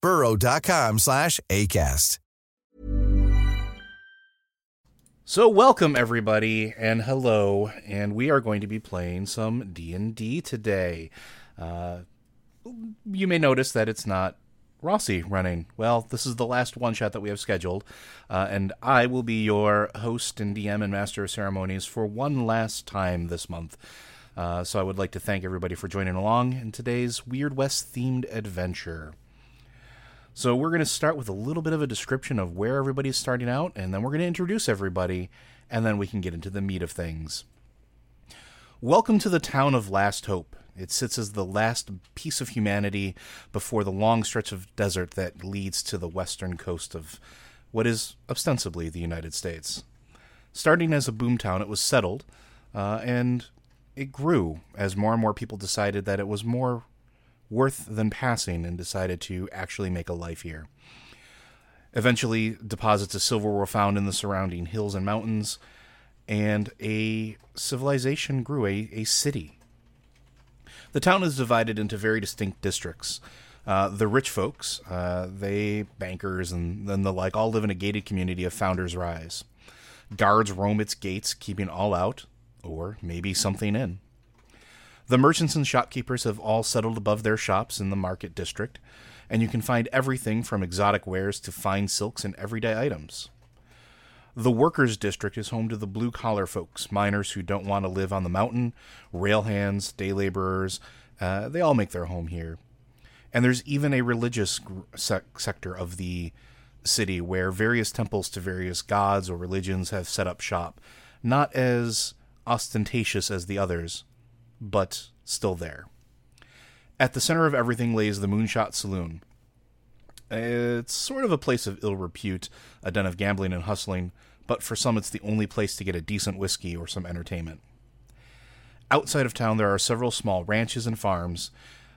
burrow.com slash ACAST. So welcome everybody and hello and we are going to be playing some D&D today. Uh, you may notice that it's not Rossi running. Well, this is the last one shot that we have scheduled, uh, and I will be your host and DM and master of ceremonies for one last time this month. Uh, so I would like to thank everybody for joining along in today's Weird West themed adventure. So we're going to start with a little bit of a description of where everybody's starting out, and then we're going to introduce everybody, and then we can get into the meat of things. Welcome to the town of Last Hope. It sits as the last piece of humanity before the long stretch of desert that leads to the western coast of what is ostensibly the United States. Starting as a boomtown, it was settled, uh, and it grew as more and more people decided that it was more worth than passing and decided to actually make a life here. Eventually, deposits of silver were found in the surrounding hills and mountains, and a civilization grew, a, a city. The town is divided into very distinct districts. Uh, the rich folks, uh, they bankers and then the like, all live in a gated community of Founders Rise. Guards roam its gates, keeping all out, or maybe something in. The merchants and shopkeepers have all settled above their shops in the market district, and you can find everything from exotic wares to fine silks and everyday items. The workers' district is home to the blue collar folks, miners who don't want to live on the mountain, rail hands, day laborers. Uh, they all make their home here. And there's even a religious sec- sector of the city where various temples to various gods or religions have set up shop, not as ostentatious as the others, but still there. At the center of everything lays the Moonshot Saloon. It's sort of a place of ill repute, a den of gambling and hustling, but for some it's the only place to get a decent whiskey or some entertainment. Outside of town, there are several small ranches and farms,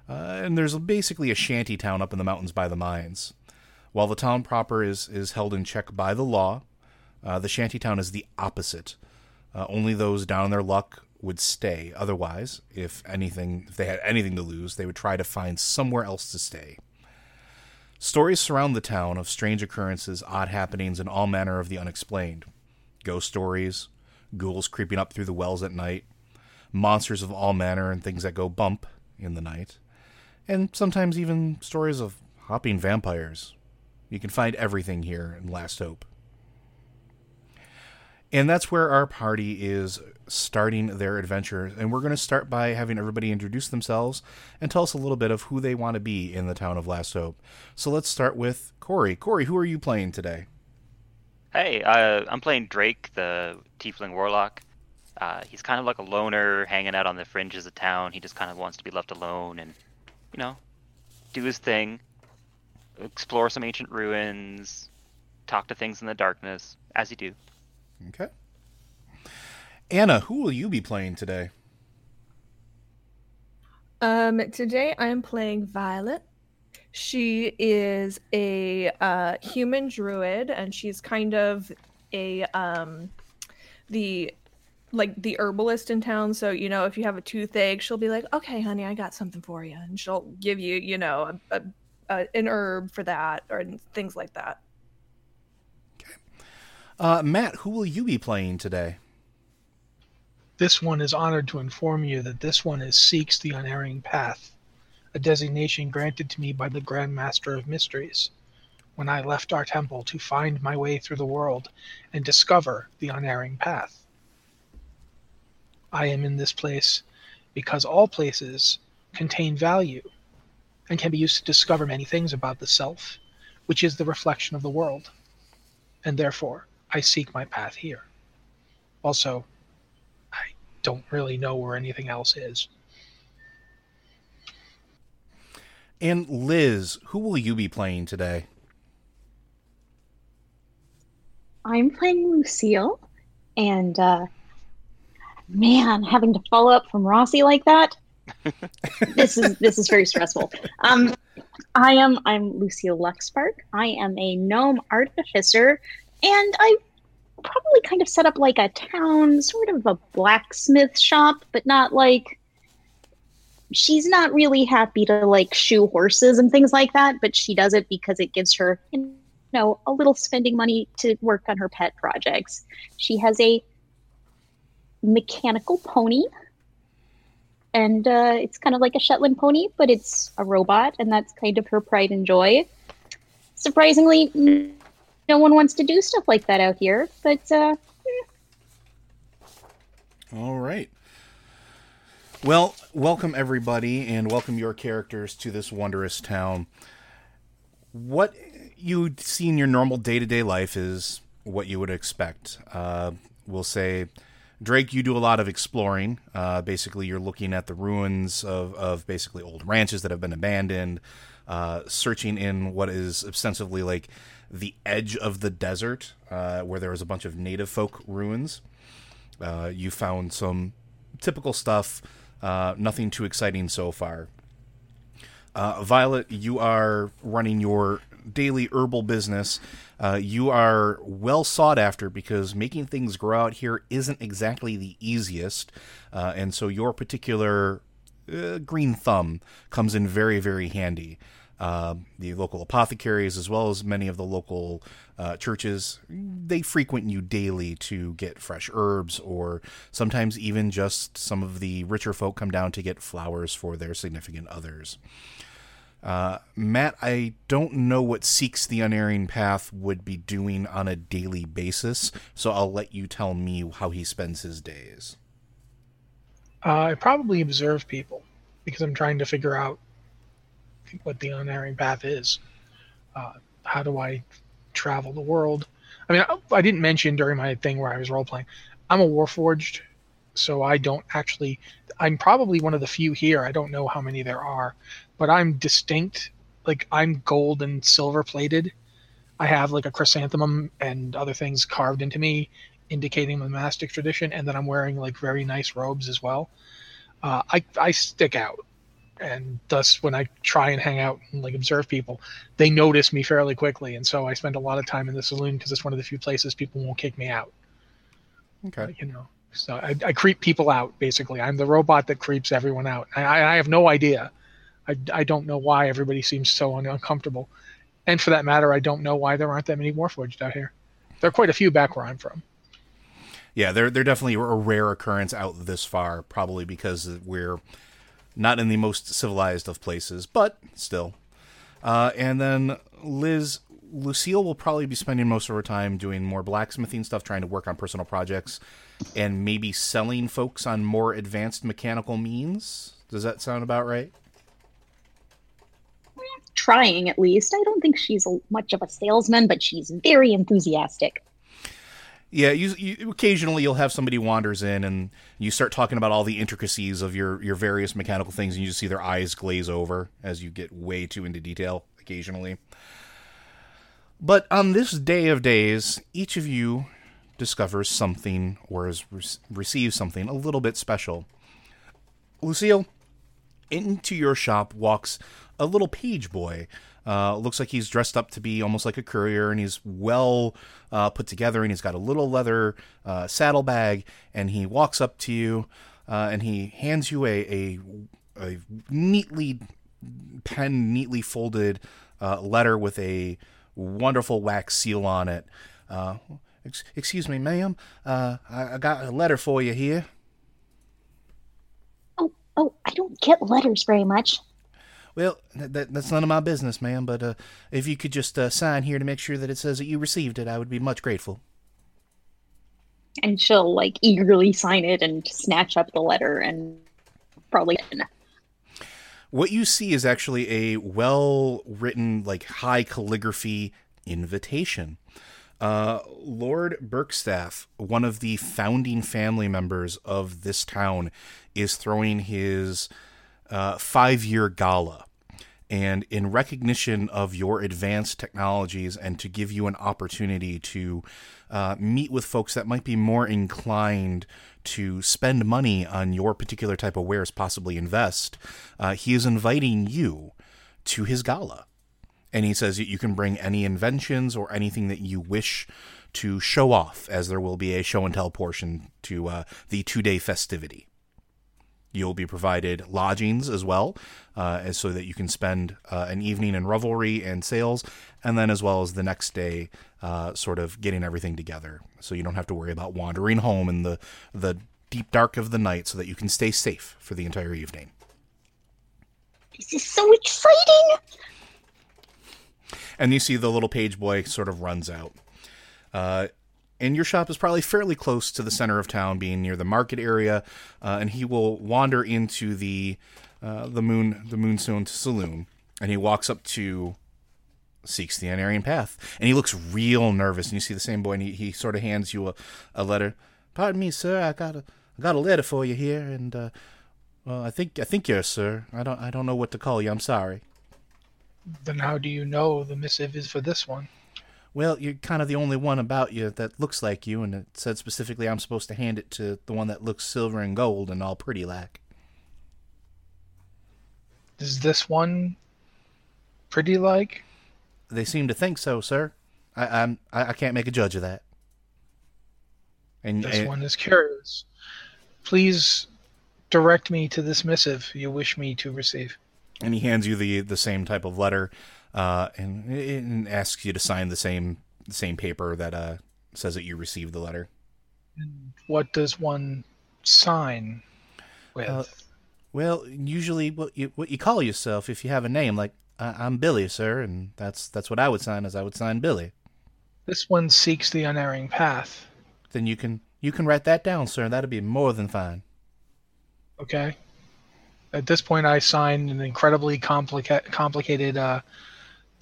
uh, and there's basically a shanty town up in the mountains by the mines. While the town proper is, is held in check by the law, uh, the shanty town is the opposite. Uh, only those down on their luck would stay. Otherwise, if anything, if they had anything to lose, they would try to find somewhere else to stay. Stories surround the town of strange occurrences, odd happenings, and all manner of the unexplained. Ghost stories, ghouls creeping up through the wells at night, monsters of all manner and things that go bump in the night, and sometimes even stories of hopping vampires. You can find everything here in Last Hope. And that's where our party is starting their adventure. And we're going to start by having everybody introduce themselves and tell us a little bit of who they want to be in the town of Last Hope. So let's start with Cory. Cory, who are you playing today? Hey, uh, I'm playing Drake, the Tiefling Warlock. Uh, he's kind of like a loner, hanging out on the fringes of town. He just kind of wants to be left alone and, you know, do his thing, explore some ancient ruins, talk to things in the darkness, as you do. Okay. Anna, who will you be playing today? Um, today I'm playing Violet. She is a uh, human druid, and she's kind of a um, the like the herbalist in town. So you know, if you have a toothache, she'll be like, "Okay, honey, I got something for you," and she'll give you, you know, a, a, a an herb for that or things like that. Uh, Matt, who will you be playing today? This one is honored to inform you that this one is Seeks the Unerring Path, a designation granted to me by the Grand Master of Mysteries when I left our temple to find my way through the world and discover the unerring path. I am in this place because all places contain value and can be used to discover many things about the self, which is the reflection of the world, and therefore I seek my path here. Also, don't really know where anything else is. And Liz, who will you be playing today? I'm playing Lucille, and uh, man, having to follow up from Rossi like that, this is this is very stressful. Um, I am I'm Lucille Luxpark. I am a gnome artificer, and I probably kind of set up like a town, sort of a blacksmith shop, but not like she's not really happy to like shoe horses and things like that, but she does it because it gives her you know a little spending money to work on her pet projects. She has a mechanical pony and uh, it's kind of like a Shetland pony, but it's a robot, and that's kind of her pride and joy. Surprisingly, no one wants to do stuff like that out here, but uh, All right. Well, welcome everybody, and welcome your characters to this wondrous town. What you see in your normal day to day life is what you would expect. Uh, we'll say, Drake, you do a lot of exploring. Uh, basically, you're looking at the ruins of, of basically old ranches that have been abandoned, uh, searching in what is ostensibly like the edge of the desert, uh, where there was a bunch of native folk ruins. Uh, you found some typical stuff, uh, nothing too exciting so far. Uh, Violet, you are running your daily herbal business. Uh, you are well sought after because making things grow out here isn't exactly the easiest. Uh, and so your particular green thumb comes in very, very handy. Uh, the local apothecaries, as well as many of the local uh, churches, they frequent you daily to get fresh herbs, or sometimes even just some of the richer folk come down to get flowers for their significant others. Uh, Matt, I don't know what Seeks the Unerring Path would be doing on a daily basis, so I'll let you tell me how he spends his days. Uh, I probably observe people because I'm trying to figure out what the unerring path is. Uh, how do I travel the world? I mean, I, I didn't mention during my thing where I was role playing. I'm a warforged, so I don't actually. I'm probably one of the few here. I don't know how many there are, but I'm distinct. Like I'm gold and silver plated. I have like a chrysanthemum and other things carved into me, indicating the monastic tradition, and then I'm wearing like very nice robes as well. Uh, I I stick out, and thus when I try and hang out and like observe people, they notice me fairly quickly, and so I spend a lot of time in the saloon because it's one of the few places people won't kick me out. Okay. You know, so I, I creep people out basically. I'm the robot that creeps everyone out. I, I I have no idea. I, I don't know why everybody seems so un- uncomfortable, and for that matter, I don't know why there aren't that many warforged out here. There are quite a few back where I'm from. Yeah, they're they're definitely a rare occurrence out this far, probably because we're not in the most civilized of places, but still. Uh, and then Liz, Lucille will probably be spending most of her time doing more blacksmithing stuff, trying to work on personal projects, and maybe selling folks on more advanced mechanical means. Does that sound about right? trying at least. I don't think she's much of a salesman, but she's very enthusiastic. Yeah, you, you occasionally you'll have somebody wanders in and you start talking about all the intricacies of your your various mechanical things, and you just see their eyes glaze over as you get way too into detail occasionally. But on this day of days, each of you discovers something or re- receives something a little bit special. Lucille, into your shop walks a little page boy. Uh, looks like he's dressed up to be almost like a courier, and he's well uh, put together, and he's got a little leather uh, saddlebag, and he walks up to you, uh, and he hands you a, a, a neatly pen, neatly folded uh, letter with a wonderful wax seal on it. Uh, ex- excuse me, ma'am, I, I got a letter for you here. Oh, oh, I don't get letters very much. Well, that, that's none of my business, ma'am, but uh, if you could just uh, sign here to make sure that it says that you received it, I would be much grateful. And she'll like eagerly sign it and snatch up the letter and probably. What you see is actually a well written, like high calligraphy invitation. Uh, Lord Burkstaff, one of the founding family members of this town, is throwing his uh, five year gala. And in recognition of your advanced technologies and to give you an opportunity to uh, meet with folks that might be more inclined to spend money on your particular type of wares, possibly invest, uh, he is inviting you to his gala. And he says you can bring any inventions or anything that you wish to show off, as there will be a show and tell portion to uh, the two day festivity. You'll be provided lodgings as well, uh, so that you can spend uh, an evening in revelry and sales, and then as well as the next day, uh, sort of getting everything together, so you don't have to worry about wandering home in the the deep dark of the night, so that you can stay safe for the entire evening. This is so exciting! And you see the little page boy sort of runs out. And your shop is probably fairly close to the center of town, being near the market area. Uh, and he will wander into the uh, the moon the moonstone saloon, and he walks up to seeks the unerring path, and he looks real nervous. And you see the same boy, and he, he sort of hands you a, a letter. Pardon me, sir, I got a I got a letter for you here, and uh, well, I think I think you're sir. I don't I don't know what to call you. I'm sorry. Then how do you know the missive is for this one? Well, you're kind of the only one about you that looks like you, and it said specifically I'm supposed to hand it to the one that looks silver and gold and all pretty like. Is this one pretty like? They seem to think so, sir. I, I'm I, I can't make a judge of that. And This and- one is curious. Please direct me to this missive you wish me to receive. and he hands you the the same type of letter, uh, and, and asks you to sign the same the same paper that uh says that you received the letter. What does one sign with? Uh, Well, usually what you what you call yourself if you have a name like I, I'm Billy, sir, and that's that's what I would sign as I would sign Billy. this one seeks the unerring path. Then you can you can write that down, sir. That'd be more than fine. Okay. At this point, I sign an incredibly complica- complicated uh,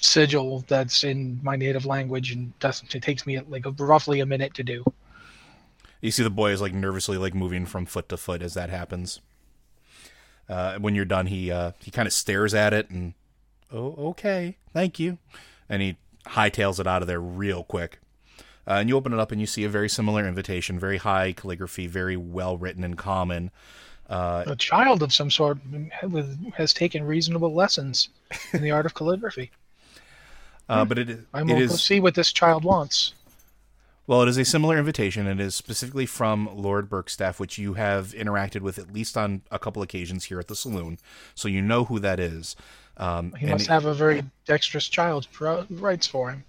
sigil that's in my native language, and doesn't. It takes me like roughly a minute to do. You see the boy is like nervously like moving from foot to foot as that happens. Uh, when you're done, he uh, he kind of stares at it and, oh, okay, thank you, and he hightails it out of there real quick. Uh, and you open it up and you see a very similar invitation, very high calligraphy, very well written and common. Uh, A child of some sort has taken reasonable lessons in the art of calligraphy. Uh, but it, I'm it going to is see what this child wants. Well, it is a similar invitation. It is specifically from Lord Burkstaff, which you have interacted with at least on a couple occasions here at the saloon, so you know who that is. Um, He must have a very dexterous child who writes for him.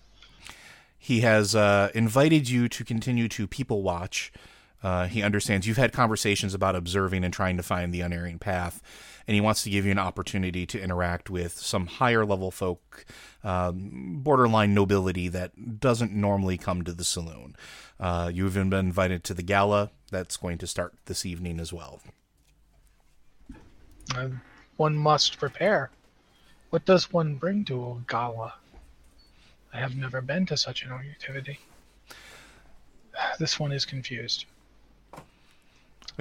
he has uh, invited you to continue to people watch. Uh, he understands you've had conversations about observing and trying to find the unerring path, and he wants to give you an opportunity to interact with some higher level folk, um, borderline nobility that doesn't normally come to the saloon. Uh, you've even been invited to the gala that's going to start this evening as well. Uh, one must prepare. What does one bring to a gala? I have never been to such an activity. This one is confused.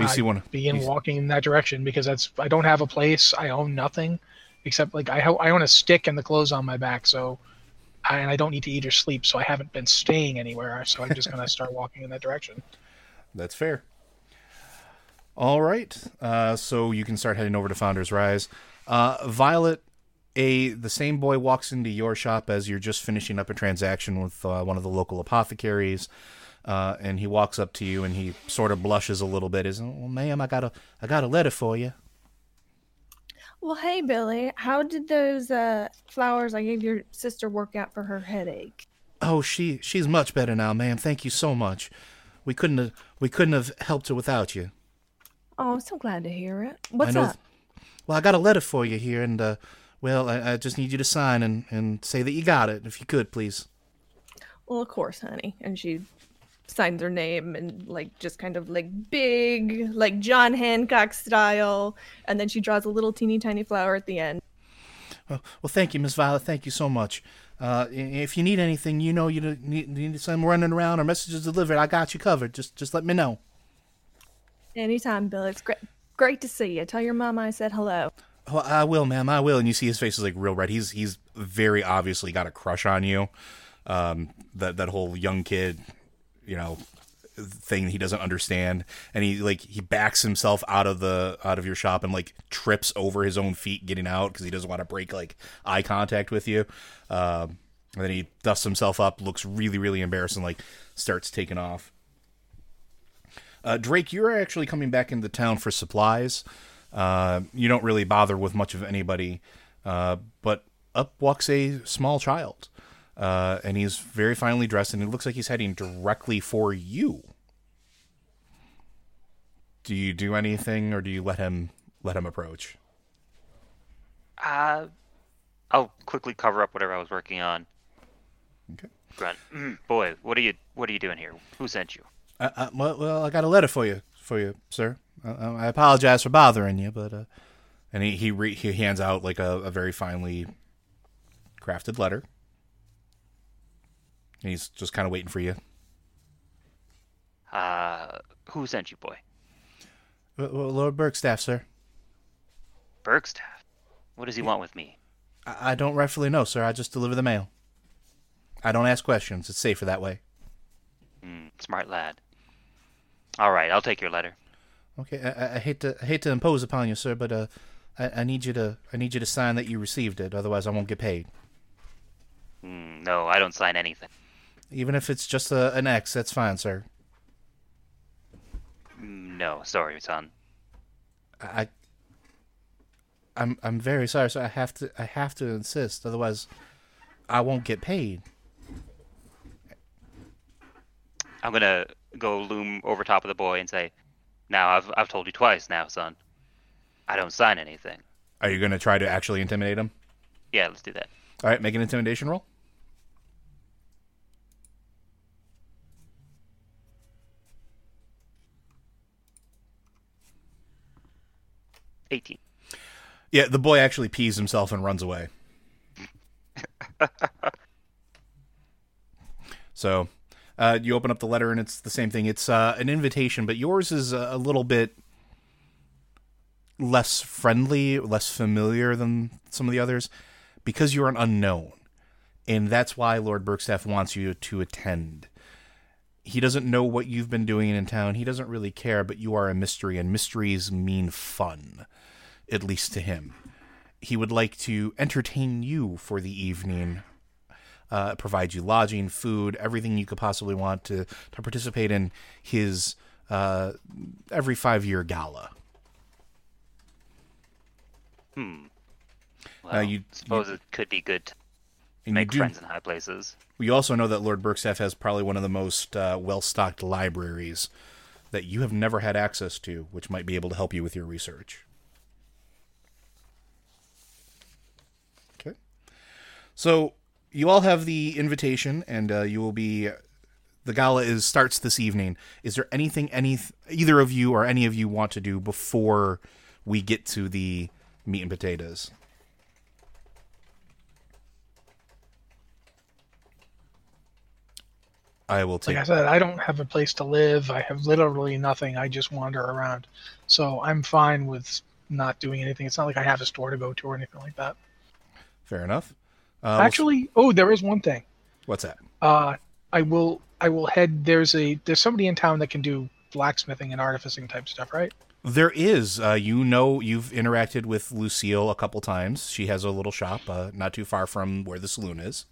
You see one. begin you- walking in that direction because that's I don't have a place. I own nothing except like I ho- I own a stick and the clothes on my back. So I, and I don't need to eat or sleep. So I haven't been staying anywhere. So I'm just gonna start walking in that direction. That's fair. All right. Uh, so you can start heading over to Founders Rise. Uh, Violet, a the same boy walks into your shop as you're just finishing up a transaction with uh, one of the local apothecaries, uh, and he walks up to you and he sort of blushes a little bit. Is well, ma'am, I got a I got a letter for you. Well, hey, Billy, how did those uh, flowers I gave your sister work out for her headache? Oh, she she's much better now, ma'am. Thank you so much. We couldn't have we couldn't have helped her without you. Oh, I'm so glad to hear it. What's up? Well, I got a letter for you here, and uh, well, I, I just need you to sign and, and say that you got it, if you could, please. Well, of course, honey. And she signs her name and like just kind of like big, like John Hancock style, and then she draws a little teeny tiny flower at the end. Well, well thank you, Miss Violet. Thank you so much. Uh, if you need anything, you know you need, need some running around or messages delivered. I got you covered. Just just let me know. Anytime, Bill. It's great. Great to see you. Tell your mama I said hello. Oh, I will, ma'am. I will. And you see his face is like real red. He's he's very obviously got a crush on you. Um, that that whole young kid, you know, thing he doesn't understand, and he like he backs himself out of the out of your shop and like trips over his own feet getting out because he doesn't want to break like eye contact with you. Um, and then he dusts himself up, looks really really embarrassed, and like starts taking off. Uh, Drake, you're actually coming back into town for supplies. Uh, you don't really bother with much of anybody, uh, but up walks a small child, uh, and he's very finely dressed, and it looks like he's heading directly for you. Do you do anything, or do you let him let him approach? Uh, I'll quickly cover up whatever I was working on. Okay. Grunt. "Mm, boy, what are you what are you doing here? Who sent you? Uh, uh, well, well, I got a letter for you, for you, sir. Uh, I apologize for bothering you, but uh, and he he, re- he hands out like a, a very finely crafted letter. And he's just kind of waiting for you. Uh, who sent you, boy? Well, well, Lord Bergstaff, sir. Bergstaff. What does he want with me? I, I don't rightfully know, sir. I just deliver the mail. I don't ask questions. It's safer that way. Hmm, smart lad. All right, I'll take your letter. Okay. I, I- hate to I hate to impose upon you, sir, but uh, I, I need you to I need you to sign that you received it. Otherwise, I won't get paid. Hmm, no, I don't sign anything. Even if it's just a, an X, that's fine, sir. No, sorry, son. I I'm I'm very sorry, so I have to I have to insist, otherwise I won't get paid. I'm gonna go loom over top of the boy and say, "Now I've I've told you twice now, son. I don't sign anything." Are you going to try to actually intimidate him? Yeah, let's do that. All right, make an intimidation roll. Eighteen. Yeah, the boy actually pees himself and runs away. so, uh, you open up the letter and it's the same thing. It's uh, an invitation, but yours is a, a little bit less friendly, less familiar than some of the others because you're an unknown. And that's why Lord Bergstaff wants you to attend. He doesn't know what you've been doing in town. He doesn't really care, but you are a mystery, and mysteries mean fun, at least to him. He would like to entertain you for the evening, uh, provide you lodging, food, everything you could possibly want to, to participate in his uh, every five year gala. Hmm. Well, you- suppose you- it could be good to And make do, friends in high places. We also know that Lord Bergstaff has probably one of the most uh, well stocked libraries that you have never had access to, which might be able to help you with your research. So you all have the invitation, and uh, you will be. The gala is starts this evening. Is there anything any either of you or any of you want to do before we get to the meat and potatoes? I will take. Like I said, I don't have a place to live. I have literally nothing. I just wander around. So I'm fine with not doing anything. It's not like I have a store to go to or anything like that. Fair enough. Uh, we'll- Actually, oh, there is one thing. what's that? Uh, I will I will head. There's a there's somebody in town that can do blacksmithing and artificing type stuff, right? There is. Uh, you know, you've interacted with Lucille a couple times. She has a little shop uh, not too far from where the saloon is.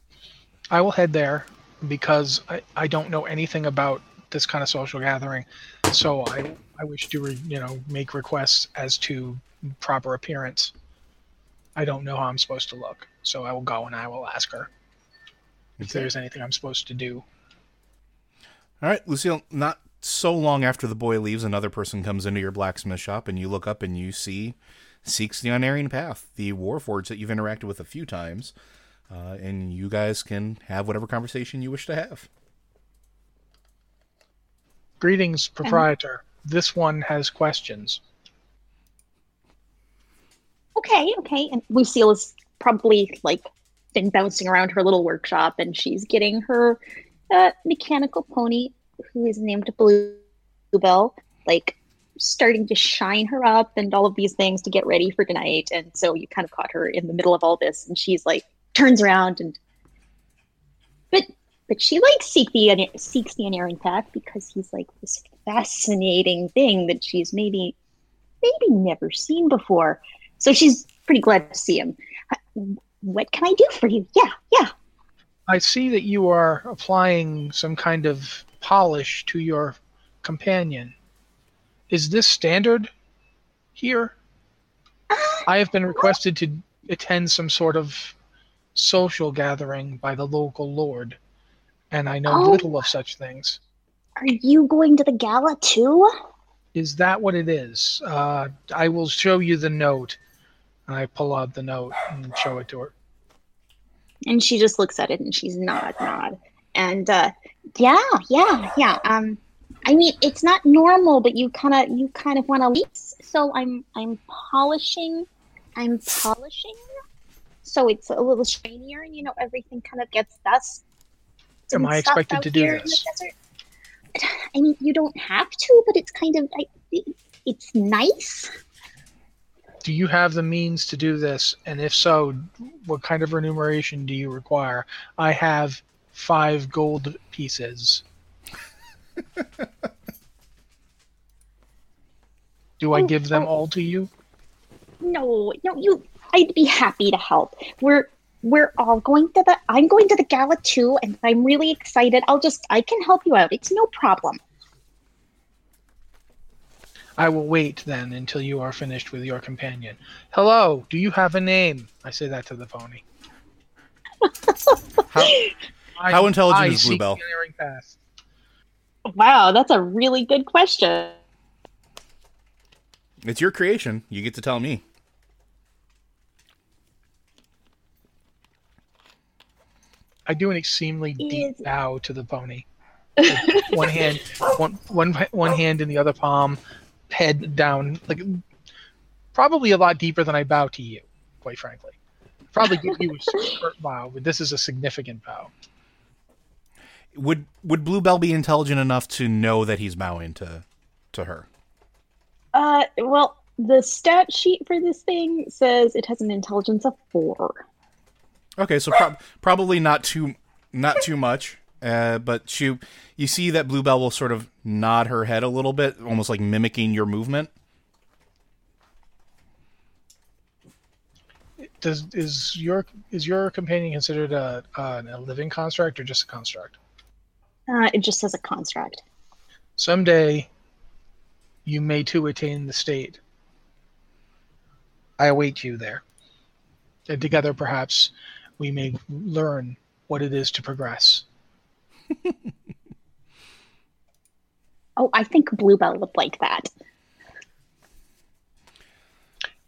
I will head there because I, I don't know anything about this kind of social gathering. So I I wish to re, you know make requests as to proper appearance. I don't know how I'm supposed to look, so I will go and I will ask her if Okay. there's anything I'm supposed to do. All right, Lucille, not so long after the boy leaves, another person comes into your blacksmith shop, and you look up and you see Seeks the Unerring Path, the Warforged that you've interacted with a few times, uh, and you guys can have whatever conversation you wish to have. Greetings, proprietor. This one has questions. Okay, okay. And Lucille is probably like been bouncing around her little workshop and she's getting her uh, mechanical pony, who is named Bluebell, like starting to shine her up and all of these things to get ready for tonight. And so you kind of caught her in the middle of all this and she's like turns around and but but she like seek the seeks the unerring path because he's like this fascinating thing that she's maybe maybe never seen before. So she's pretty glad to see him. What can I do for you? Yeah, yeah. I see that you are applying some kind of polish to your companion. Is this standard here? I have been requested to attend some sort of social gathering by the local lord, and I know Oh. little of such things. Are you going to the gala too? Is that what it is? Uh, I will show you the note. And I pull out the note and show it to her. And she just looks at it and she's nod, nod. And uh, yeah, yeah, yeah. Um, I mean, it's not normal, but you kind of you kind of want to. So I'm I'm polishing, I'm polishing, so it's a little shinier, and you know everything kind of gets dust. Am I expected to do here in the this? I mean, you don't have to, but it's kind of I, it- it's nice. Do you have the means to do this? And if so, what kind of remuneration do you require? I have five gold pieces. do I Oh, give them oh. all to you? No, no, you. I'd be happy to help. We're we're all going to the. I'm going to the gala too, and I'm really excited. I'll just. I can help you out. It's no problem. I will wait then until you are finished with your companion. Hello, do you have a name? I say that to the pony. How, I, How intelligent I is Bluebell? the unerring path. Wow, that's a really good question. it's your creation. You get to tell me. I do an extremely deep Is- bow to the pony. One hand, one, one, one hand in the other palm, head down, like probably a lot deeper than I bow to you, quite frankly. Probably give you a short bow, but this is a significant bow. Would would Bluebell be intelligent enough to know that he's bowing to to her? Uh, well, the stat sheet for this thing says it has an intelligence of four. Okay, so prob- probably not too not too much. Uh, but she, you see that Bluebell will sort of nod her head a little bit, almost like mimicking your movement. Does is your is your companion considered a a, a living construct or just a construct? Uh, it just says a construct. Someday, you may too attain the state. I await you there. And together, perhaps, we may learn what it is to progress. Oh, I think Bluebell would like that.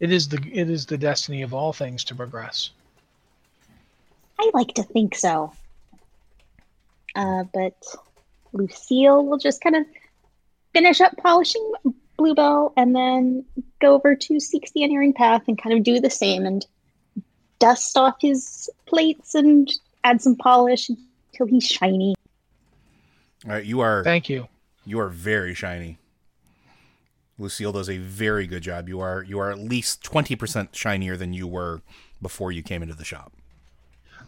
It is the it is the destiny of all things to progress. I like to think so. Uh, but Lucille will just kind of finish up polishing Bluebell and then go over to Seeks the Unerring Path and kind of do the same and dust off his plates and add some polish until he's shiny. All right, you are Thank you. you are very shiny. Lucille does a very good job. You are you are at least twenty percent shinier than you were before you came into the shop.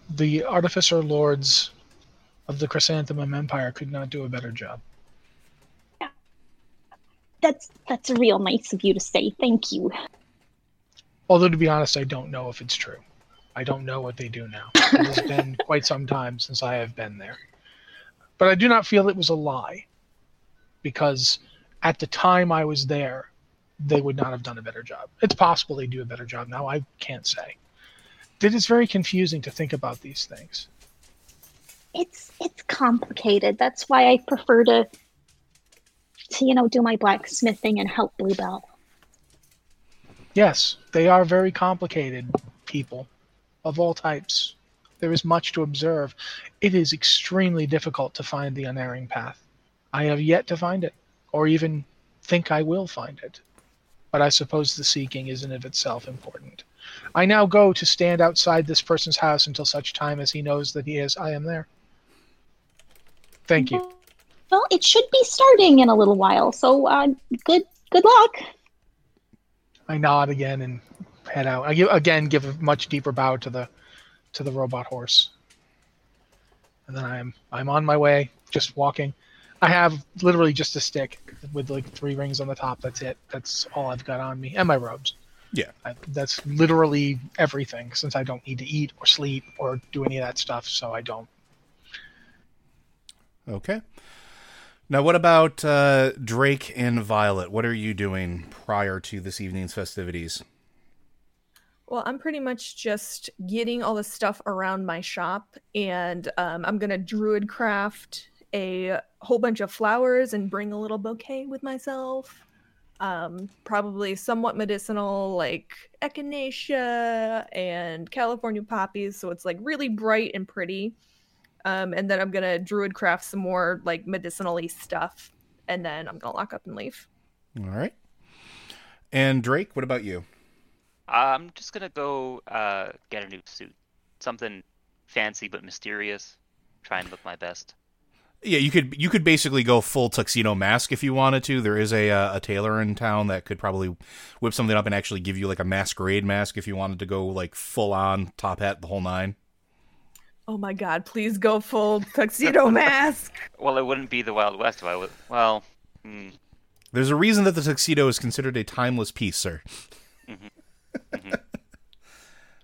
The artificer lords of the Chrysanthemum Empire could not do a better job. Yeah. that's that's real nice of you to say. Thank you. Although to be honest, I don't know if it's true. I don't know what they do now. It has been quite some time since I have been there. But I do not feel it was a lie because at the time I was there, they would not have done a better job. It's possible they do a better job now. I can't say. It is very confusing to think about these things. It's it's complicated. That's why I prefer to to you know do my blacksmithing and help Bluebell. Yes, they are very complicated people of all types. There is much to observe. It is extremely difficult to find the unerring path. I have yet to find it, or even think I will find it. But I suppose the seeking is in of itself important. I now go to stand outside this person's house until such time as he knows that he is I am there. Thank you. Well, it should be starting in a little while, so uh, good good luck. I nod again and head out. I give, again give a much deeper bow to the to the robot horse. And then I'm I'm on my way, just walking. I have literally just a stick with like three rings on the top. That's it. That's all I've got on me, and my robes. Yeah. I, that's literally everything, since I don't need to eat or sleep or do any of that stuff. So I don't. Okay. Now, what about uh, Drake and Violet? What are you doing prior to this evening's festivities? Well, I'm pretty much just getting all the stuff around my shop, and um, I'm gonna druid craft a whole bunch of flowers and bring a little bouquet with myself. Um, probably somewhat medicinal, like echinacea and California poppies, so it's like really bright and pretty. Um, and then I'm gonna druid craft some more like medicinally stuff, and then I'm gonna lock up and leave. All right. And Drake, what about you? I'm just gonna go uh, get a new suit, something fancy but mysterious. Try and look my best. Yeah, you could you could basically go full tuxedo mask if you wanted to. There is a uh, a tailor in town that could probably whip something up and actually give you like a masquerade mask if you wanted to go like full on top hat the whole nine. Oh my god, please go full tuxedo mask. Well, it wouldn't be the Wild West if I was. Well, hmm. There's a reason that the tuxedo is considered a timeless piece, sir.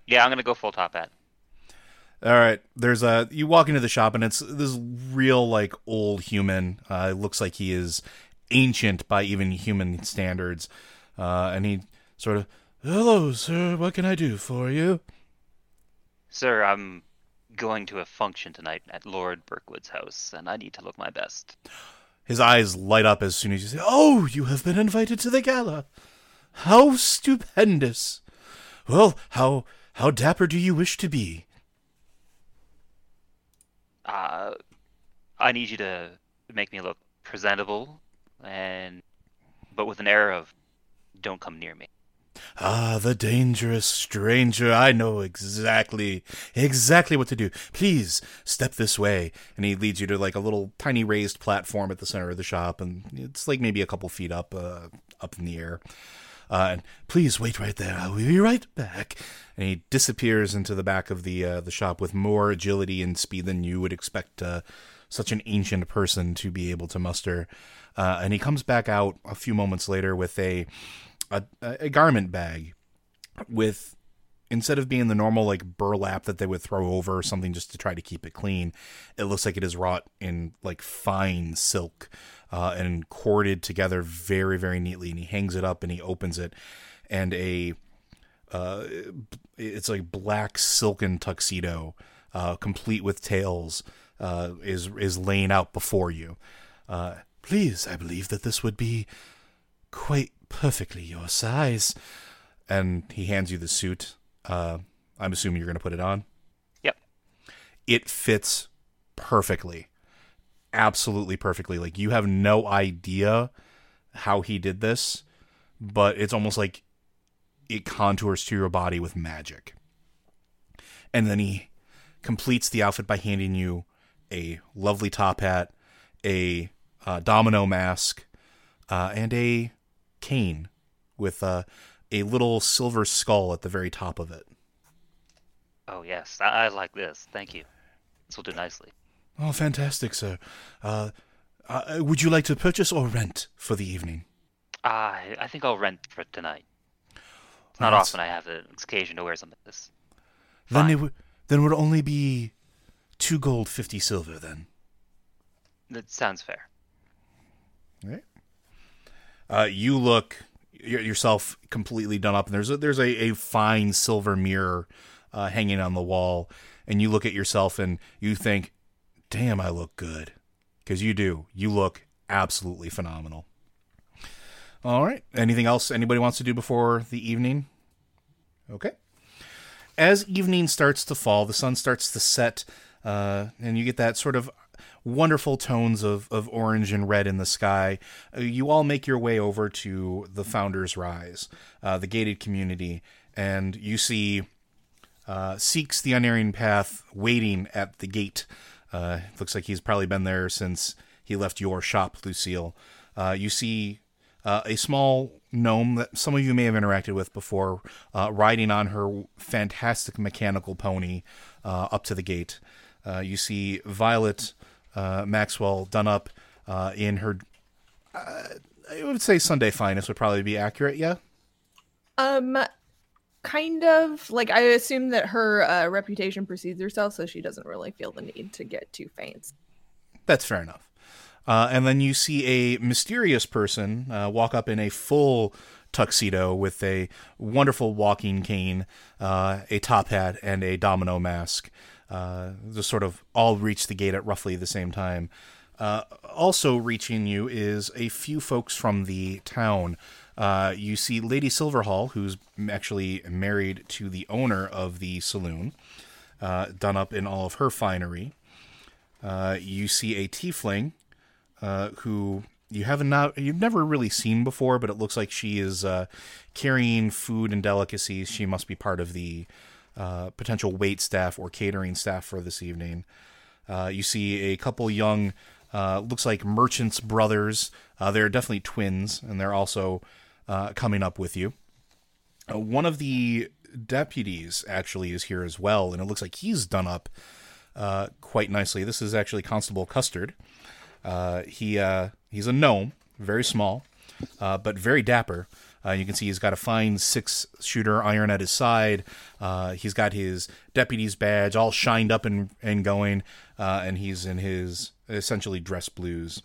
Yeah, I'm gonna go full top hat. All right, there's a you walk into the shop and it's this real like old human. Uh, it looks like he is ancient by even human standards, uh, and he sort of, "Hello, sir. What can I do for you?" Sir, I'm going to a function tonight at Lord Burkwood's house, and I need to look my best. His eyes light up as soon as you say, "Oh, you have been invited to the gala. How stupendous! Well, how how dapper do you wish to be?" Uh, I need you to make me look presentable, and but with an air of "Don't come near me." Ah, the dangerous stranger. I know exactly, exactly what to do. Please step this way. And he leads you to like a little tiny raised platform at the center of the shop, and it's like maybe a couple feet up, uh, up in the air. Uh, and please wait right there. I'll be right back. And he disappears into the back of the uh, the shop with more agility and speed than you would expect uh, such an ancient person to be able to muster. Uh, and he comes back out a few moments later with a a, a garment bag with instead of being the normal like burlap that they would throw over something just to try to keep it clean, it looks like it is wrought in like fine silk uh, and corded together very very neatly. And he hangs it up and he opens it, and a uh, it's like black silken tuxedo, uh, complete with tails, uh, is is laying out before you. Uh, please, I believe that this would be quite perfectly your size. And he hands you the suit. Uh, I'm assuming you're going to put it on. Yep. It fits perfectly. Absolutely perfectly. Like you have no idea how he did this, but it's almost like it contours to your body with magic. And then he completes the outfit by handing you a lovely top hat, a uh, domino mask, uh, and a cane with uh, a little silver skull at the very top of it. Oh yes, I, I like this. Thank you. This will do nicely. Oh, fantastic, sir. Uh, uh, would you like to purchase or rent for the evening? I I think I'll rent for tonight. It's not That's- often I have the occasion to wear something like this. Then Fine. it would then it would only be two gold, fifty silver. Then. That sounds fair. Right. Uh, you look yourself completely done up, and there's a, there's a, a fine silver mirror uh, hanging on the wall, and you look at yourself and you think, "Damn, I look good," because you do. You look absolutely phenomenal. All right. Anything else anybody wants to do before the evening? Okay. As evening starts to fall, the sun starts to set, uh, and you get that sort of wonderful tones of, of orange and red in the sky. Uh, you all make your way over to the Founders Rise, uh, the gated community, and you see uh, Seeks the Unerring Path waiting at the gate. Uh, looks like he's probably been there since he left your shop, Lucille. Uh, you see uh, a small gnome that some of you may have interacted with before, uh, riding on her fantastic mechanical pony uh, up to the gate. Uh, you see Violet uh, Maxwell done up in her, I would say Sunday finest would probably be accurate, yeah? Um, kind of like I assume that her uh, reputation precedes herself, so she doesn't really feel the need to get too fancy. That's fair enough. Uh, and then you see a mysterious person uh, walk up in a full tuxedo with a wonderful walking cane, uh, a top hat, and a domino mask. Uh, just sort of all reach the gate at roughly the same time. Uh, also reaching you is a few folks from the town. Uh, you see Lady Silverhall, who's actually married to the owner of the saloon, uh, done up in all of her finery. Uh, you see a tiefling uh, who you haven't not you've never really seen before, but it looks like she is uh, carrying food and delicacies. She must be part of the potential wait staff or catering staff for this evening. You see a couple young, looks like merchants' brothers. They're definitely twins, and they're also uh, coming up with you. Uh, one of the deputies actually is here as well, and it looks like he's done up uh, quite nicely. This is actually Constable Custard. Uh, he uh, he's a gnome, very small, uh, but very dapper. You can see he's got a fine six shooter iron at his side. He's got his deputy's badge all shined up and, and going, and he's in his essentially dress blues.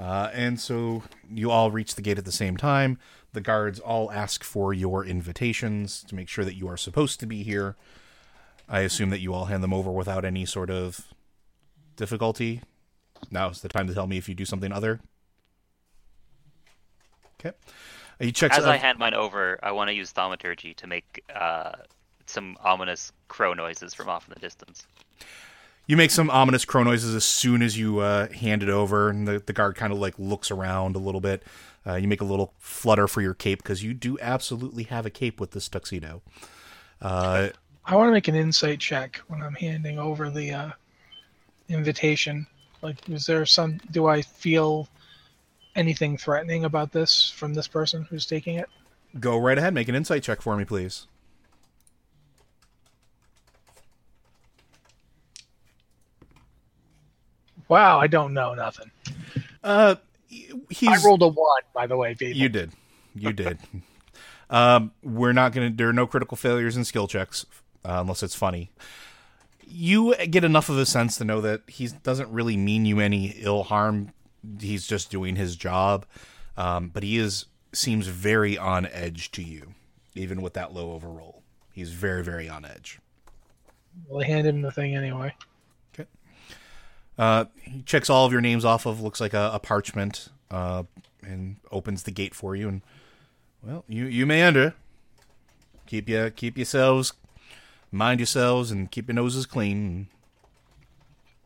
Uh, and so you all reach the gate at the same time. The guards all ask for your invitations to make sure that you are supposed to be here. I assume that you all hand them over without any sort of difficulty. Now's the time to tell me if you do something other. Okay. He checks. As I uh, hand mine over, I want to use thaumaturgy to make uh, some ominous crow noises from off in the distance. You make some ominous crow noises as soon as you uh, hand it over, and the, the guard kind of like looks around a little bit. Uh, you make a little flutter for your cape because you do absolutely have a cape with this tuxedo. Uh, I want to make an insight check when I'm handing over the uh, invitation. Like, is there some? Do I feel anything threatening about this from this person who's taking it? go right ahead, make an insight check for me, please. Wow, I don't know nothing. Uh, I rolled a one, by the way, people. You did. You did. um, we're not going to, there are no critical failures in skill checks uh, unless it's funny. You get enough of a sense to know that he doesn't really mean you any ill harm. He's just doing his job. Um, but he is, seems very on edge to you, even with that low overroll. He's very, very on edge. Well, I handed him the thing anyway. Uh, he checks all of your names off of looks like a, a parchment, uh, and opens the gate for you. And well, you you may enter. Keep your keep yourselves, mind yourselves, and keep your noses clean.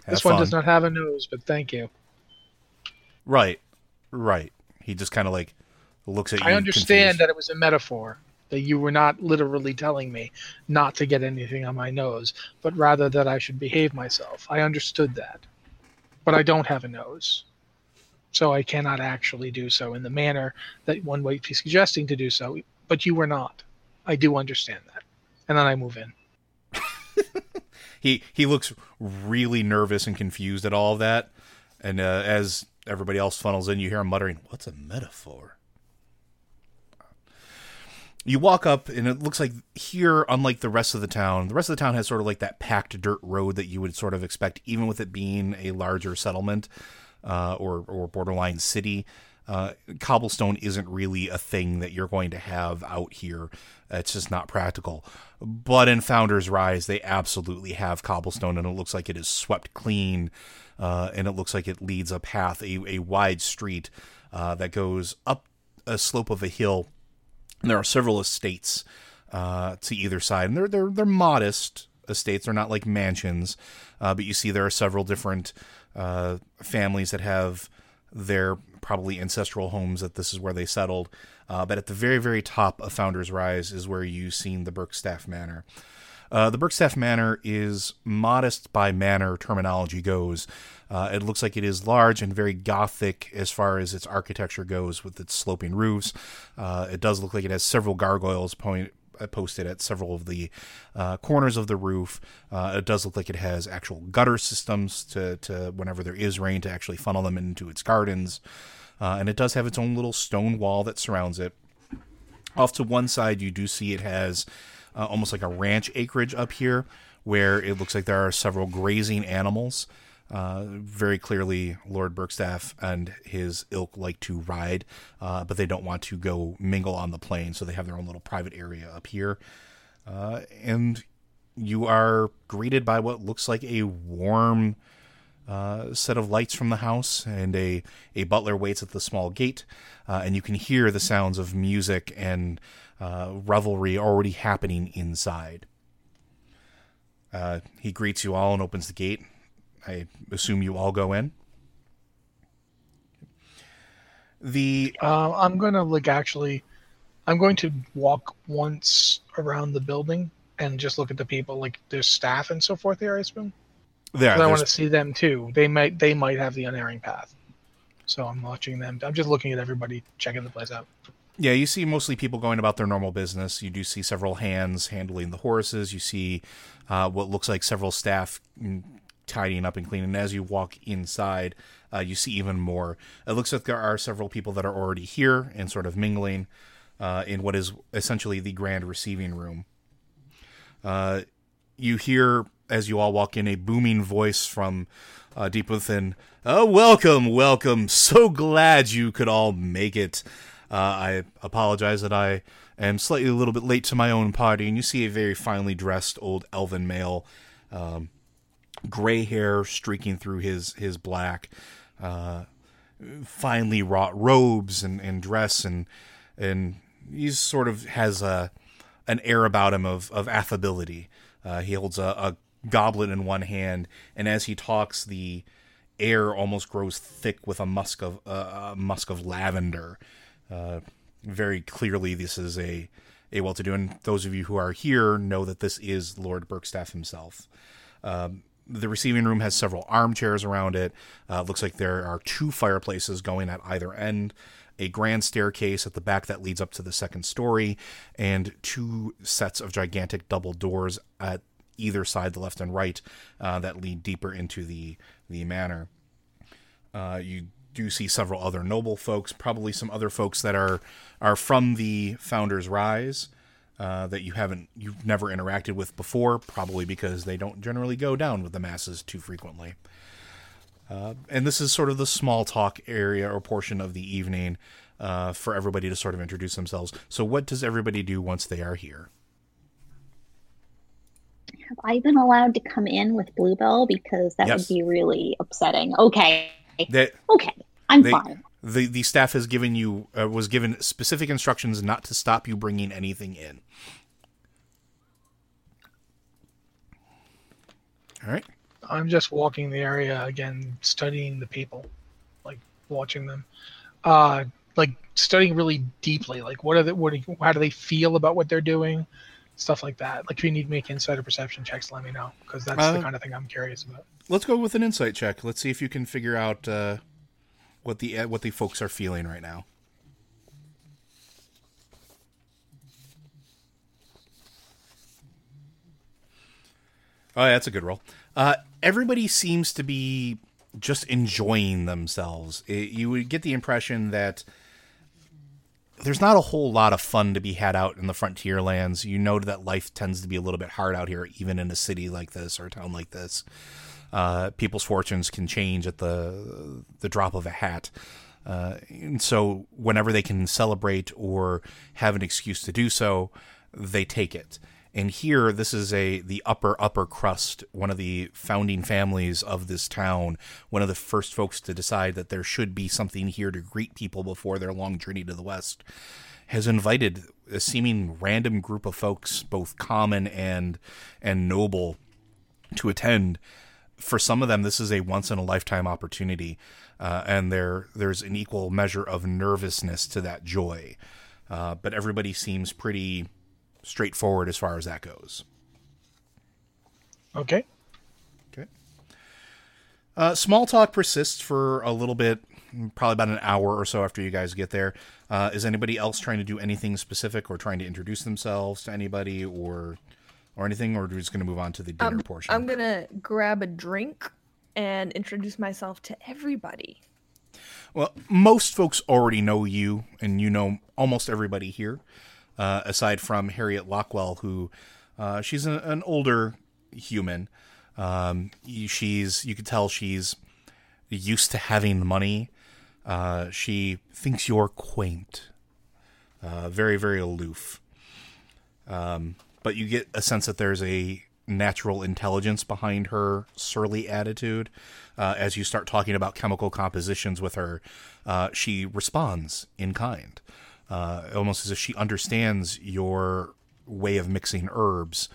have this one does not have a nose, but thank you. Right, right. He just kind of like looks at you. I understand confused. that it was a metaphor, that you were not literally telling me not to get anything on my nose, but rather that I should behave myself. I understood that. But I don't have a nose. So I cannot actually do so in the manner that one might be suggesting to do so, but you were not. I do understand that. And then I move in. he he looks really nervous and confused at all of that. And uh, as everybody else funnels in, you hear him muttering, "What's a metaphor?" You walk up and it looks like here unlike the rest of the town the rest of the town has sort of like that packed dirt road that you would sort of expect even with it being a larger settlement uh, or or borderline city uh, cobblestone isn't really a thing that you're going to have out here. It's just not practical. But in founders rise they absolutely have cobblestone and it looks like it is swept clean uh, and it looks like it leads a path a, a wide street uh, that goes up a slope of a hill there are several estates uh, to either side, and they're they're they're modest estates. They're not like mansions, uh, but you see there are several different uh, families that have their probably ancestral homes that this is where they settled. Uh, but at the very very top of Founders Rise is where you've seen the Burkstaff Manor. Uh, the Burkstaff Manor is modest by manor terminology goes. Uh, it looks like it is large and very gothic as far as its architecture goes with its sloping roofs. Uh, it does look like it has several gargoyles point, uh, posted at several of the uh, corners of the roof. Uh, it does look like it has actual gutter systems to, to whenever there is rain to actually funnel them into its gardens. Uh, and it does have its own little stone wall that surrounds it. Off to one side, you do see it has uh, almost like a ranch acreage up here where it looks like there are several grazing animals. Uh, very clearly, Lord Burkstaff and his ilk like to ride, uh, but they don't want to go mingle on the plain, so they have their own little private area up here. Uh, and you are greeted by what looks like a warm uh, set of lights from the house, and a, a butler waits at the small gate, uh, and you can hear the sounds of music and uh, revelry already happening inside. He greets you all and opens the gate. I assume you all go in. The Uh, I'm gonna like actually, I'm going to walk once around the building and just look at the people, like their staff and so forth here. I assume. there, I want to see them too. They might they might have the unerring path. So I'm watching them. I'm just looking at everybody, checking the place out. Yeah, you see mostly people going about their normal business. You do see several hands handling the horses. You see uh, what looks like several staff mm, tidying up and cleaning. And as you walk inside, uh, you see even more. It looks like there are several people that are already here and sort of mingling uh, in what is essentially the grand receiving room. Uh, you hear as you all walk in a booming voice from uh, deep within. Oh, welcome, welcome! So glad you could all make it. Uh, I apologize that I am slightly a little bit late to my own party, and you see a very finely dressed old elven male, um, gray hair streaking through his his black, uh, finely wrought robes and, and dress, and and he sort of has a an air about him of of affability. Uh, he holds a, a goblet in one hand, and as he talks, the air almost grows thick with a musk of uh, a musk of lavender. Uh, very clearly, this is a a well-to-do, and those of you who are here know that this is Lord Burkstaff himself. Um, the receiving room has several armchairs around it. Uh, looks like there are two fireplaces going at either end, a grand staircase at the back that leads up to the second story, and two sets of gigantic double doors at either side, the left and right, uh, that lead deeper into the the manor. Uh, you do see several other noble folks, probably some other folks that are are from the Founders Rise uh, that you haven't you've never interacted with before, probably because they don't generally go down with the masses too frequently. Uh, and this is sort of the small talk area or portion of the evening uh, for everybody to sort of introduce themselves. So, what does everybody do once they are here? Have I been allowed to come in with Bluebell? Because that Yes. would be really upsetting. Okay. That Okay. I'm they, fine. the the staff has given you uh, was given specific instructions not to stop you bringing anything in. All right. I'm just walking the area again, studying the people, like watching them, uh, like studying really deeply. Like, what are they? What? Do you, how do they feel about what they're doing? Stuff like that. Like, if you need to make insider perception checks, let me know because that's Uh, the kind of thing I'm curious about. Let's go with an insight check. Let's see if you can figure out uh, what the what the folks are feeling right now. Oh, yeah, that's a good roll. Uh, everybody seems to be just enjoying themselves. It, you would get the impression that there's not a whole lot of fun to be had out in the frontier lands. You know that life tends to be a little bit hard out here, even in a city like this or a town like this. Uh, people's fortunes can change at the the drop of a hat. Uh, and so, whenever they can celebrate or have an excuse to do so, they take it. And here, this is a the upper upper crust, one of the founding families of this town, one of the first folks to decide that there should be something here to greet people before their long journey to the west, has invited a seeming random group of folks, both common and and noble, to attend. For some of them, this is a once in a lifetime opportunity, uh, and there there's an equal measure of nervousness to that joy. Uh, but everybody seems pretty straightforward as far as that goes. Okay. Okay. Uh, small talk persists for a little bit, probably about an hour or so after you guys get there. Uh, is anybody else trying to do anything specific or trying to introduce themselves to anybody or or anything, or are we just going to move on to the dinner Um, portion? I'm gonna grab a drink and introduce myself to everybody. Well, most folks already know you, and you know almost everybody here, uh, aside from Harriet Lockwell, who uh, she's an, an older human. Um, she's you can tell she's used to having money. Uh, she thinks you're quaint, uh, very very aloof. Um, but you get a sense that there's a natural intelligence behind her surly attitude. Uh, as you start talking about chemical compositions with her, uh, she responds in kind, uh, almost as if she understands your way of mixing herbs,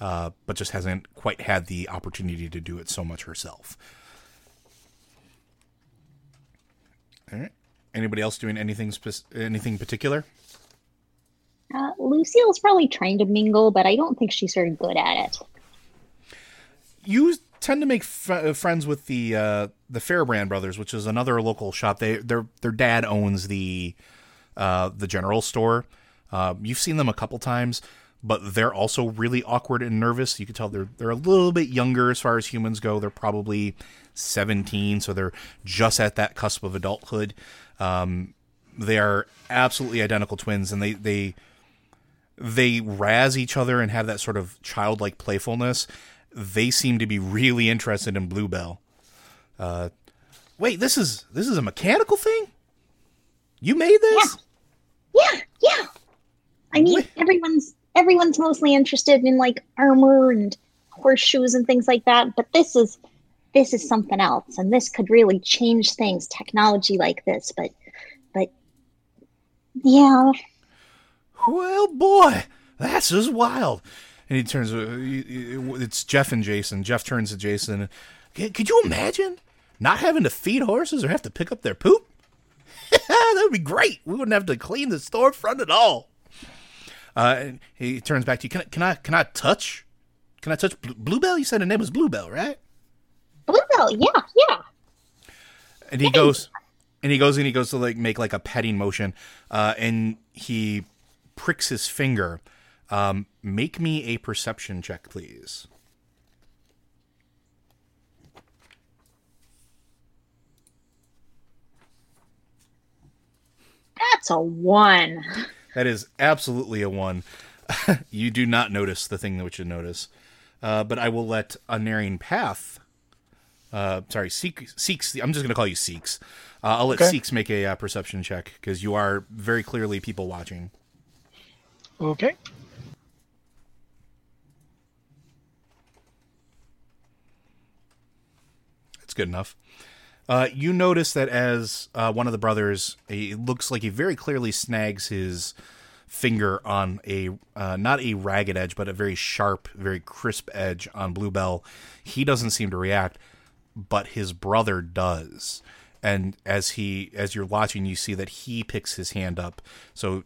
uh, but just hasn't quite had the opportunity to do it so much herself. All right. Anybody else doing anything spec- anything particular? Uh, Lucille's probably trying to mingle, but I don't think she's very good at it. you tend to make fr- uh, friends with the uh, the Fairbrand brothers, which is another local shop. They their their dad owns the uh, the general store. Uh, you've seen them a couple times, but they're also really awkward and nervous. You can tell they're they're a little bit younger as far as humans go. They're probably seventeen, so they're just at that cusp of adulthood. Um, they are absolutely identical twins, and they they they razz each other and have that sort of childlike playfulness. They seem to be really interested in Bluebell. Uh, wait, this is this is a mechanical thing. You made this? Yeah, yeah. I mean, Wait. everyone's everyone's mostly interested in like armor and horseshoes and things like that, but this is this is something else, and this could really change things. Technology like this, but but yeah, Well, boy, that's just wild. And he turns. uh, It's Jeff and Jason. Jeff turns to Jason. Could you imagine not having to feed horses or have to pick up their poop? that would be great. We wouldn't have to clean the storefront at all. Uh, and he turns back to you. Can I? Can I? Can I touch? Can I touch Blue- Bluebell? You said her name was Bluebell, right? Bluebell, yeah, yeah. and he goes and he goes and he goes to like make like a petting motion uh and he pricks his finger. Um make me a perception check please. That's a one. that is absolutely a one. You do not notice the thing that you notice. Uh but i will let unerring path uh sorry seek seeks i'm just gonna call you seeks. Uh, i'll let Okay. seeks make a uh, perception check because you are very clearly people watching Okay. That's good enough. Uh, you notice that as uh, one of the brothers, it looks like he very clearly snags his finger on a uh, not a ragged edge, but a very sharp, very crisp edge on Bluebell. He doesn't seem to react, but his brother does. And as he, as you're watching, you see that he picks his hand up. So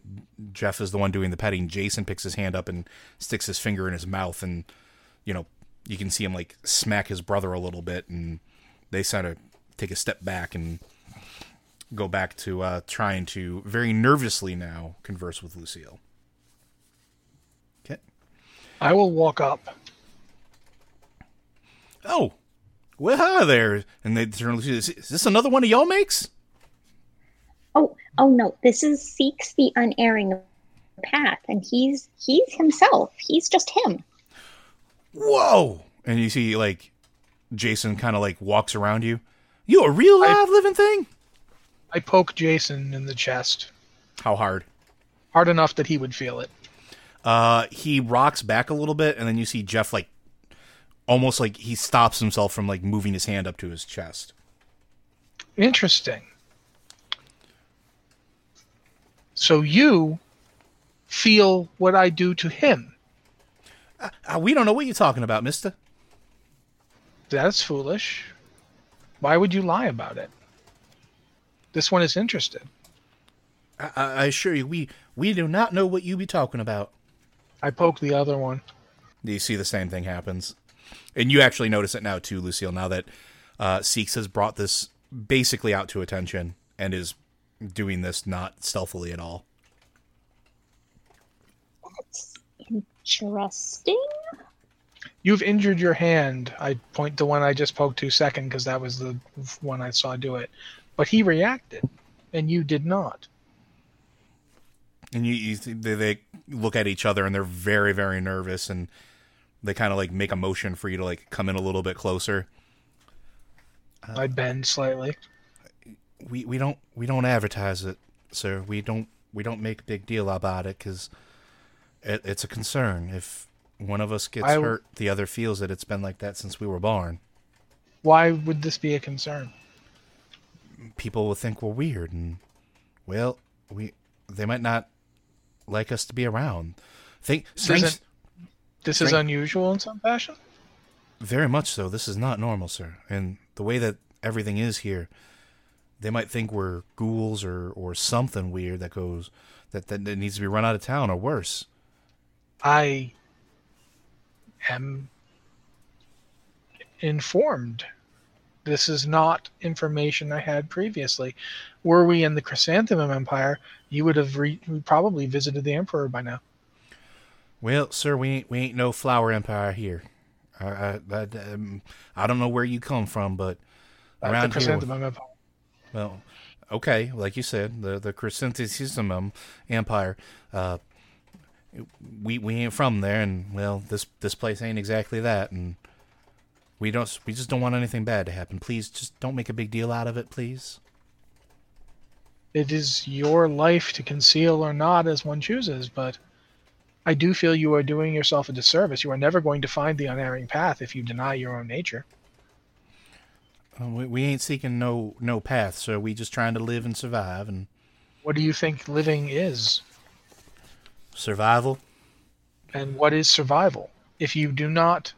Jeff is the one doing the petting. Jason picks his hand up and sticks his finger in his mouth, and you know you can see him like smack his brother a little bit, and they sort of take a step back and go back to uh, trying to very nervously now converse with Lucille. Okay. I will walk up. Oh, well, hi there. And they turn to Lucille. Is is this another one of y'all makes? Oh, oh no, this is seeks the unerring path, and he's he's himself. He's just him. Whoa! And you see like Jason kind of like walks around you. You a real I- live living thing? I poke Jason in the chest How hard? hard enough that he would feel it. Uh, he rocks back a little bit, and then you see Jeff like almost like he stops himself from like moving his hand up to his chest. Interesting. So you feel what I do to him. Uh, we don't know what you're talking about, Mister. That's foolish. Why would you lie about it? This one is interested. I, I I assure you, we we do not know what you be talking about. I poke the other one. Do you see the same thing happens, and you actually notice it now too, Lucille. Now that uh, Seeks has brought this basically out to attention and is doing this not stealthily at all. That's interesting. You've injured your hand. I point to one I just poked to second because that was the one I saw do it. But he reacted, and you did not. And you, you they, they look at each other and they're very very nervous and they kind of like make a motion for you to like come in a little bit closer. I bend slightly. we we don't we don't advertise it, sir. We don't we don't make a big deal about it because it, it's a concern. If one of us gets I- hurt, the other feels that it's been like that since we were born. Why would this be a concern? People will think we're weird, and well, we they might not like us to be around. Think strange, Isn't- This is unusual in some fashion. very much so. This is not normal, sir. And the way that everything is here, they might think we're ghouls or or something weird that goes that that, needs to be run out of town or worse. I am informed. This is not information I had previously. Were we in the Chrysanthemum Empire, you would have re- probably visited the Emperor by now. Well, sir, we ain't we ain't no flower empire here. I I, I, um, I don't know where you come from, but Uh, around here, Empire. well, okay, like you said, the the Chrysanthemum Empire. Uh, we we ain't from there, and well, this this place ain't exactly that, and we don't we just don't want anything bad to happen. Please, just don't make a big deal out of it, please. It is your life to conceal or not as one chooses, but I do feel you are doing yourself a disservice. You are never going to find the unerring path if you deny your own nature. Uh, we, we ain't seeking no no path, sir. We just trying to live and survive, and What do you think living is? survival. And what is survival? If you do not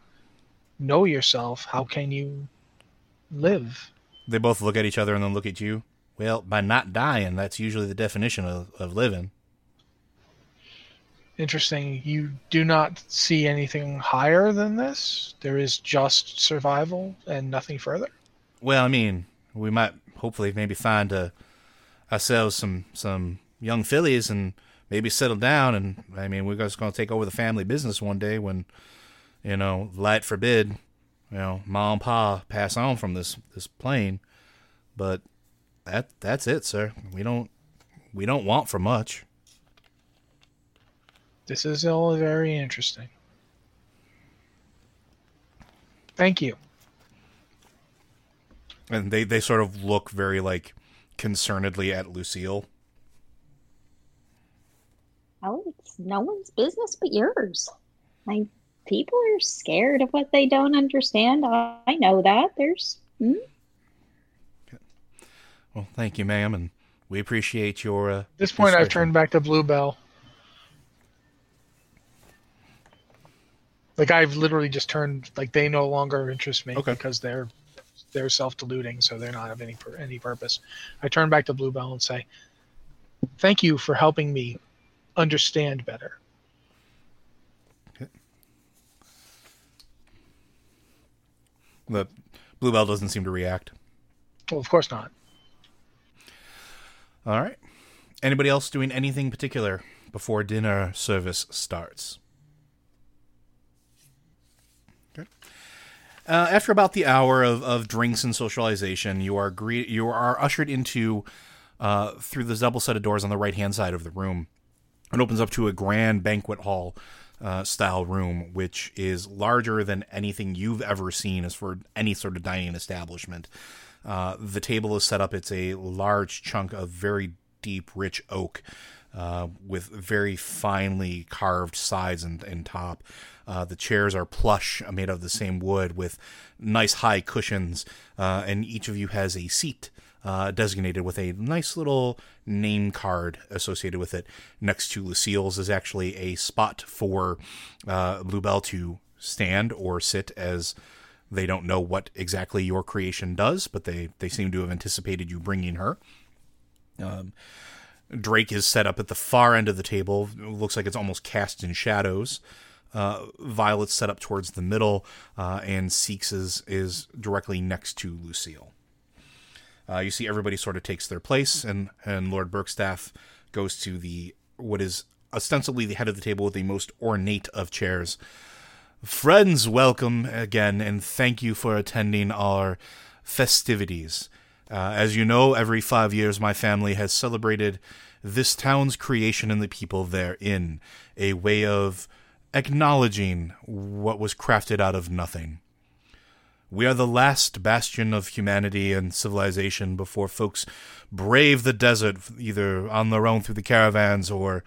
know yourself, how can you live? They both look at each other and then look at you. Well, by not dying, that's usually the definition of, of living. Interesting. You do not see anything higher than this? There is just survival and nothing further? Well, I mean, we might hopefully maybe find uh, ourselves some some young fillies and maybe settle down. And I mean, we're just going to take over the family business one day when, you know, light forbid, you know, mom and pa pass on from this this plane. But that that's it, sir. We don't we don't want for much. This is all very interesting. Thank you. And they they sort of look very like concernedly at Lucille. Oh, it's no one's business but yours. Like people are scared of what they don't understand. I, I know that. There's hmm? Well, thank you, ma'am, and we appreciate your. Uh, At this point, I've turned back to Bluebell. Like I've literally just turned like they no longer interest me Okay. because they're they're self-deluding, so they're not of any any purpose. I turn back to Bluebell and say, "Thank you for helping me understand better." The Bluebell doesn't seem to react. Well, of course not. All right. Anybody else doing anything particular before dinner service starts? Uh, after about the hour of, of drinks and socialization, you are gre- you are ushered into uh, through the double set of doors on the right hand side of the room. It opens up to a grand banquet hall uh, style room, which is larger than anything you've ever seen as for any sort of dining establishment. Uh, the table is set up, it's a large chunk of very deep, rich oak. Uh, with very finely carved sides and, and top. Uh, the chairs are plush, uh, made of the same wood, with nice high cushions, uh, and each of you has a seat uh, designated with a nice little name card associated with it. Next to Lucille's is actually a spot for uh, Bluebell to stand or sit as they don't know what exactly your creation does, but they, they seem to have anticipated you bringing her. Um, Drake is set up at the far end of the table. It looks like it's almost cast in shadows. Uh, Violet's set up towards the middle, uh, and Seeks is, is directly next to Lucille. Uh, you see everybody sort of takes their place, and, and Lord Burkstaff goes to the what is ostensibly the head of the table with the most ornate of chairs. Friends, welcome again, and thank you for attending our festivities. Uh, as you know, every five years my family has celebrated this town's creation and the people therein, a way of acknowledging what was crafted out of nothing. We are the last bastion of humanity and civilization before folks brave the desert, either on their own through the caravans or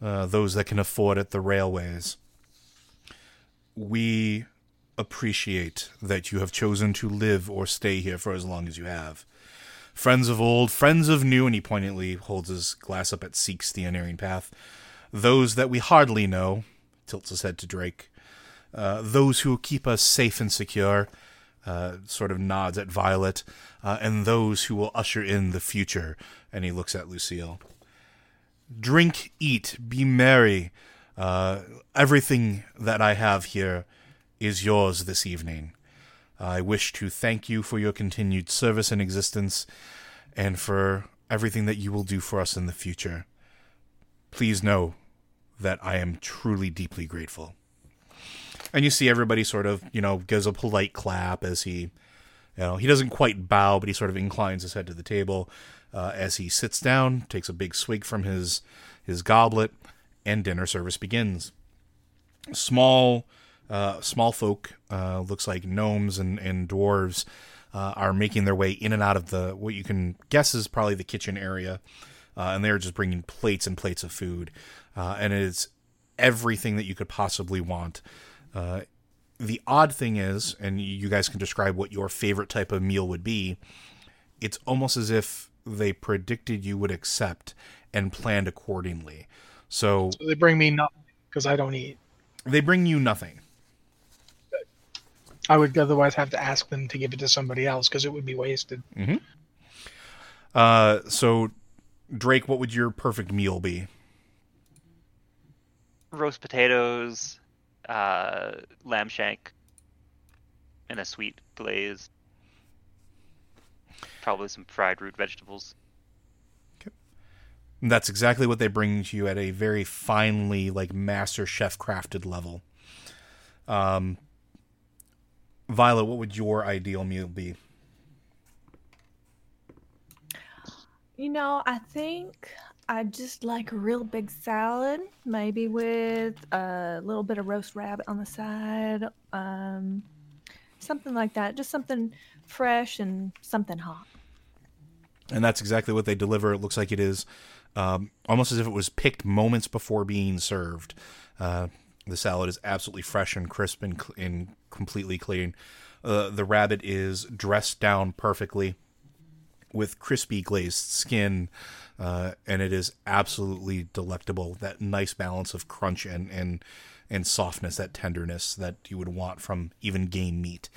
uh, those that can afford it, the railways. We appreciate that you have chosen to live or stay here for as long as you have friends of old, friends of new, and he poignantly holds his glass up at Seeks the Unerring Path. Those that we hardly know, tilts his head to Drake. Uh, those who keep us safe and secure, uh, sort of nods at Violet, uh, and those who will usher in the future. And he looks at Lucille. Drink, eat, be merry. Uh, everything that I have here is yours this evening. I wish to thank you for your continued service and existence and for everything that you will do for us in the future. Please know that I am truly deeply grateful. And you see everybody sort of, you know, gives a polite clap as he, you know, he doesn't quite bow, but he sort of inclines his head to the table uh, as he sits down, takes a big swig from his his goblet, and dinner service begins. Small uh, small folk, uh, looks like gnomes and, and dwarves, uh, are making their way in and out of the what you can guess is probably the kitchen area, uh, and they're just bringing plates and plates of food, uh, and it's everything that you could possibly want. Uh, the odd thing is, and you guys can describe what your favorite type of meal would be. It's almost as if they predicted you would accept and planned accordingly. So, so they bring me nothing because I don't eat. They bring you nothing. I would otherwise have to ask them to give it to somebody else because it would be wasted. Mm-hmm. Uh, so, Drake, what would your perfect meal be? Roast potatoes, uh, lamb shank, and a sweet glaze. Probably some fried root vegetables. Okay. And that's exactly what they bring to you at a very finely, like master chef crafted level. Um, Violet, what would your ideal meal be? You know, I think I just like a real big salad, maybe with a little bit of roast rabbit on the side, um, something like that. Just something fresh and something hot. And that's exactly what they deliver. It looks like it is um, almost as if it was picked moments before being served. Uh, the salad is absolutely fresh and crisp and, and completely clean. Uh, the rabbit is dressed down perfectly with crispy glazed skin, uh, and it is absolutely delectable. That nice balance of crunch and and and softness, that tenderness that you would want from even game meat.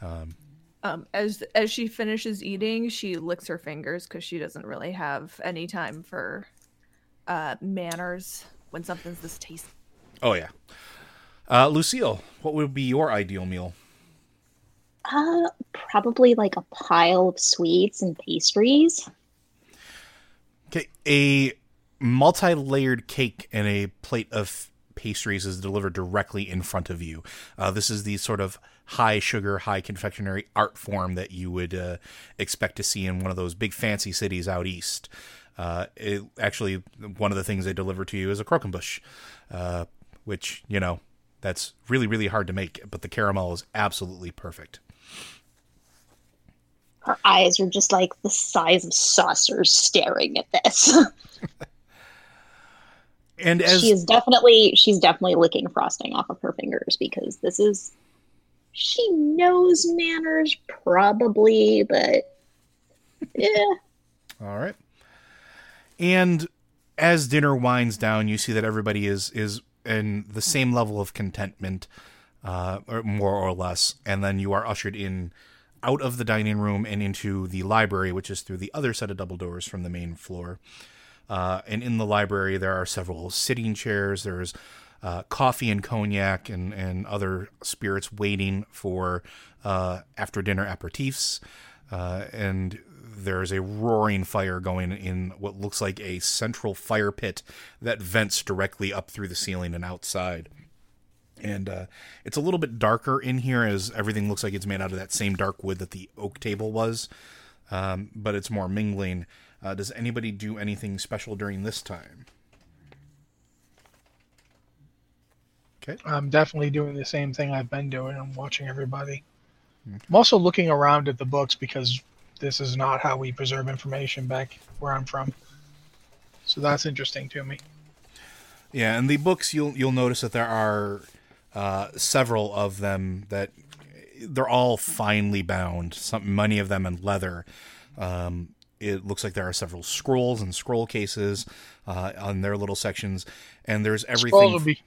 Um, um, as as she finishes eating, she licks her fingers because she doesn't really have any time for uh, manners when something's this tasty. Oh yeah, uh, Lucille, what would be your ideal meal? Uh, probably like a pile of sweets and pastries. Okay, a multi-layered cake and a plate of pastries is delivered directly in front of you. Uh, this is the sort of high sugar, high confectionery art form that you would uh, expect to see in one of those big fancy cities out east. Uh, it, actually, one of the things they deliver to you is a croquembouche, uh, which you know that's really really hard to make, but the caramel is absolutely perfect. Her eyes are just like the size of saucers staring at this. and as she is definitely she's definitely licking frosting off of her fingers because this is she knows manners probably, but yeah. All right. And as dinner winds down, you see that everybody is is in the same level of contentment, uh, or more or less, and then you are ushered in out of the dining room and into the library, which is through the other set of double doors from the main floor. Uh, and in the library, there are several sitting chairs. There's uh, coffee and cognac and, and other spirits waiting for uh, after dinner aperitifs. Uh, and there's a roaring fire going in what looks like a central fire pit that vents directly up through the ceiling and outside and uh, it's a little bit darker in here as everything looks like it's made out of that same dark wood that the oak table was um, but it's more mingling uh, does anybody do anything special during this time okay I'm definitely doing the same thing I've been doing. I'm watching everybody. I'm also looking around at the books because this is not how we preserve information back where I'm from. So that's interesting to me. Yeah, and the books you'll you'll notice that there are uh, several of them that they're all finely bound. Some many of them in leather. Um, it looks like there are several scrolls and scroll cases uh, on their little sections, and there's everything. Scrolls would be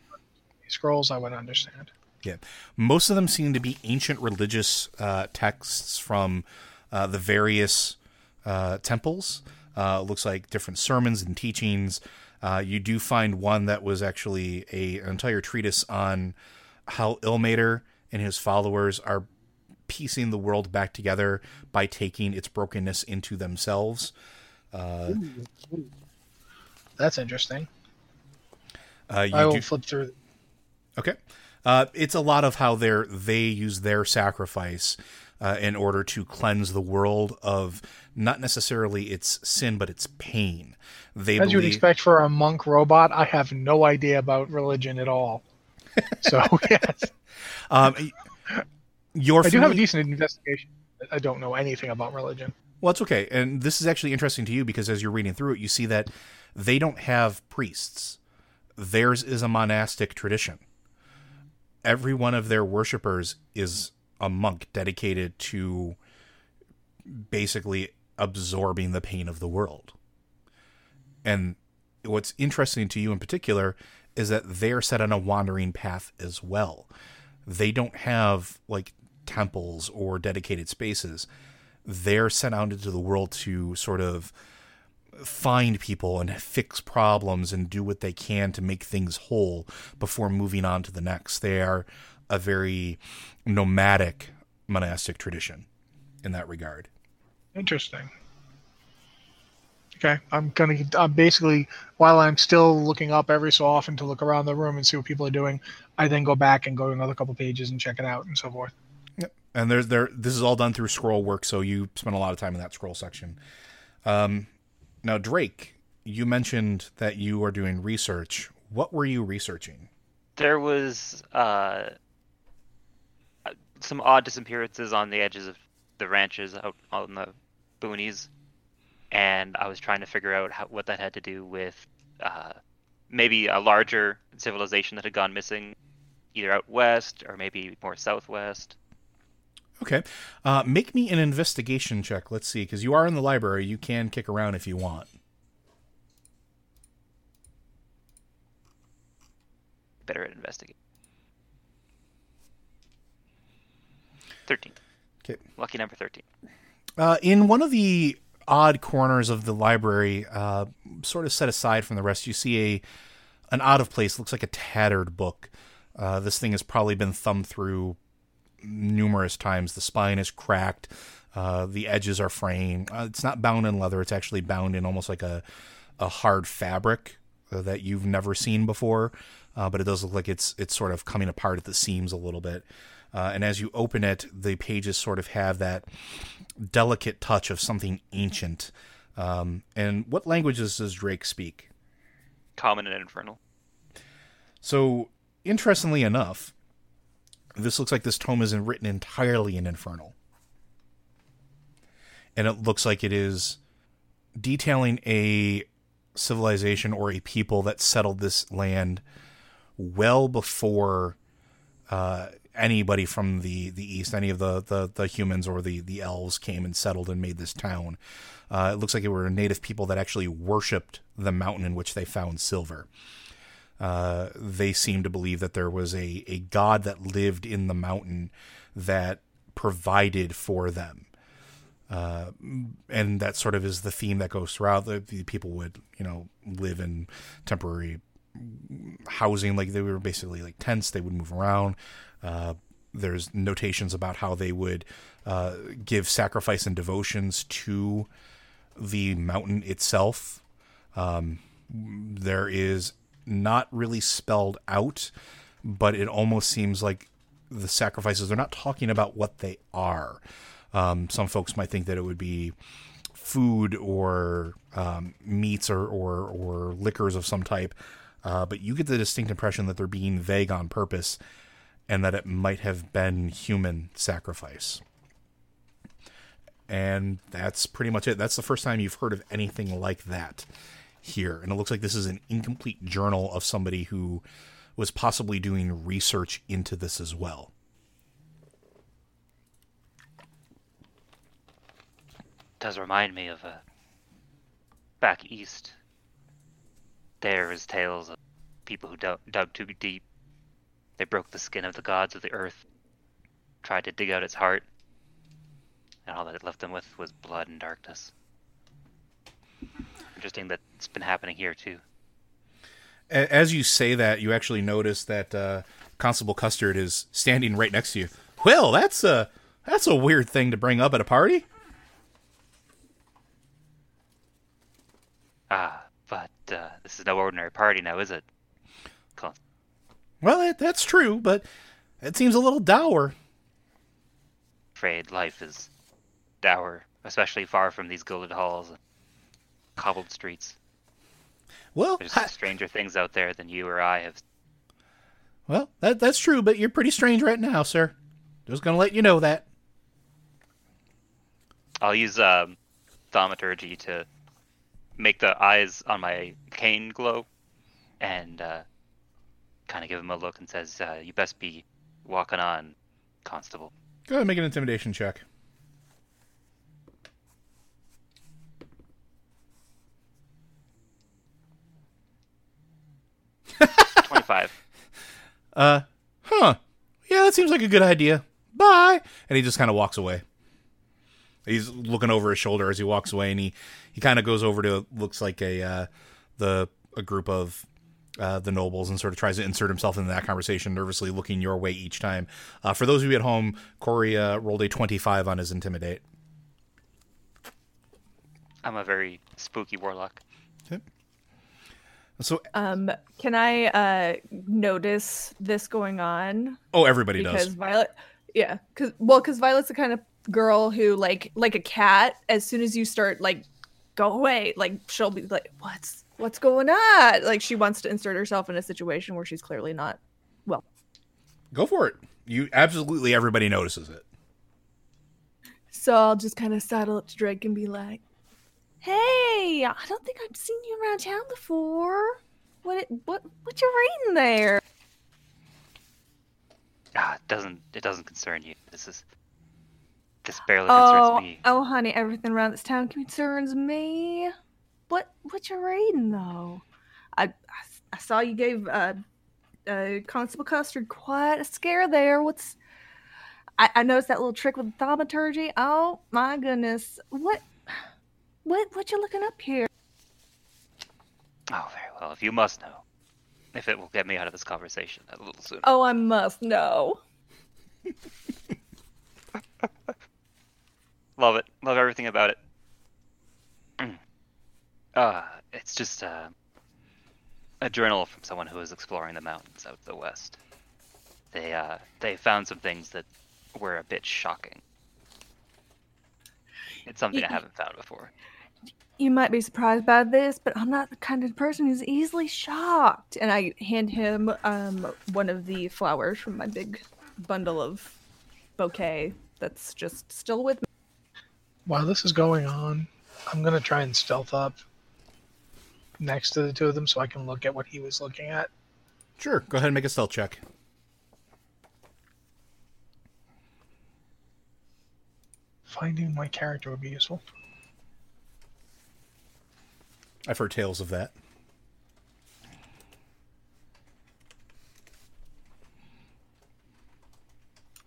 scrolls. I would understand. Yeah, most of them seem to be ancient religious uh, texts from uh, the various uh, temples. Uh, looks like different sermons and teachings. Uh, you do find one that was actually a an entire treatise on how Ilmater and his followers are piecing the world back together by taking its brokenness into themselves. Uh, That's interesting. uh, you I will do- flip through. Okay. Uh, it's a lot of how they they use their sacrifice uh, in order to cleanse the world of not necessarily its sin, but its pain. They As you would expect for a monk robot, I have no idea about religion at all. So yes, um, you're I do have a decent investigation. I don't know anything about religion. Well, it's okay. And this is actually interesting to you because as you're reading through it, you see that they don't have priests. Theirs is a monastic tradition. Every one of their worshippers is a monk dedicated to basically absorbing the pain of the world. And what's interesting to you in particular is that they're set on a wandering path as well. They don't have like temples or dedicated spaces. They're sent out into the world to sort of find people and fix problems and do what they can to make things whole before moving on to the next. They are a very nomadic monastic tradition in that regard. Interesting. Okay, I'm gonna. I'm basically while I'm still looking up every so often to look around the room and see what people are doing. I then go back and go to another couple pages and check it out and so forth. Yep. And there's there this is all done through scroll work so you spend a lot of time in that scroll section um now drake you mentioned that you are doing research what were you researching There was uh, uh, some odd disappearances on the edges of the ranches out on the boonies, and I was trying to figure out how, what that had to do with uh, maybe a larger civilization that had gone missing, either out west or maybe more southwest. okay uh make me an investigation check let's see because you are in the library you can kick around if you want Better at investigate. Thirteen. okay Lucky number thirteen. Uh, in one of the odd corners of the library, uh, sort of set aside from the rest, you see a an out of place, looks like a tattered book. Uh, this thing has probably been thumbed through numerous times. The spine is cracked. Uh, the edges are fraying. Uh, it's not bound in leather. It's actually bound in almost like a a hard fabric uh, that you've never seen before. uh, but it does look like it's it's sort of coming apart at the seams a little bit. Uh, and as you open it, the pages sort of have that delicate touch of something ancient. Um, and what languages does Drake speak? Common and infernal. So, interestingly enough, this looks like this tome is written entirely in Infernal. And it looks like it is detailing a civilization or a people that settled this land well before uh, anybody from the, the east, any of the, the, the, humans or the, the elves came and settled and made this town. Uh, it looks like it were native people that actually worshipped the mountain in which they found silver. Uh, they seem to believe that there was a, a god that lived in the mountain that provided for them. Uh, and that sort of is the theme that goes throughout. The, the, people would, you know, live in temporary housing, like they were basically like tents. They would move around. Uh, there's notations about how they would uh, give sacrifice and devotions to the mountain itself. Um, there is not really spelled out, but it almost seems like the sacrifices, they're not talking about what they are. Um, some folks might think that it would be food or um, meats or, or, or liquors of some type, uh, but you get the distinct impression that they're being vague on purpose and that it might have been human sacrifice. And that's pretty much it. That's the first time you've heard of anything like that here. And it looks like this is an incomplete journal of somebody who was possibly doing research into this as well. does remind me of a back east. There is tales of people who dug, dug too deep. They broke the skin of the gods of the earth, tried to dig out its heart, and all that it left them with was blood and darkness interesting that it's been happening here too. As you say that, you actually notice that uh, Constable Custard is standing right next to you. Well, that's a that's a weird thing to bring up at a party. Ah, but uh, this is no ordinary party now, is it? Well, that, that's true, but it seems a little dour. Afraid life is dour, especially far from these gilded halls and cobbled streets. Well, there's I... stranger things out there than you or I have. Well, that that's true, but you're pretty strange right now, sir. Just gonna let you know that. I'll use um, thaumaturgy to make the eyes on my cane glow, and uh, kind of give him a look and says, uh, "You best be walking on, constable." Go ahead and make an intimidation check. 25. Uh, huh. Yeah, that seems like a good idea. Bye. And he just kind of walks away. He's looking over his shoulder as he walks away, and he, he kind of goes over to looks like a uh, the a group of uh, the nobles and sort of tries to insert himself into that conversation, nervously looking your way each time. Uh, for those of you at home, Cory uh, rolled a twenty-five on his intimidate. I'm a very spooky warlock. Okay. So, um, can I uh notice this going on? Oh, everybody because does. Violet, yeah, because well, because Violet's the kind of girl who like like a cat. As soon as you start like go away, like she'll be like, "What's what's going on?" Like she wants to insert herself in a situation where she's clearly not well. Go for it. You absolutely everybody notices it. So I'll just kind of saddle up to Drake and be like, Hey, I don't think I've seen you around town before. What what what you reading there? Ah, it doesn't it doesn't concern you. This is this barely concerns oh, me. Oh, honey, everything around this town concerns me. What what you reading though? I I, I saw you gave uh, uh, Constable Custard quite a scare there. What's I, I noticed that little trick with the thaumaturgy. Oh my goodness, what what what you looking up here? Oh, very well. If you must know, if it will get me out of this conversation a little sooner. Oh, I must know. Love it. Love everything about it. Uh, it's just uh, a journal from someone who was exploring the mountains out to the west. They uh, they found some things that were a bit shocking. It's something I haven't found before. You might be surprised by this, but I'm not the kind of person who's easily shocked. And I hand him um, one of the flowers from my big bundle of bouquet that's just still with me. While this is going on, I'm gonna try and stealth up next to the two of them so I can look at what he was looking at. Sure. Go ahead and make a stealth check. Finding my character would be useful. I've heard tales of that.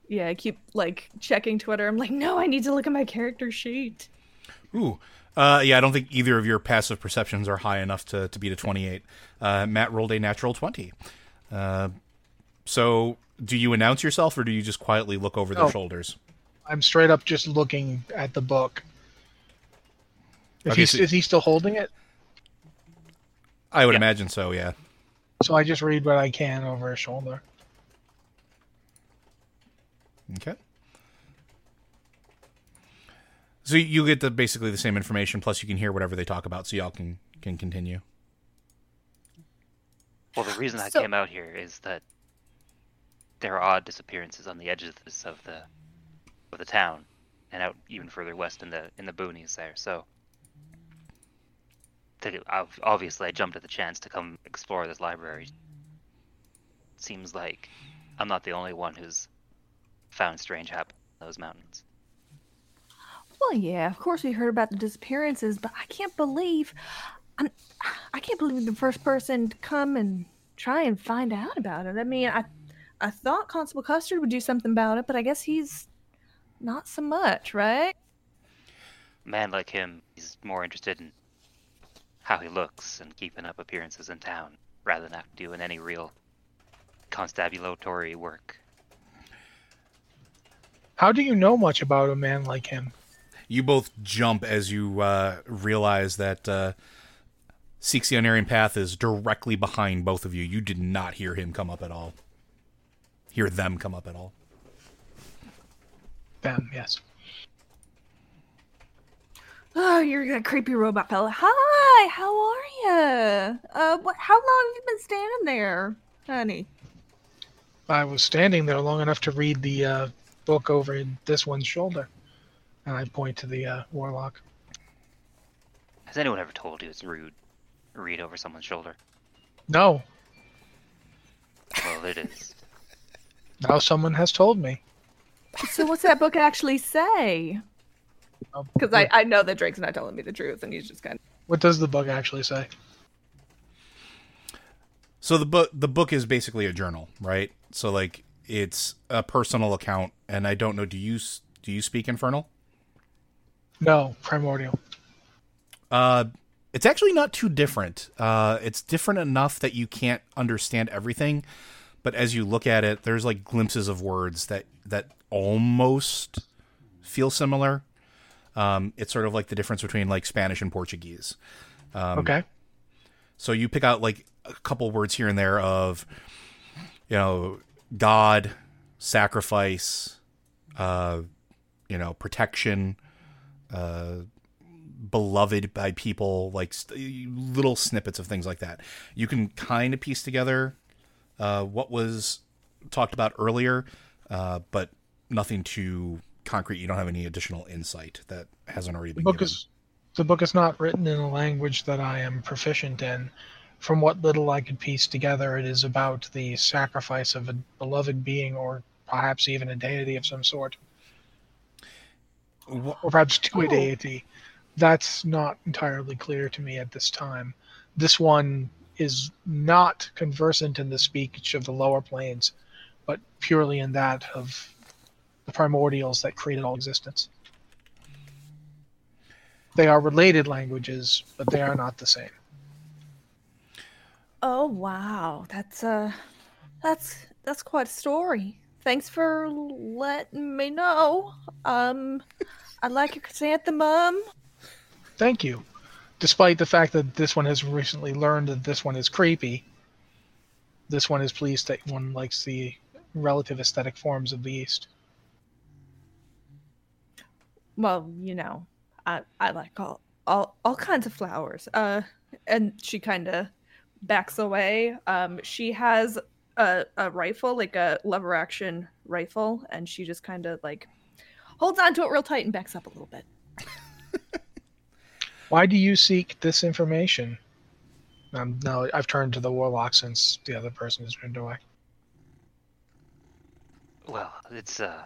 Yeah, I keep like checking Twitter. I'm like, no, I need to look at my character sheet. Ooh. Uh, yeah, I don't think either of your passive perceptions are high enough to, to beat a 28. Uh, Matt rolled a natural 20. Uh, so, do you announce yourself or do you just quietly look over their Oh. shoulders? I'm straight up just looking at the book. If Okay, he's, so- is he still holding it? I would Yeah. imagine so, yeah. So I just read what I can over his shoulder. Okay. So you get the basically the same information, plus you can hear whatever they talk about, so y'all can can continue. Well, the reason I So- came out here is that there are odd disappearances on the edges of the of the town, and out even further west in the in the boonies there. So, to, obviously, I jumped at the chance to come explore this library. Seems like I'm not the only one who's found strange happen in those mountains. Well, yeah, of course we heard about the disappearances, but I can't believe I'm, I can't believe the first person to come and try and find out about it. I mean, I I thought Constable Custard would do something about it, but I guess he's not so much, right? A man like him, he's more interested in how he looks and keeping up appearances in town rather than act- doing any real constabulatory work. How do you know much about a man like him? You both jump as you uh, realize that uh, Seeks the Unerring Path is directly behind both of you. You did not hear him come up at all. Hear them come up at all. Them, yes. Oh, you're a creepy robot fella. Hi, how are you? Uh, what? How long have you been standing there, honey? I was standing there long enough to read the uh, book over this one's shoulder. And I point to the uh, warlock. Has anyone ever told you it's rude to read over someone's shoulder? No, Well, it is. now someone has told me. So, what's that book actually say? Because I, I know that Drake's not telling me the truth, and he's just kind of. What does the book actually say? So the book the book is basically a journal, right? So like it's a personal account, and I don't know. Do you do you speak Infernal? No, primordial. Uh, it's actually not too different. Uh, it's different enough that you can't understand everything, but as you look at it, there's like glimpses of words that that almost feel similar. Um, it's sort of like the difference between like Spanish and Portuguese. Um, okay. So you pick out like a couple words here and there of, you know, God, sacrifice, uh, you know, protection, uh, beloved by people, like st- little snippets of things like that. You can kind of piece together uh, what was talked about earlier, uh, but nothing too concrete. You don't have any additional insight that hasn't already The been book given. is the book is not written in a language that I am proficient in. From what little I could piece together, it is about the sacrifice of a beloved being, or perhaps even a deity of some sort, or perhaps to a Oh. deity. That's not entirely clear to me at this time. This one is not conversant in the speech of the lower planes, but purely in that of the primordials that created all existence. They are related languages, but they are not the same. Oh wow, that's uh, that's that's quite a story. Thanks for letting me know. Um, I like your chrysanthemum. Thank you. despite the fact that this one has recently learned that this one is creepy, this one is pleased that one likes the relative aesthetic forms of the East. Well, you know, I I like all all all kinds of flowers. Uh, and she kind of backs away. Um, she has a a rifle, like a lever action rifle, and she just kind of like holds on to it real tight and backs up a little bit. Why do you seek this information? Um, no, I've turned to the warlock since the other person has turned away. Well, it's uh,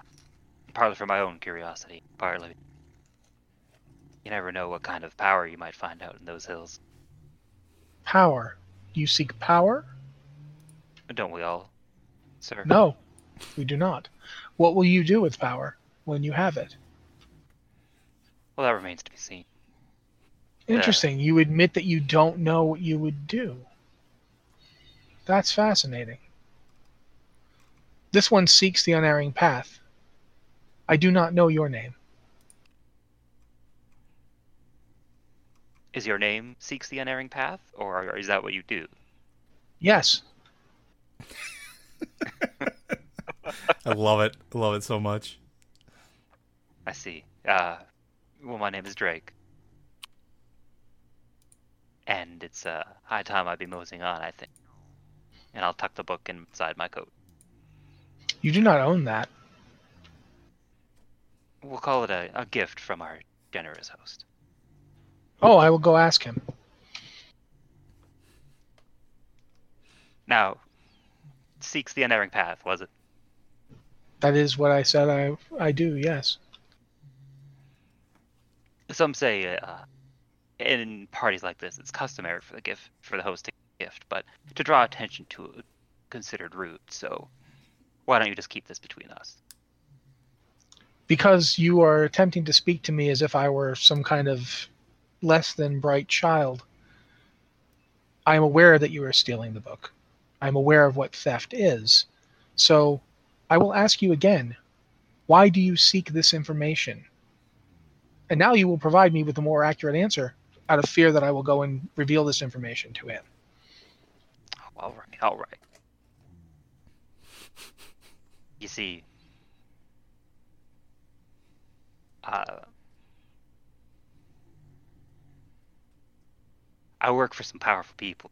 partly for my own curiosity, partly. You never know what kind of power you might find out in those hills. Power. You seek power? Don't we all, sir? No, we do not. What will you do with power when you have it? Well, that remains to be seen. Interesting. You admit that you don't know what you would do. That's fascinating. This one seeks the unerring path. I do not know your name. Is your name Seeks the Unerring Path, or is that what you do? Yes. I love it. I love it so much. I see. Uh, well, my name is Drake. And it's uh, high time I be moseying on, I think. And I'll tuck the book inside my coat. You do not own that. We'll call it a, a gift from our generous host. Oh, I will go ask him. Now, seeks the unerring path, was it? That is what I said I I do, yes. Some say uh, in parties like this, it's customary for the gift for the host to gift, but to draw attention to a considered rude. So, why don't you just keep this between us? Because you are attempting to speak to me as if I were some kind of less than bright child. I am aware that you are stealing the book. I'm aware of what theft is. So I will ask you again why do you seek this information? And now you will provide me with a more accurate answer out of fear that I will go and reveal this information to him. All right, all right. You see, uh, I work for some powerful people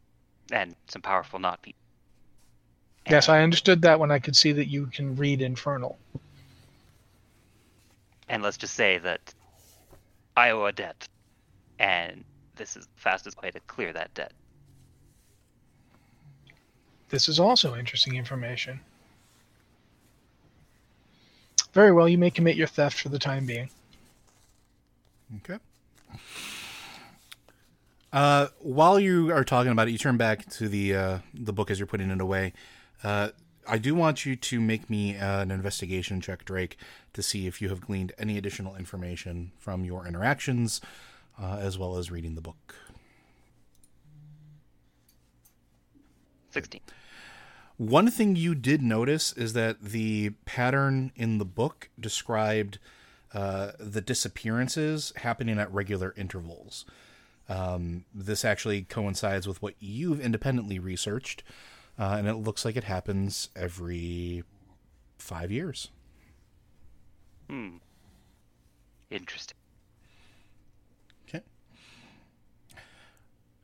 and some powerful not people. Yes, I understood that when I could see that you can read Infernal. And let's just say that I owe a debt, and this is the fastest way to clear that debt. This is also interesting information. Very well, you may commit your theft for the time being. Okay. Uh, while you are talking about it, you turn back to the uh, the book as you're putting it away. Uh, I do want you to make me uh, an investigation check, Drake, to see if you have gleaned any additional information from your interactions, uh, as well as reading the book. 16. One thing you did notice is that the pattern in the book described uh, the disappearances happening at regular intervals. Um, this actually coincides with what you've independently researched, uh, and it looks like it happens every five years. Hmm. Interesting. Okay.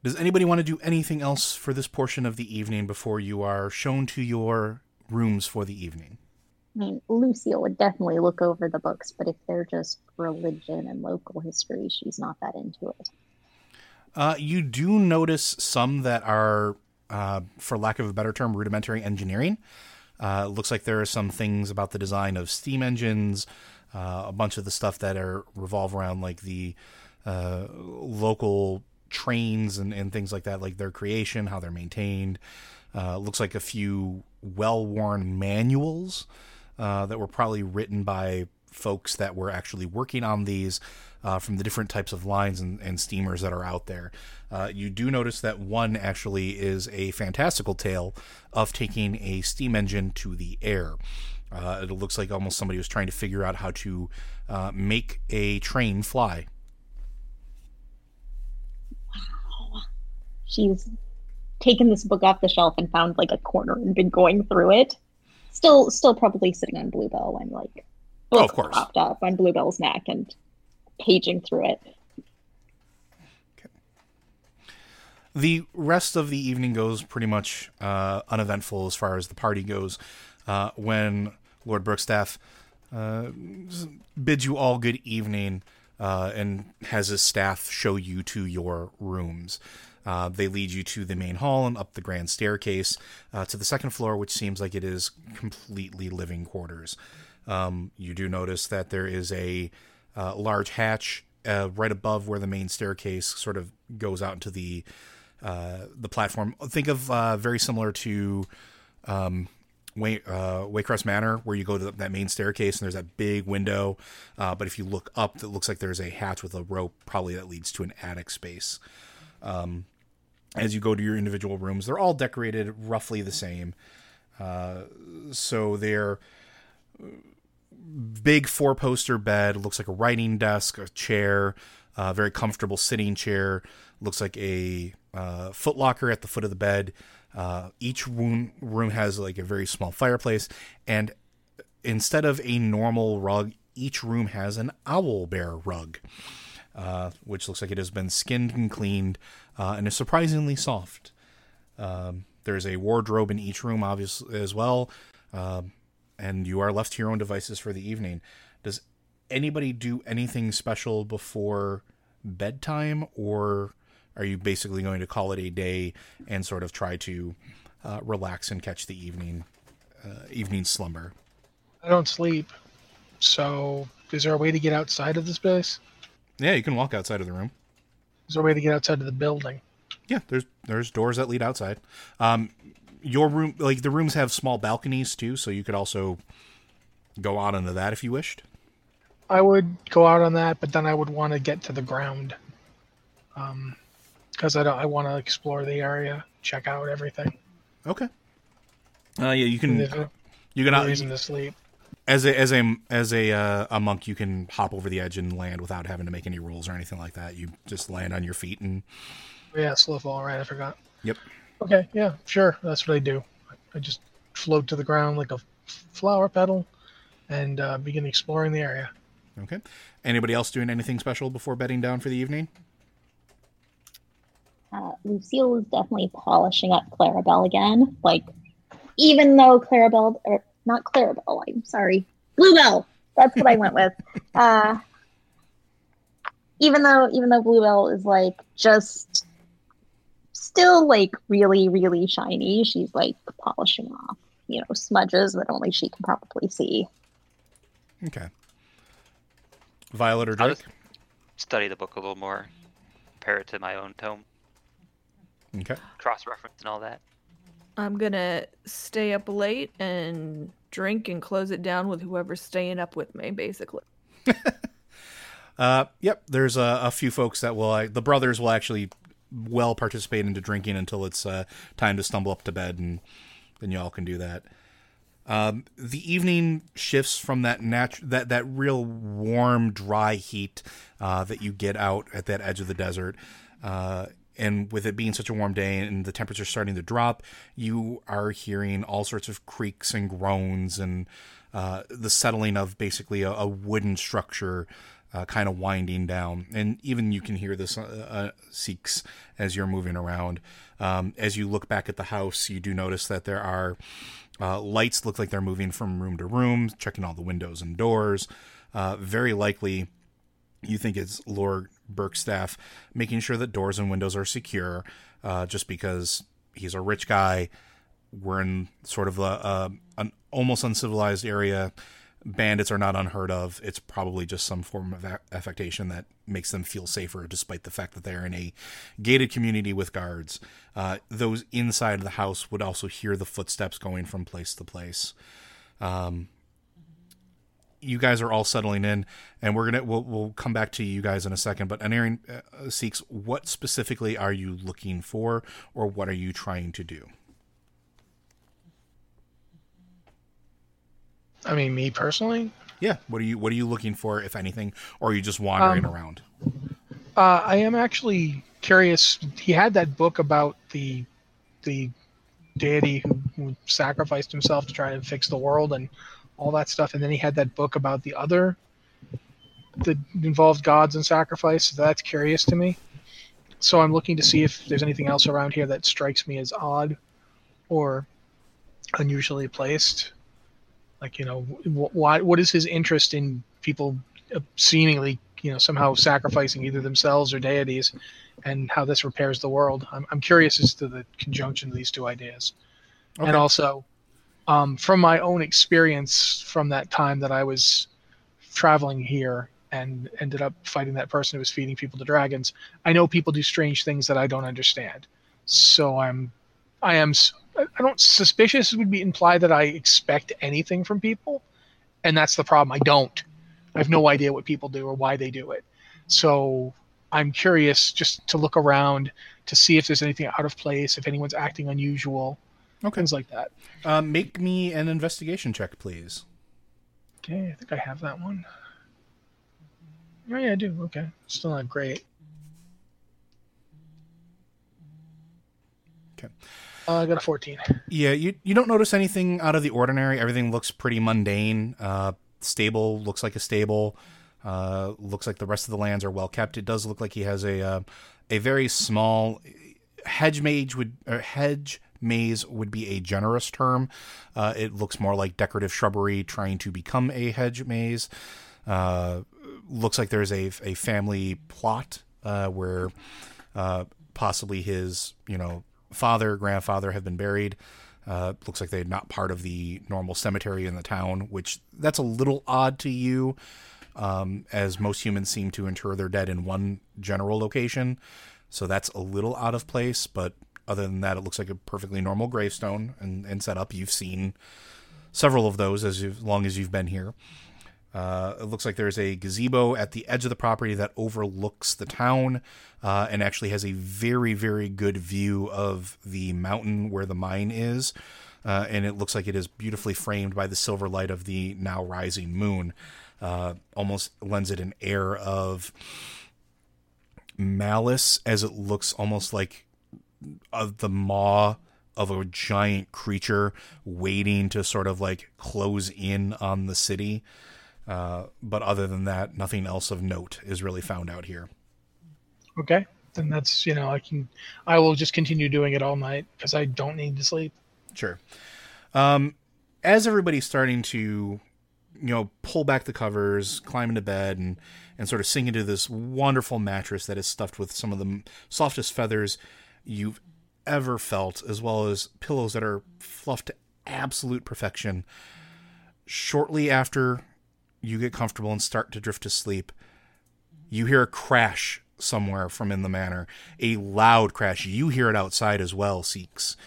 Does anybody want to do anything else for this portion of the evening before you are shown to your rooms for the evening? I mean, Lucille would definitely look over the books, but if they're just religion and local history, she's not that into it. Uh, you do notice some that are, uh, for lack of a better term, rudimentary engineering. Uh, looks like there are some things about the design of steam engines, uh, a bunch of the stuff that are revolve around like the uh, local trains and, and things like that, like their creation, how they're maintained. Uh, looks like a few well-worn manuals that were probably written by folks that were actually working on these uh, from the different types of lines and, and steamers that are out there. Uh, you do notice that one actually is a fantastical tale of taking a steam engine to the air. Uh, it looks like almost somebody was trying to figure out how to uh, make a train fly. Wow. She's taken this book off the shelf and found like a corner and been going through it. Still, still probably sitting on Bluebell when like Oh, of course. popped up on Bluebell's neck and paging through it. the rest of the evening goes pretty much uh, uneventful as far as the party goes. Uh, when Lord Brookstaff uh, bids you all good evening uh, and has his staff show you to your rooms. Uh, they lead you to the main hall and up the grand staircase uh, to the second floor, which seems like it is completely living quarters. Um, you do notice that there is a uh, large hatch uh, right above where the main staircase sort of goes out into the uh, the platform. Think of uh, very similar to um, Wayne, uh, Manor, where you go to that main staircase and there's that big window. Uh, but if you look up, it looks like there's a hatch with a rope, probably that leads to an attic space. Um, as you go to your individual rooms, they're all decorated roughly the same. So they're big four poster bed, looks like a writing desk, a chair, a very comfortable sitting chair, looks like a uh, foot locker at the foot of the bed. Uh, each room room has like a very small fireplace, and instead of a normal rug, each room has an owl bear rug, uh, which looks like it has been skinned and cleaned uh, and is surprisingly soft. Um, there's a wardrobe in each room, obviously as well, um, and you are left to your own devices for the evening. Does anybody do anything special before bedtime, or are you basically going to call it a day and sort of try to uh, relax and catch the evening uh, evening slumber? I don't sleep. So, is there a way to get outside of the place? Yeah, you can walk outside of the room. Is there a way to get outside of the building? Yeah, there's there's doors that lead outside. Um, your room, like the rooms, have small balconies too, so you could also go out onto that if you wished. I would go out on that, but then I would want to get to the ground. Um, because I don't, I want to explore the area, check out everything. Okay. Uh, yeah, you can no you can reason to sleep. as a as a as a uh, a monk, you can hop over the edge and land without having to make any rolls or anything like that. You just land on your feet and Yeah, slow fall. Right, I forgot. yep. Okay, yeah, sure. That's what I do. I just float to the ground like a flower petal, and uh, begin exploring the area. Okay. Anybody else doing anything special before bedding down for the evening? Uh, Lucille is definitely polishing up Clarabelle again. Like, even though Clarabelle, or not Clarabelle, I'm sorry, Bluebell. That's what I went with. Uh, even though, even though Bluebell is like just still like really, really shiny, she's like polishing off, you know, smudges that only she can probably see. Okay. Violet or I'll Drake? study the book a little more, compare it to my own tome, Okay. cross reference and all that. I'm gonna stay up late and drink and close it down with whoever's staying up with me, basically. Uh, yep. There's a, a few folks that will. Uh, the brothers will actually well participate into drinking until it's uh, time to stumble up to bed, and then you all can do that. Um, the evening shifts from that nat- that that real warm, dry heat uh, that you get out at that edge of the desert. Uh, and with it being such a warm day and the temperature starting to drop, you are hearing all sorts of creaks and groans and uh, the settling of basically a, a wooden structure uh, kind of winding down. And even you can hear this uh, uh, seeks as you're moving around. Um, as you look back at the house, you do notice that there are uh, lights look like they're moving from room to room, checking all the windows and doors. Uh, very likely, you think it's Lord Burkstaff making sure that doors and windows are secure, uh, just because he's a rich guy. We're in sort of a, a an almost uncivilized area. Bandits are not unheard of. It's probably just some form of affectation that makes them feel safer, despite the fact that they're in a gated community with guards. Uh, those inside the house would also hear the footsteps going from place to place. Um, you guys are all settling in, and we're gonna we'll, we'll come back to you guys in a second. But Anarin uh, seeks what specifically are you looking for, or what are you trying to do? I mean, me personally, Yeah, what are you what are you looking for, if anything, or are you just wandering Um, around? uh, I am actually curious. He had that book about the the deity who, who sacrificed himself to try to fix the world and all that stuff, and then he had that book about the other that involved gods and sacrifice. So that's curious to me. So I'm looking to see if there's anything else around here that strikes me as odd or unusually placed. Like you know, wh- why? What is his interest in people uh, seemingly you know somehow sacrificing either themselves or deities, and how this repairs the world? I'm I'm curious as to the conjunction of these two ideas, Okay. and also um, from my own experience from that time that I was traveling here and ended up fighting that person who was feeding people to dragons. I know people do strange things that I don't understand, so I'm I am I don't suspicious would be imply that I expect anything from people, and that's the problem. I don't. I have no idea what people do or why they do it. So I'm curious just to look around to see if there's anything out of place, if anyone's acting unusual, Okay. things like that. Um, make me an investigation check, please. Okay, I think I have that one. Oh yeah, I do. Okay, still not great. Okay. Uh, I got a 14. Yeah, you you don't notice anything out of the ordinary. Everything looks pretty mundane. Uh, stable looks like a stable. Uh, looks like the rest of the lands are well kept. It does look like he has a uh, a very small hedge mage would or hedge maze would be a generous term. Uh, it looks more like decorative shrubbery trying to become a hedge maze. Uh, looks like there's a a family plot uh, where uh, possibly his you know father grandfather have been buried. Uh, looks like they're not part of the normal cemetery in the town, which that's a little odd to you, um, as most humans seem to inter their dead in one general location. So that's a little out of place, but other than that, it looks like a perfectly normal gravestone and, and setup. You've seen several of those as long as you've been here. Uh, it looks like there's a gazebo at the edge of the property that overlooks the town uh, and actually has a very, very good view of the mountain where the mine is. Uh, and it looks like it is beautifully framed by the silver light of the now rising moon. Uh, almost lends it an air of malice as it looks almost like of the maw of a giant creature waiting to sort of like close in on the city. Uh, but other than that, nothing else of note is really found out here. Okay, then that's you know I can I will just continue doing it all night because I don't need to sleep. Sure. Um, as everybody's starting to, you know, pull back the covers, climb into bed, and and sort of sink into this wonderful mattress that is stuffed with some of the softest feathers you've ever felt, as well as pillows that are fluffed to absolute perfection. Shortly after you get comfortable and start to drift to sleep, you hear a crash somewhere from in the manor, a loud crash. You hear it outside as well, Seeks.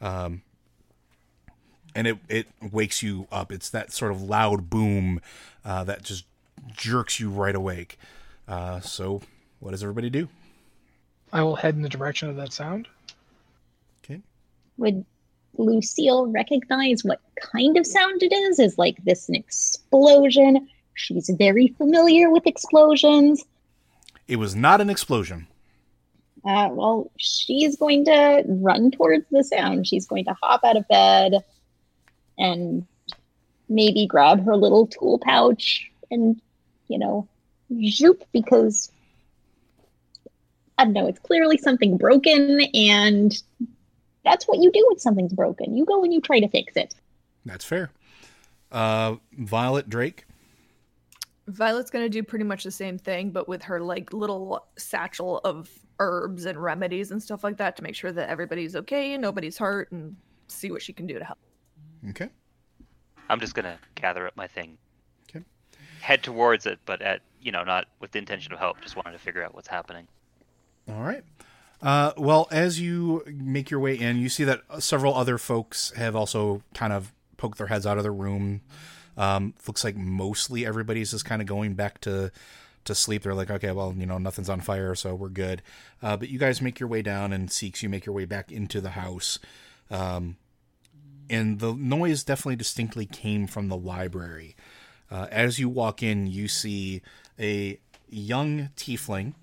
Um, and it, it wakes you up. It's that sort of loud boom uh, that just jerks you right awake. Uh, so, what does everybody do? I will head in the direction of that sound. Okay. Would Lucille recognize what kind of sound it is? Is like this an explosion? She's very familiar with explosions. It was not an explosion. Uh, well, she's going to run towards the sound. She's going to hop out of bed and maybe grab her little tool pouch and, you know, zoop because I don't know, it's clearly something broken and that's what you do when something's broken. You go and you try to fix it. That's fair. Uh, Violet Drake. Violet's gonna do pretty much the same thing, but with her like little satchel of herbs and remedies and stuff like that to make sure that everybody's okay and nobody's hurt and see what she can do to help. Okay. I'm just gonna gather up my thing. Okay. Head towards it, but at you know, not with the intention of help. Just wanted to figure out what's happening. All right. Uh, well, as you make your way in, you see that several other folks have also kind of poked their heads out of the room. Um, looks like mostly everybody's just kind of going back to to sleep. They're like, okay, well, you know, nothing's on fire, so we're good. Uh, but you guys make your way down, and Seeks, you make your way back into the house. Um, and the noise definitely distinctly came from the library. Uh, as you walk in, you see a young tiefling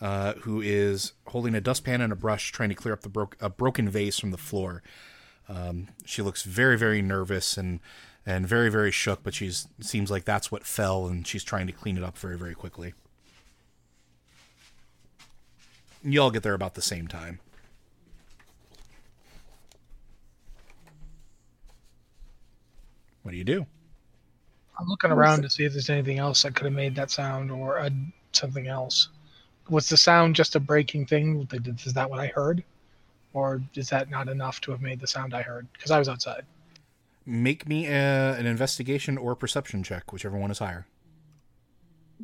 uh, who is holding a dustpan and a brush, trying to clear up the bro- a broken vase from the floor. Um, she looks very, very nervous and and very, very shook, but she's seems like that's what fell, and she's trying to clean it up very, very quickly. You all get there about the same time. What do you do? I'm looking around to see if there's anything else that could have made that sound or uh, something else. Was the sound just a breaking thing? Is that what I heard? Or is that not enough to have made the sound I heard? Because I was outside. Make me a, an investigation or perception check, whichever one is higher.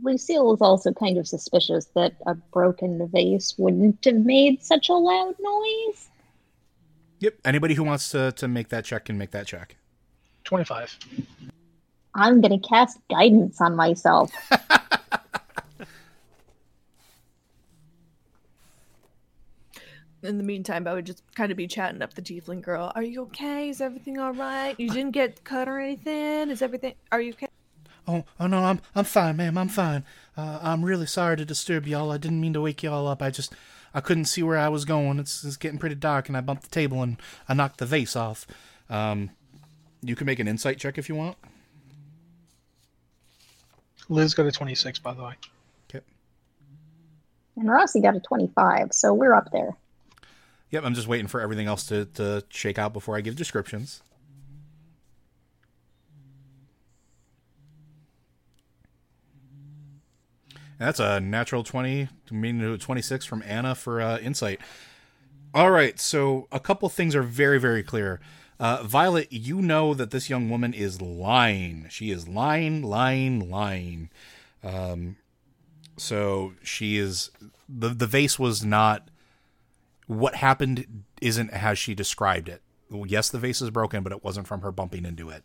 Lucille is also kind of suspicious that a broken vase wouldn't have made such a loud noise. Yep. Anybody who wants to, to make that check can make that check. 25. I'm going to cast guidance on myself. In the meantime, I would just kind of be chatting up the tiefling girl. Are you okay? Is everything all right? You didn't get cut or anything? Is everything? Are you okay? Oh, oh no, I'm I'm fine, ma'am. I'm fine. Uh, I'm really sorry to disturb y'all. I didn't mean to wake y'all up. I just I couldn't see where I was going. It's, it's getting pretty dark, and I bumped the table and I knocked the vase off. Um, you can make an insight check if you want. Liz got a 26, by the way. Okay. And Rossi got a 25, so we're up there. Yep, I'm just waiting for everything else to, to shake out before I give descriptions. That's a natural 20, meaning 26 from Anna for uh, insight. All right, so a couple things are very, very clear. Uh, Violet, you know that this young woman is lying. She is lying, lying, lying. Um, so she is the the vase was not what happened. Isn't as she described it. Yes, the vase is broken, but it wasn't from her bumping into it.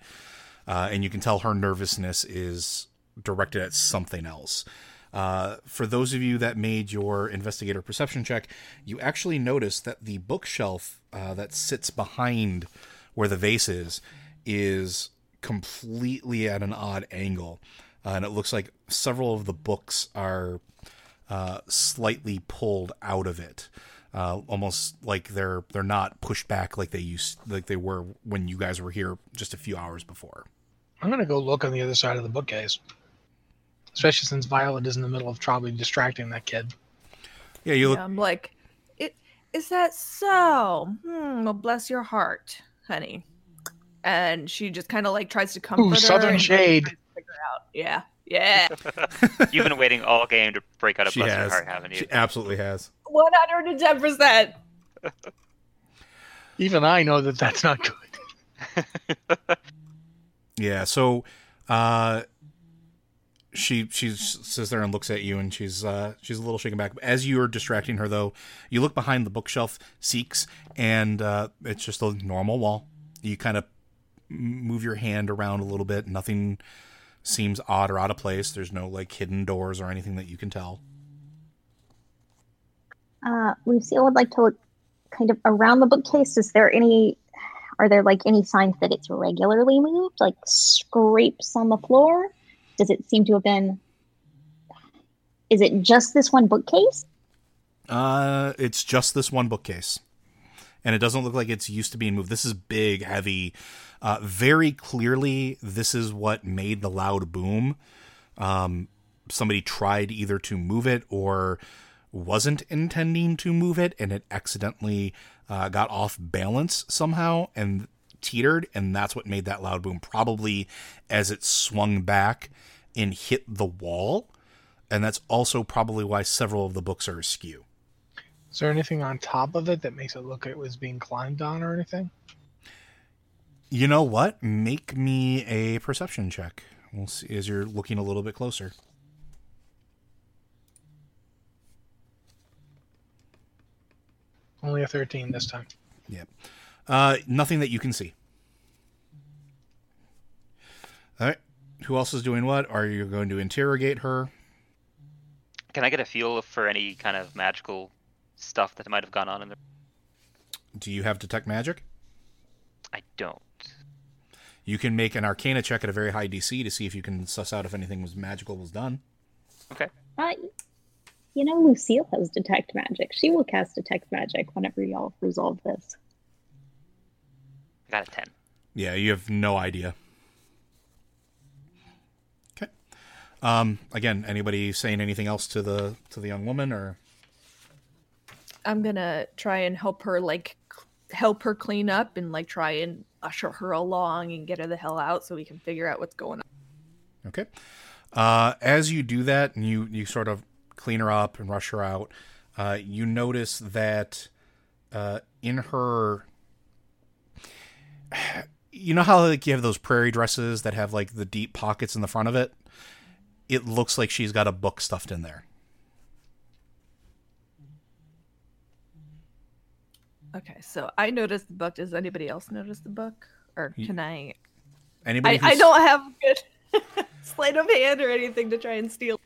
Uh, and you can tell her nervousness is directed at something else. Uh, for those of you that made your investigator perception check, you actually notice that the bookshelf uh, that sits behind where the vase is is completely at an odd angle. Uh, and it looks like several of the books are uh, slightly pulled out of it, uh, almost like they're they're not pushed back like they used like they were when you guys were here just a few hours before. I'm gonna go look on the other side of the bookcase, especially since Violet is in the middle of probably distracting that kid. Yeah, you look. Yeah, I'm like, it is that so? Hmm. Well, bless your heart, honey. And she just kind of like tries to comfort Ooh, her. Southern Shade. Figure out. Yeah. Yeah. You've been waiting all game to break out a She bless has. your heart, haven't you? She absolutely has. One hundred and ten percent. Even I know that that's not good. Yeah, so uh she she sits there and looks at you and she's uh she's a little shaken back. As you're distracting her though, you look behind the bookshelf seeks and uh it's just a normal wall. You kind of move your hand around a little bit, nothing seems odd or out of place. There's no like hidden doors or anything that you can tell. Uh, Lucille would like to look kind of around the bookcase. Is there any, are there like any signs that it's regularly moved, like scrapes on the floor? Does it seem to have been, is it just this one bookcase? Uh, it's just this one bookcase, and it doesn't look like it's used to being moved. This is big, heavy. Uh, very clearly, this is what made the loud boom. Um, somebody tried either to move it or wasn't intending to move it, and it accidentally uh, got off balance somehow and teetered, and that's what made that loud boom. Probably as it swung back and hit the wall, and that's also probably why several of the books are askew. Is there anything on top of it that makes it look like it was being climbed on or anything? You know what? Make me a perception check. We'll see as you're looking a little bit closer. Only a 13 this time. Yep. Uh, nothing that you can see. All right. Who else is doing what? Are you going to interrogate her? Can I get a feel for any kind of magical stuff that might have gone on in there? Do you have detect magic? I don't. You can make an Arcana check at a very high DC to see if you can suss out if anything was magical was done. Okay. Uh, You know, Lucille has detect magic. She will cast detect magic whenever y'all resolve this. I got a 10. Yeah, you have no idea. Okay. Um. Again, anybody saying anything else to the to the young woman or? I'm gonna try and help her, like, help her clean up and like try and usher her along and get her the hell out so we can figure out what's going on. Okay. Uh, as you do that and you, you sort of clean her up and rush her out, uh, you notice that uh, in her. You know how like you have those prairie dresses that have like the deep pockets in the front of it? It looks like she's got a book stuffed in there. Okay, so I noticed the book. Does anybody else notice the book? Or can I? Anybody? I, I don't have good sleight of hand or anything to try and steal.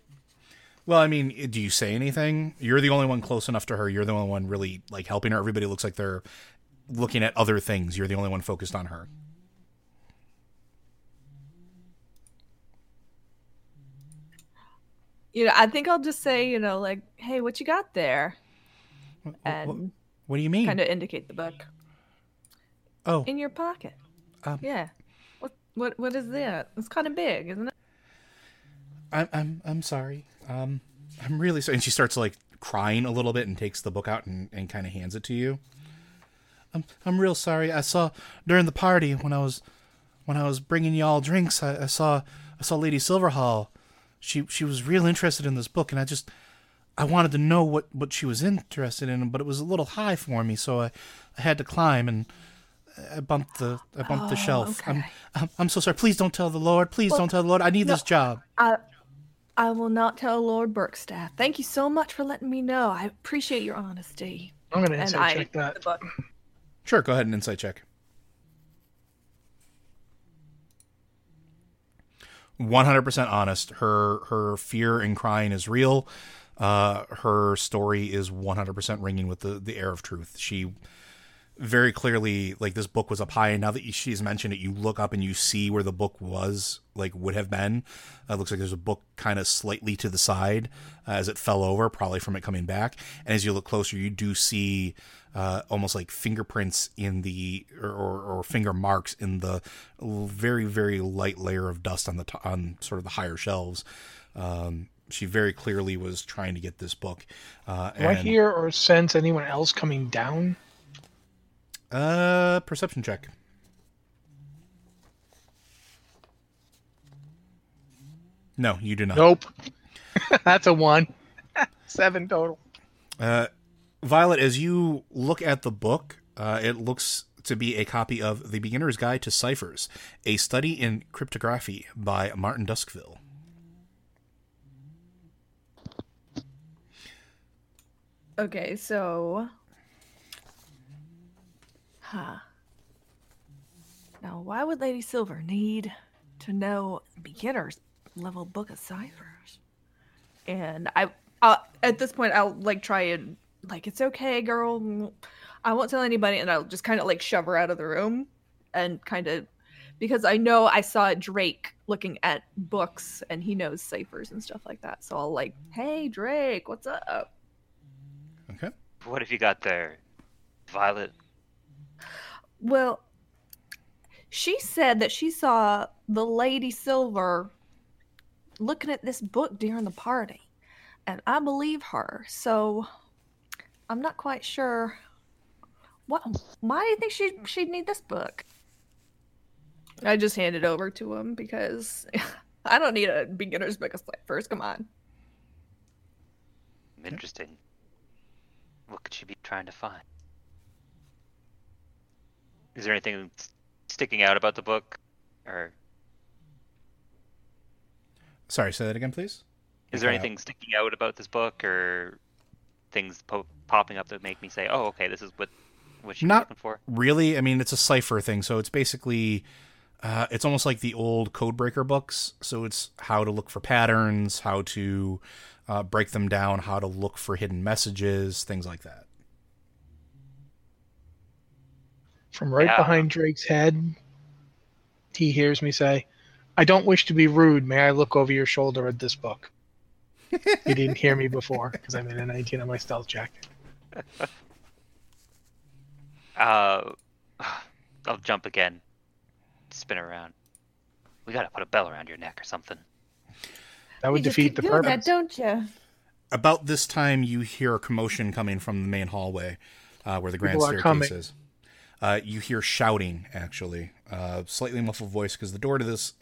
Well, I mean, do you say anything? You're the only one close enough to her. You're the only one really like helping her. Everybody looks like they're looking at other things. You're the only one focused on her. You know, I think I'll just say, you know, like, hey, what you got there? What, And what do you mean? kind of indicate the book oh, in your pocket. Um, yeah. What what what is that? It's kind of big, isn't it? I'm I'm I'm sorry. Um, I'm really sorry. And she starts like crying a little bit and takes the book out and, and kind of hands it to you. I'm I'm real sorry. I saw during the party when I was when I was bringing y'all drinks. I, I saw I saw Lady Silverhall. She she was real interested in this book, and I just I wanted to know what what she was interested in, but it was a little high for me, so I I had to climb and. I bumped the I bumped the Oh, shelf. I'm. I'm I'm so sorry. Please don't tell the Lord. Please don't tell the Lord. I need this job. I I will not tell Lord Berkstaff. Thank you so much for letting me know. I appreciate your honesty. I'm gonna And insight I check that. the. Sure, go ahead and insight check. 100% honest. Her her fear and crying is real. Uh, her story is 100% ringing with the, the air of truth. She very clearly, like, this book was up high, and now that she's mentioned it, you look up and you see where the book was, like, would have been. Uh, it looks like there's a book kind of slightly to the side uh, as it fell over, probably from it coming back. And as you look closer, you do see uh, almost like fingerprints in the or, or, finger marks in the very very light layer of dust on the to- on sort of the higher shelves. Um, she very clearly was trying to get this book. Uh, Do I hear or sense anyone else coming down? Uh, perception check. No, you do not. Nope. That's a one. Seven total. Uh, Violet, as you look at the book, uh, it looks to be a copy of The Beginner's Guide to Ciphers, a study in cryptography by Martin Duskville. Okay, so Huh. Now why would Lady Silver need to know beginner's level book of ciphers? And I uh, at this point I'll like try and like it's okay, girl. I won't tell anybody and I'll just kind of like shove her out of the room and kind of because I know I saw Drake looking at books and he knows ciphers and stuff like that. So I'll like, "Hey Drake, what's up?" Okay. What have you got there, Violet? Well, she said that she saw the Lady Silver looking at this book during the party, and I believe her. So I'm not quite sure. What? Why do you think she she'd need this book? I just handed it over to him because I don't need a beginner's book of ciphers. Come on. Interesting. What could she be trying to find? Is there anything sticking out about the book, or Sorry, say that again, please. is there out. anything sticking out about this book, or things po- popping up that make me say, "Oh, okay, this is what what she's Not looking for"? really. I mean, it's a cipher thing, so it's basically, uh, it's almost like the old codebreaker books. So it's how to look for patterns, how to uh, break them down, how to look for hidden messages, things like that. From right Yeah. behind Drake's head, he hears me say, I don't wish to be rude. May I look over your shoulder at this book? he didn't hear me before because I made a 19 on my stealth check. Uh, I'll jump again. Spin around. We gotta put a bell around your neck or something. That would You defeat keep the doing purpose. that, don't you? About this time, you hear a commotion coming from the main hallway, uh, where the grand People staircase is. Uh, you hear shouting, actually, uh, slightly muffled voice because the door to this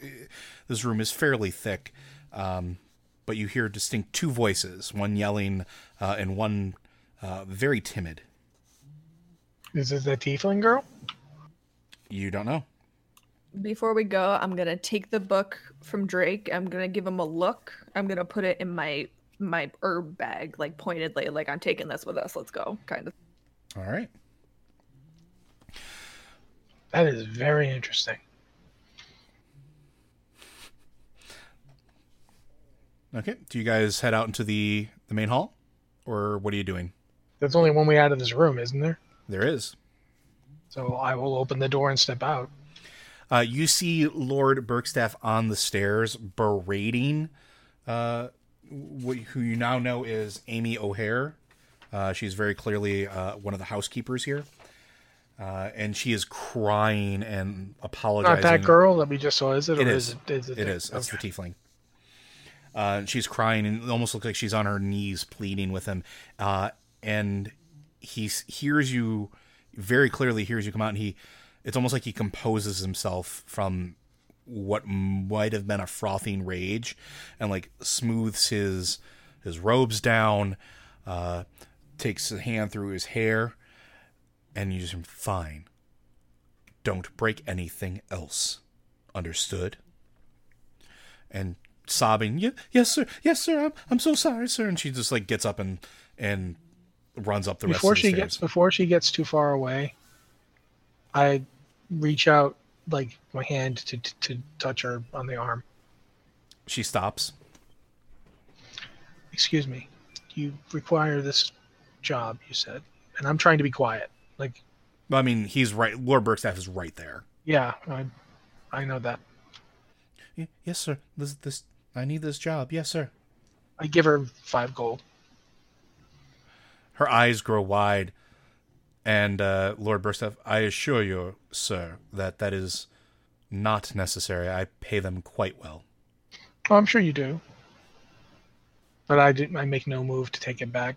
this room is fairly thick. Um, but you hear distinct two voices, one yelling uh, and one uh, very timid. Is this the tiefling girl? You don't know. Before we go, I'm gonna take the book from Drake. I'm gonna give him a look. I'm gonna put it in my my herb bag, like pointedly, like I'm taking this with us. Let's go, kind of. All right. That is very interesting. Okay. Do you guys head out into the the main hall, or what are you doing? There's only one way out of this room, isn't there? There is. So I will open the door and step out. Uh, you see Lord Berkstaff on the stairs berating uh, wh- who you now know is Amy O'Hare. Uh, she's very clearly uh, one of the housekeepers here. Uh, and she is crying and apologizing. Not that girl that we just saw, is it? It or is. it, is It the- is. That's okay. the tiefling. Uh, she's crying and it almost looks like she's on her knees pleading with him. Uh, and he hears you very clearly. Hears you come out, and he. It's almost like he composes himself from what might have been a frothing rage, and like smooths his his robes down, uh, takes a hand through his hair, and uses him fine. Don't break anything else. Understood? and sobbing, "Yeah, yes, sir, yes, sir. I'm, I'm so sorry, sir." And she just like gets up and and runs up the Before rest of the she stairs. gets before she gets too far away, I reach out like my hand to, to to touch her on the arm. She stops. Excuse me, you require this job, you said, and I'm trying to be quiet. Like, I mean, he's right. Lord Berkstaff is right there. yeah, I, I know that. "Y- Yes, sir. This, this, I need this job. Yes, sir. I give her five gold. Her eyes grow wide, and uh, Lord Berkstaff, I assure you, sir, that that is not necessary. I pay them quite well. Oh, I'm sure you do. But I did. I make no move to take it back.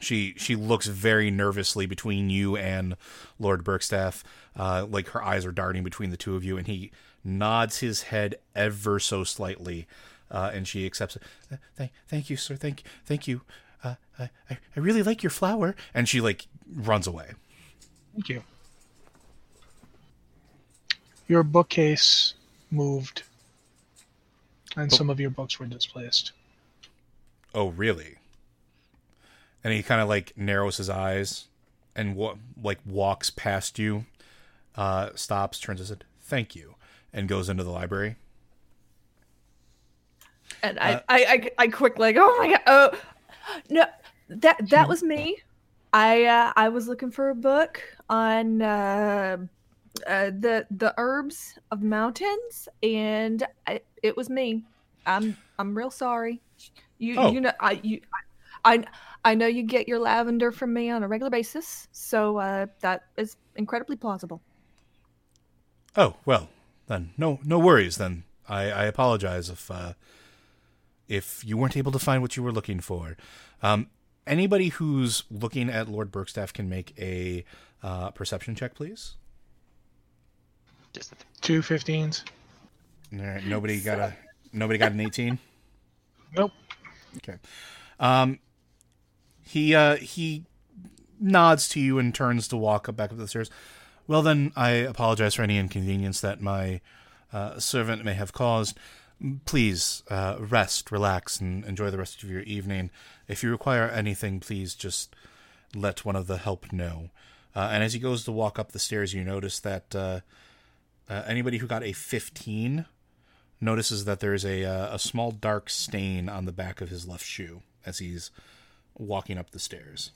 She she looks very nervously between you and Lord Berkstaff, uh, like her eyes are darting between the two of you, and he nods his head ever so slightly, uh, and she accepts it. "Uh, Thank, thank you, sir. Thank, thank you. Uh, I, I I really like your flower, and she like runs away. Thank you. Your bookcase moved, and some of your books were displaced. Oh, really? And he kind of like narrows his eyes, and wa- like walks past you, uh, stops, turns his head, thank you, and goes into the library. And Uh, I, I, I, I quick like, oh my god, oh no, that that was me. I, uh, I was looking for a book on uh, uh, the the herbs of mountains, and I, it was me. I'm, I'm real sorry. You, Oh. you know, I, you, I, I know you get your lavender from me on a regular basis, so uh, that is incredibly plausible. Oh well, then no no worries. Then I, I apologize if uh, if you weren't able to find what you were looking for. Um, anybody who's looking at Lord Berkstaff can make a uh, perception check, please. Two 15s. All right, nobody got a nobody got an eighteen. Nope. Okay. Um, he uh, he nods to you and turns to walk up back up the stairs. Well, then, I apologize for any inconvenience that my uh, servant may have caused. Please uh, rest, relax, and enjoy the rest of your evening. If you require anything, please just let one of the help know. Uh, and as he goes to walk up the stairs, you notice that uh, uh, anybody who got a 15 notices that there's a uh, a small dark stain on the back of his left shoe as he's walking up the stairs.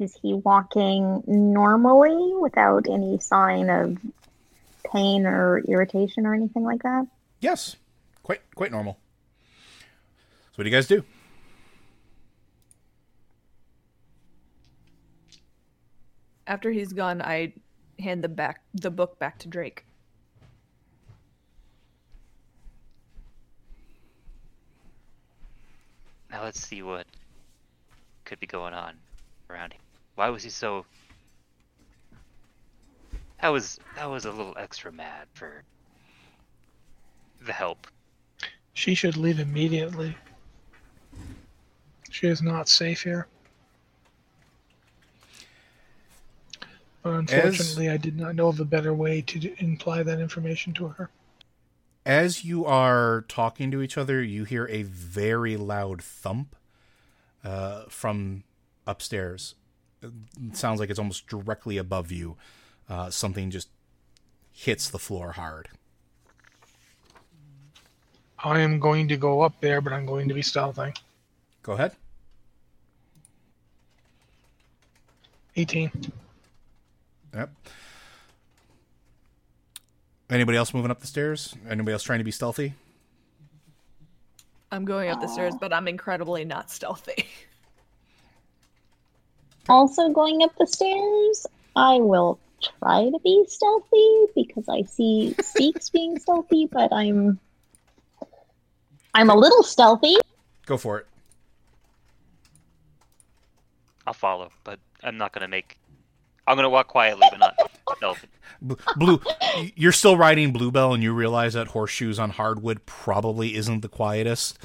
Is he walking normally without any sign of pain or irritation or anything like that? Yes, quite quite normal. So what do you guys do? After he's gone, I hand the back the book back to Drake. Now let's see what could be going on around him. Why was he so? That was that was a little extra mad for the help. She should leave immediately. She is not safe here. But unfortunately, I did not know of a better way to d- imply that information to her. As you are talking to each other, you hear a very loud thump uh, from upstairs. It sounds like it's almost directly above you. Uh, something just hits the floor hard. I am going to go up there, but I'm going to be stealthing. Go ahead. 18. Yep. Anybody else moving up the stairs? Anybody else trying to be stealthy? I'm going up the stairs, but I'm incredibly not stealthy. Also going up the stairs, I will try to be stealthy because I see Seeks being stealthy, but I'm I'm a little stealthy. Go for it. I'll follow, but I'm not gonna make. I'm gonna walk quietly, but not stealthy. Blue, you're still riding Bluebell, and you realize that horseshoes on hardwood probably isn't the quietest.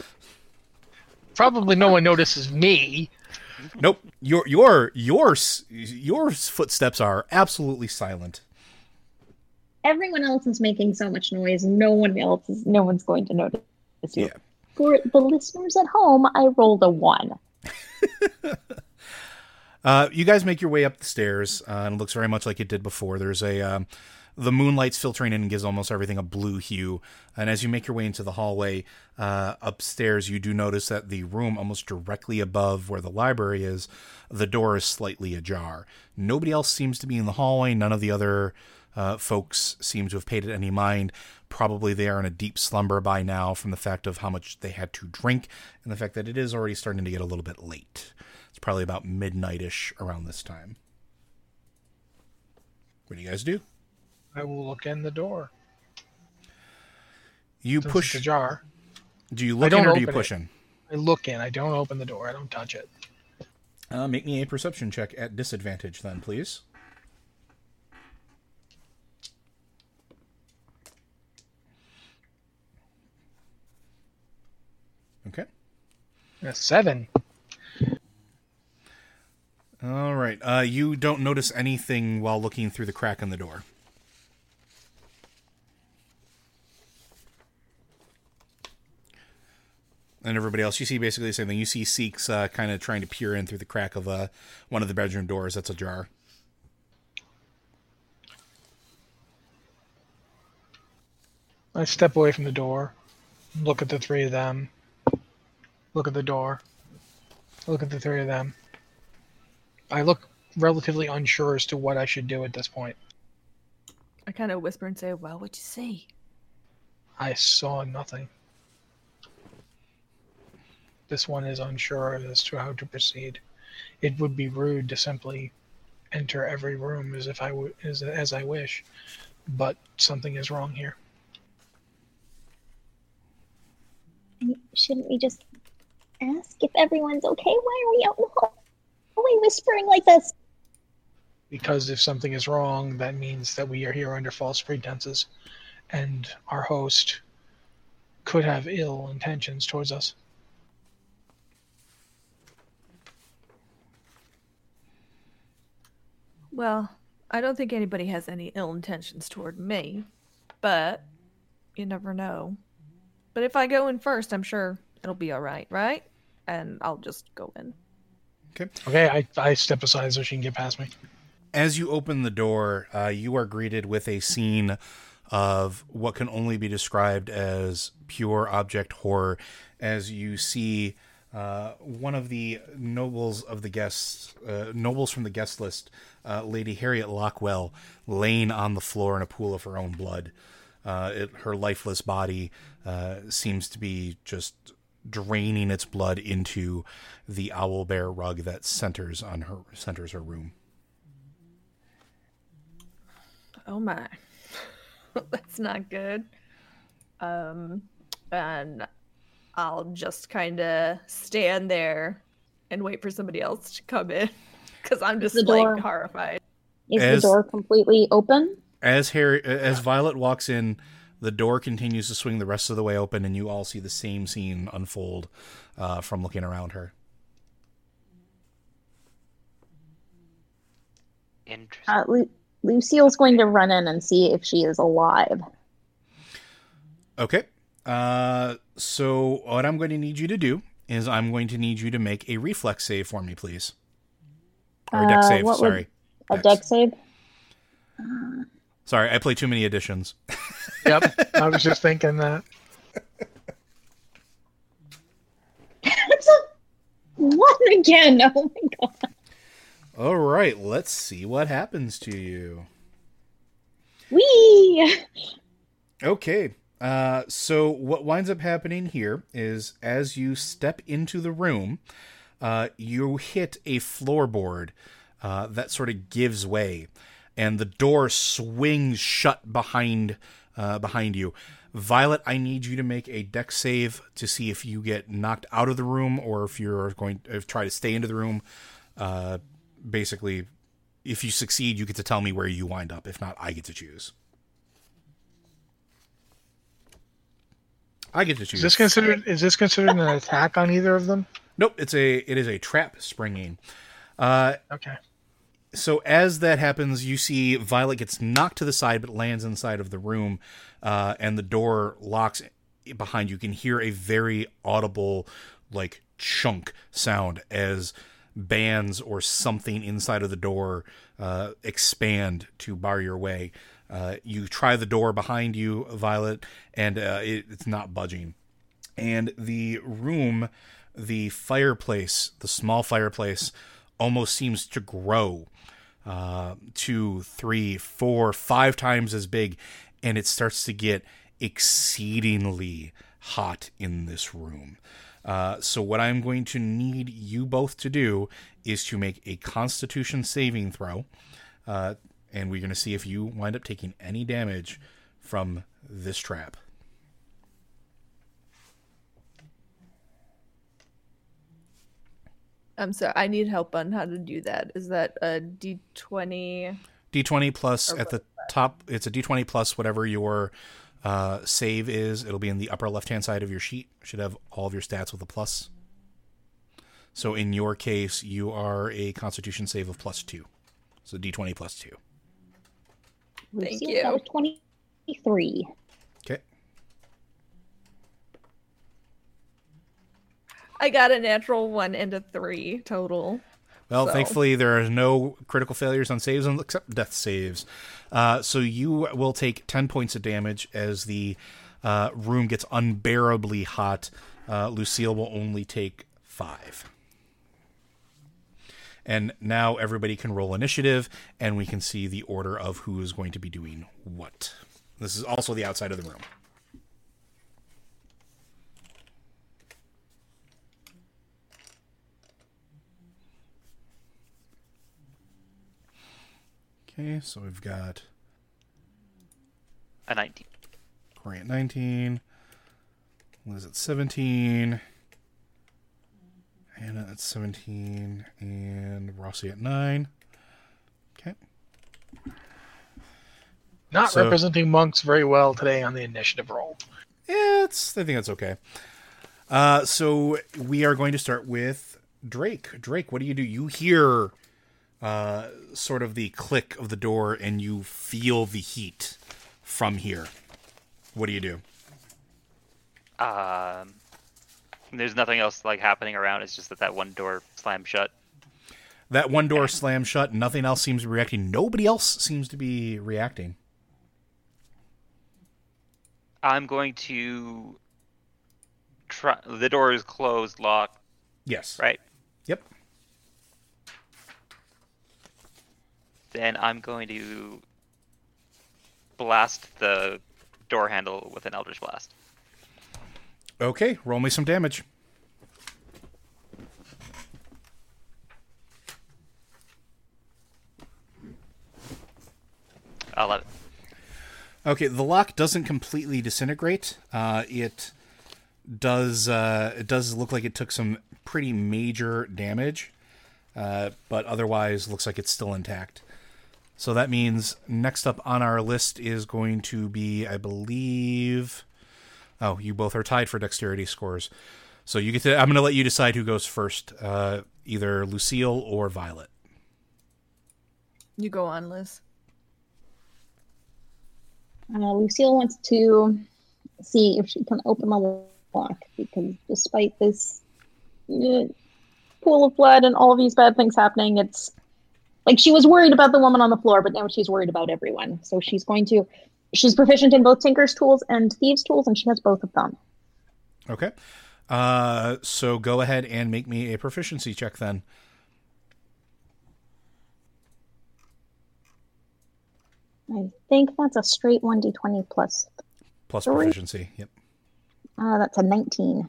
Probably no one notices me. Nope, your your your your footsteps are absolutely silent. Everyone else is making so much noise, no one else is no one's going to notice you. Yeah. For the listeners at home, I rolled a one. Uh, you guys make your way up the stairs, uh, and it looks very much like it did before. There's a um, the moonlight's filtering in and gives almost everything a blue hue. And as you make your way into the hallway uh, upstairs, you do notice that the room almost directly above where the library is, the door is slightly ajar. Nobody else seems to be in the hallway. None of the other uh, folks seem to have paid it any mind. Probably they are in a deep slumber by now from the fact of how much they had to drink and the fact that it is already starting to get a little bit late. It's probably about midnightish around this time. What do you guys do? I will look in the door. You Since push. it's ajar. Do you look in or do you push it. in? I look in. I don't open the door. I don't touch it. Uh, make me a perception check at disadvantage, then, please. Okay. A seven. All right. Uh, you don't notice anything while looking through the crack in the door. And everybody else, you see basically the same thing. You see Seeks uh, kind of trying to peer in through the crack of uh, one of the bedroom doors that's ajar. I step away from the door, look at the three of them, look at the door, look at the three of them. I look relatively unsure as to what I should do at this point. I kind of whisper and say, "Well, what'd you see?" I saw nothing. This one is unsure as to how to proceed. It would be rude to simply enter every room as if I w- as, as I wish, but something is wrong here. Shouldn't we just ask if everyone's okay? Why are we out in the hallway whispering like this? Because if something is wrong, that means that we are here under false pretenses, and our host could have ill intentions towards us. Well, I don't think anybody has any ill intentions toward me, but you never know. But if I go in first, I'm sure it'll be all right, right? And I'll just go in. Okay, Okay, I, I step aside so she can get past me. As you open the door, uh, you are greeted with a scene of what can only be described as pure object horror as you see uh, one of the nobles of the guests, uh, nobles from the guest list, uh, Lady Harriet Lockwell, laying on the floor in a pool of her own blood. Uh, it, her lifeless body uh, seems to be just draining its blood into the owl bear rug that centers on her centers her room. Oh my. That's not good. Um and I'll just kind of stand there and wait for somebody else to come in cuz I'm just the door- like horrified. Is As- the door completely open? As Harry, as Violet walks in, the door continues to swing the rest of the way open, and you all see the same scene unfold uh, from looking around her. Interesting. Uh, Lu- Lucille's going to run in and see if she is alive. Okay. Uh, so what I'm going to need you to do is I'm going to need you to make a reflex save for me, please. Or a Dex Uh, save. would- Sorry. A Dex. deck save? Sorry, I play too many editions. Yep, I was just thinking that. That's a one again. Oh my god. All right, let's see what happens to you. Wee! Okay. Uh, so what winds up happening here is as you step into the room, uh, you hit a floorboard uh, that sort of gives way, and the door swings shut behind uh, behind you. Violet, I need you to make a Dex save to see if you get knocked out of the room or if you're going to try to stay into the room. Uh, basically, if you succeed, you get to tell me where you wind up. If not, I get to choose. I get to choose. Is this considered? Is this considered an attack on either of them? Nope, it's a it is a trap springing. Uh, Okay. so as that happens, you see Violet gets knocked to the side, but lands inside of the room, uh, and the door locks behind you. You can hear a very audible, like chunk sound as bands or something inside of the door uh, expand to bar your way. Uh, you try the door behind you, Violet, and uh, it, it's not budging and the room, the fireplace, the small fireplace, almost seems to grow uh, two, three, four, five times as big, and it starts to get exceedingly hot in this room. Uh, so, what I'm going to need you both to do is to make a Constitution saving throw, uh, and we're going to see if you wind up taking any damage from this trap. I'm sorry. I need help on how to do that. Is that a D20? D20 plus at the top. It's a D20 plus whatever your uh, save is. It'll be in the upper left hand side of your sheet. Should have all of your stats with a plus. So in your case, you are a Constitution save of plus two. So D20 plus two. Thank Lucille, you. That was 23. Okay. I got a natural one and a three total. Well, So- thankfully, there are no critical failures on saves except death saves. Uh, so you will take 10 points of damage as the uh, room gets unbearably hot. Uh, Lucille will only take five. And now everybody can roll initiative, and we can see the order of who is going to be doing what. This is also the outside of the room. Okay, so we've got A 19. Cory at 19, Liz at 17, Anna at 17, and Rossi at 9. Okay. Not So- representing monks very well today on the initiative roll. Yeah, it's, I think that's okay. Uh, so we are going to start with Drake. Drake, what do you do? You hear uh, sort of the click of the door and you feel the heat from here. What do you do? Um, there's nothing else like happening around. It's just that that one door slammed shut. That one door slammed shut. Nothing else seems to be reacting. Nobody else seems to be reacting. I'm going to try. The door is closed, locked. Yes. right? Yep. Then I'm going to blast the door handle with an Eldritch Blast. Okay, roll me some damage. Eleven. Okay, the lock doesn't completely disintegrate. Uh, it does. Uh, it does look like it took some pretty major damage, uh, but otherwise looks like it's still intact. So that means next up on our list is going to be, I believe. Oh, you both are tied for dexterity scores. So you get to. I'm going to let you decide who goes first. Uh, either Lucille or Violet. You go on, Liz. Uh, Lucille wants to see if she can open the lock because despite this uh, pool of blood and all of these bad things happening, it's like she was worried about the woman on the floor, but now she's worried about everyone. So she's going to. She's proficient in both Tinker's tools and Thieves' tools, and she has both of them. Okay. Uh, so go ahead and make me a proficiency check then. I think that's a straight 1d20 plus. Plus proficiency. Yep. Uh, that's a 19.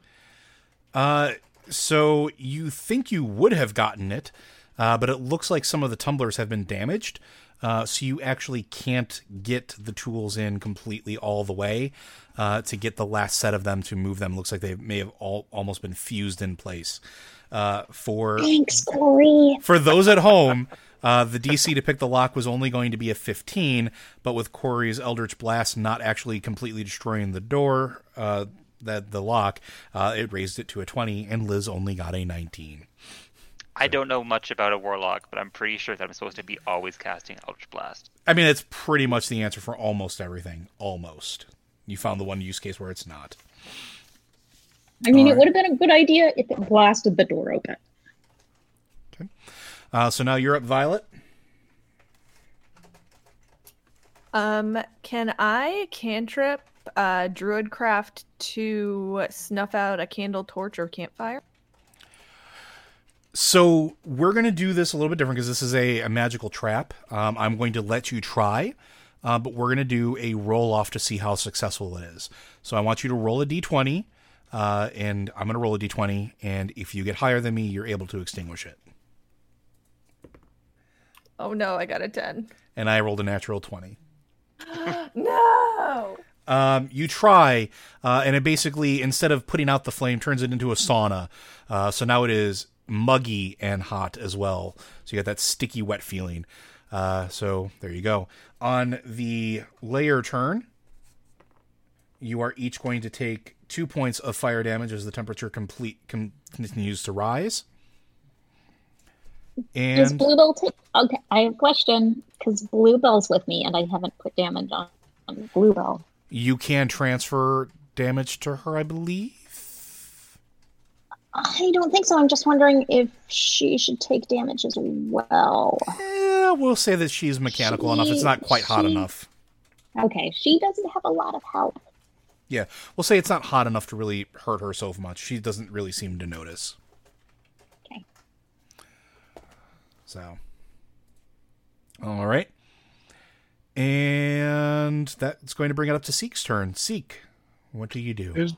Uh, so you think you would have gotten it, uh, but it looks like some of the tumblers have been damaged. Uh, so you actually can't get the tools in completely all the way uh, to get the last set of them to move them. Looks like they may have all almost been fused in place. Uh, for Thanks, Cory. for those at home, uh, the DC to pick the lock was only going to be a 15, but with Cory's Eldritch Blast not actually completely destroying the door, uh, that the lock, uh, it raised it to a 20, and Liz only got a 19. I don't know much about a warlock, but I'm pretty sure that I'm supposed to be always casting Eldritch Blast. I mean, it's pretty much the answer for almost everything. Almost. You found the one use case where it's not. I mean, it Alright. would have been a good idea if it blasted the door open. Okay. Uh, so now you're up, Violet. Um, can I cantrip uh druidcraft to snuff out a candle, torch, or campfire? So we're going to do this a little bit different because this is a, a magical trap. Um, I'm going to let you try, uh, but we're going to do a roll off to see how successful it is. So I want you to roll a d20, uh, and I'm going to roll a d20, and if you get higher than me, you're able to extinguish it. Oh no, I got a ten. And I rolled a natural 20. No. Um, you try, uh, and it basically, instead of putting out the flame, turns it into a sauna. Uh, so now it is muggy and hot as well. So you got that sticky, wet feeling. Uh, so there you go. On the layer turn, you are each going to take two points of fire damage as the temperature complete com- continues to rise. Does Bluebell take? Okay, I have a question because Bluebell's with me, and I haven't put damage on, on Bluebell. you can transfer damage to her, I believe. I don't think so. I'm just wondering if she should take damage as well. Eh, we'll say that she's mechanical enough. It's not quite hot enough. Okay, she doesn't have a lot of health. Yeah, we'll say it's not hot enough to really hurt her so much. She doesn't really seem to notice. Okay. So, all right, and that's going to bring it up to Seek's turn. Seek, what do you do? There's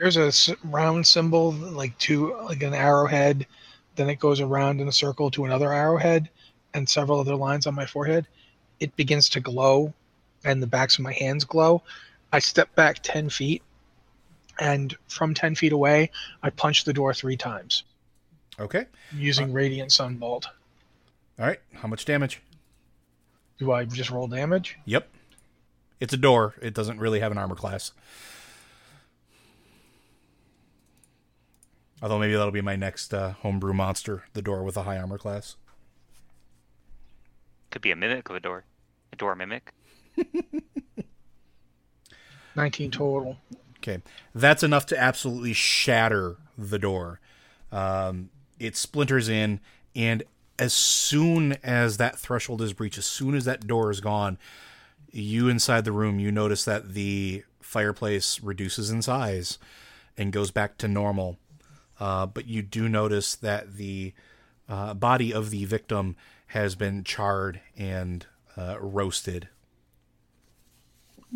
there's a round symbol like two like an arrowhead, then it goes around in a circle to another arrowhead, and several other lines on my forehead. It begins to glow, and the backs of my hands glow. I step back ten feet, and from ten feet away, I punch the door three times Okay, using uh, radiant sunbolt. all right. How much damage? Do I just roll damage? Yep, it's a door. It doesn't really have an armor class. Although maybe that'll be my next uh, homebrew monster, the door with a high armor class. Could be a mimic of a door. A door mimic. 19 total. Okay, that's enough to absolutely shatter the door. Um, it splinters in, and as soon as that threshold is breached, as soon as that door is gone, you inside the room, you notice that the fireplace reduces in size and goes back to normal. Uh, but you do notice that the uh, body of the victim has been charred and uh, roasted.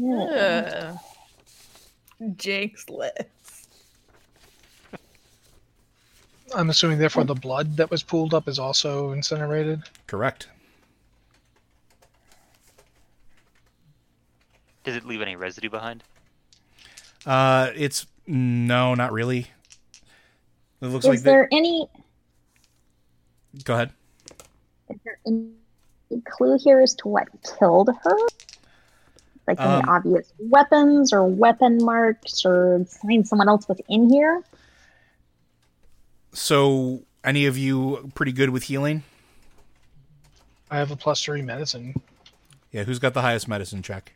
Ugh. Jake's list. I'm assuming, therefore, the blood that was pooled up is also incinerated. Correct. Does it leave any residue behind? Uh, it's no, not really. It looks Is like. there any go ahead. is there any clue here as to what killed her? Like any Um, obvious weapons or weapon marks or signs someone else was in here? So, any of you pretty good with healing? I have a plus three medicine. Yeah, who's got the highest medicine check?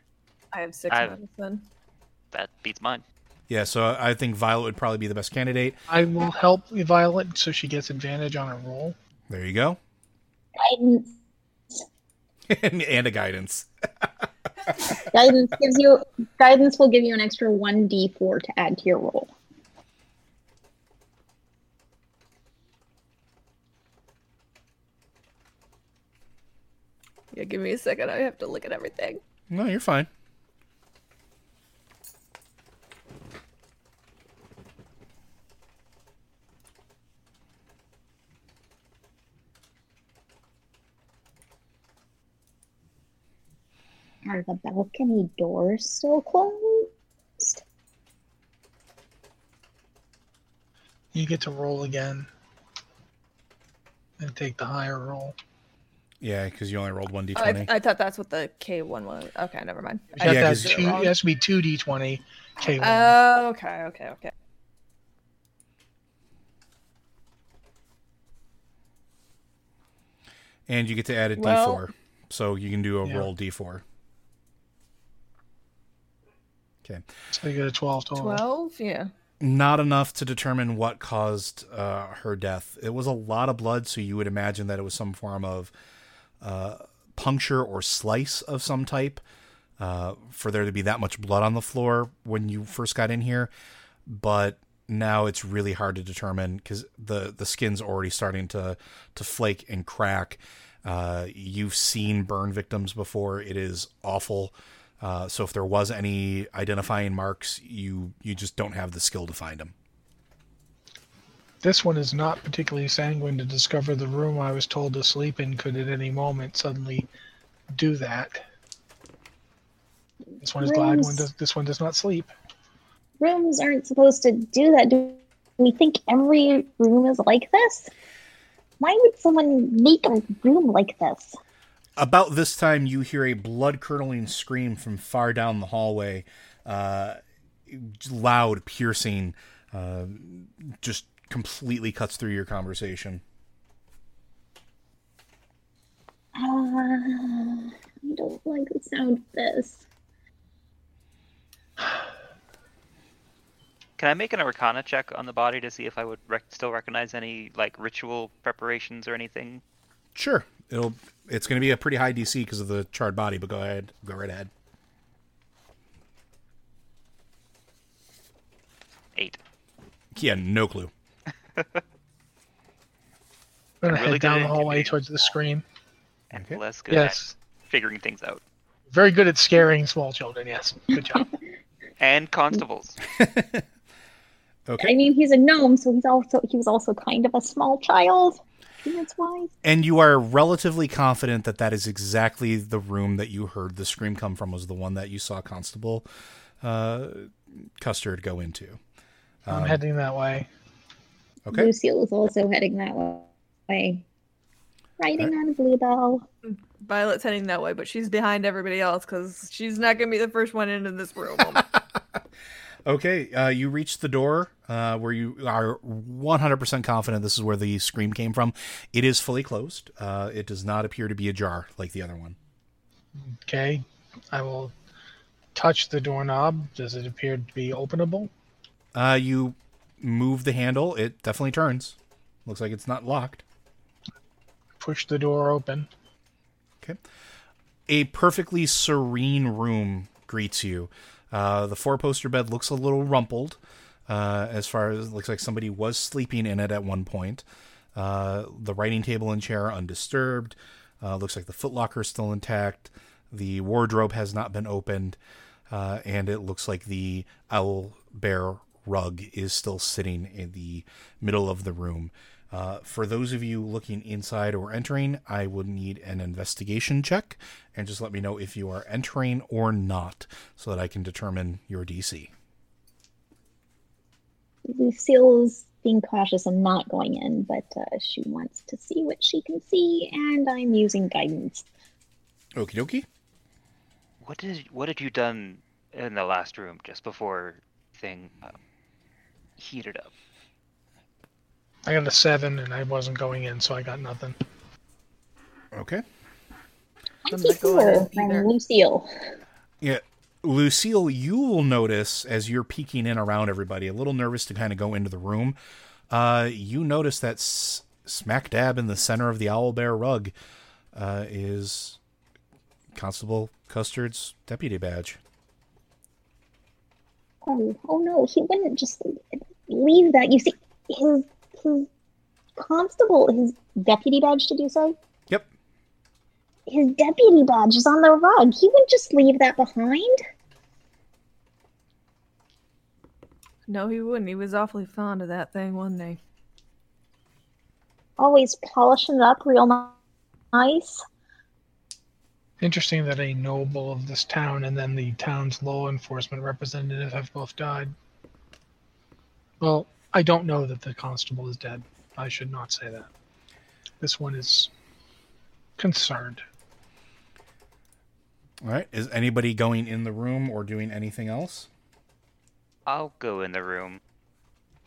I have six I have- medicine. That beats mine. Yeah, so I think Violet would probably be the best candidate. I will help Violet so she gets advantage on her roll. There you go. Guidance and, and a guidance. guidance gives you guidance will give you an extra one D four to add to your roll. Yeah, give me a second. I have to look at everything. No, you're fine. Are the balcony doors still closed? You get to roll again and take the higher roll. Yeah, because you only rolled one d20. I thought that's what the K one was. Okay, never mind. Yeah, to have 'cause- two, it has to be two d20 K1. Oh, okay, okay, okay. and you get to add a Well- d4. So you can do a Yeah. roll d4. Okay. so you get a 12 total. Twelve. Yeah. Not enough to determine what caused uh, her death. It was a lot of blood, so you would imagine that it was some form of uh, puncture or slice of some type uh, for there to be that much blood on the floor when you first got in here. But now it's really hard to determine because the the skin's already starting to to flake and crack. Uh, you've seen burn victims before; it is awful. Uh, so if there was any identifying marks, you you just don't have the skill to find them. This one is not particularly sanguine to discover the room I was told to sleep in could at any moment suddenly do that. This one is glad one does this one does not sleep. Rooms aren't supposed to do that. Do we think every room is like this? Why would someone make a room like this? About this time, you hear a blood curdling scream from far down the hallway, uh, loud, piercing, uh, just completely cuts through your conversation. Uh, I don't like the sound of this. Can I make an Arcana check on the body to see if I would rec- still recognize any like ritual preparations or anything? Sure, it'll it's going to be a pretty high DC because of the charred body, but go ahead, go right ahead. Eight. Yeah, no clue. I'm gonna Really head down the hallway towards the screen. And Okay. less good Yes. at figuring things out. Very good at scaring small children, yes. Good job. And constables. Okay. I mean, he's a gnome, so he's also he was also kind of a small child, appearance wise. And you are relatively confident that that is exactly the room that you heard the scream come from. Was the one that you saw Constable uh, Custard go into? I'm Um, heading that way. Okay. Lucille is also heading that way, riding on a bluebell. Violet's heading that way, but she's behind everybody else because she's not gonna be the first one into this room. Okay, uh, you reach the door uh, where you are 100% confident this is where the scream came from. It is fully closed. Uh, it does not appear to be ajar like the other one. Okay. I will touch the doorknob. Does it appear to be openable? Uh, you move the handle, it definitely turns. Looks like it's not locked. Push the door open. Okay. A perfectly serene room greets you. Uh, the four poster bed looks a little rumpled. Uh, as far as it looks like somebody was sleeping in it at one point. Uh, the writing table and chair undisturbed. Uh, looks like the footlocker is still intact. The wardrobe has not been opened. Uh, and it looks like the owl bear rug is still sitting in the middle of the room. Uh, for those of you looking inside or entering, I would need an investigation check and just let me know if you are entering or not so that I can determine your DC. Lucille's being cautious and not going in, but uh, she wants to see what she can see, and I'm using guidance. Okie dokie. What did what had you done in the last room just before thing uh, heated up? I got a seven, and I wasn't going in, so I got nothing. Okay. I'm I'm not going in either. Lucille. Yeah. Lucille, you will notice as you're peeking in around everybody, a little nervous to kind of go into the room. Uh, you notice that s- smack dab in the center of the owl bear rug uh, is Constable Custard's deputy badge. Oh, oh no, he wouldn't just leave that. You see, his his constable, his deputy badge. Did you say? Yep. His deputy badge is on the rug. He wouldn't just leave that behind. No, he wouldn't. He was awfully fond of that thing, wasn't he? Always polishing it up real nice. Interesting that a noble of this town and then the town's law enforcement representative have both died. Well, I don't know that the constable is dead. I should not say that. This one is concerned. All right. Is anybody going in the room or doing anything else? I'll go in the room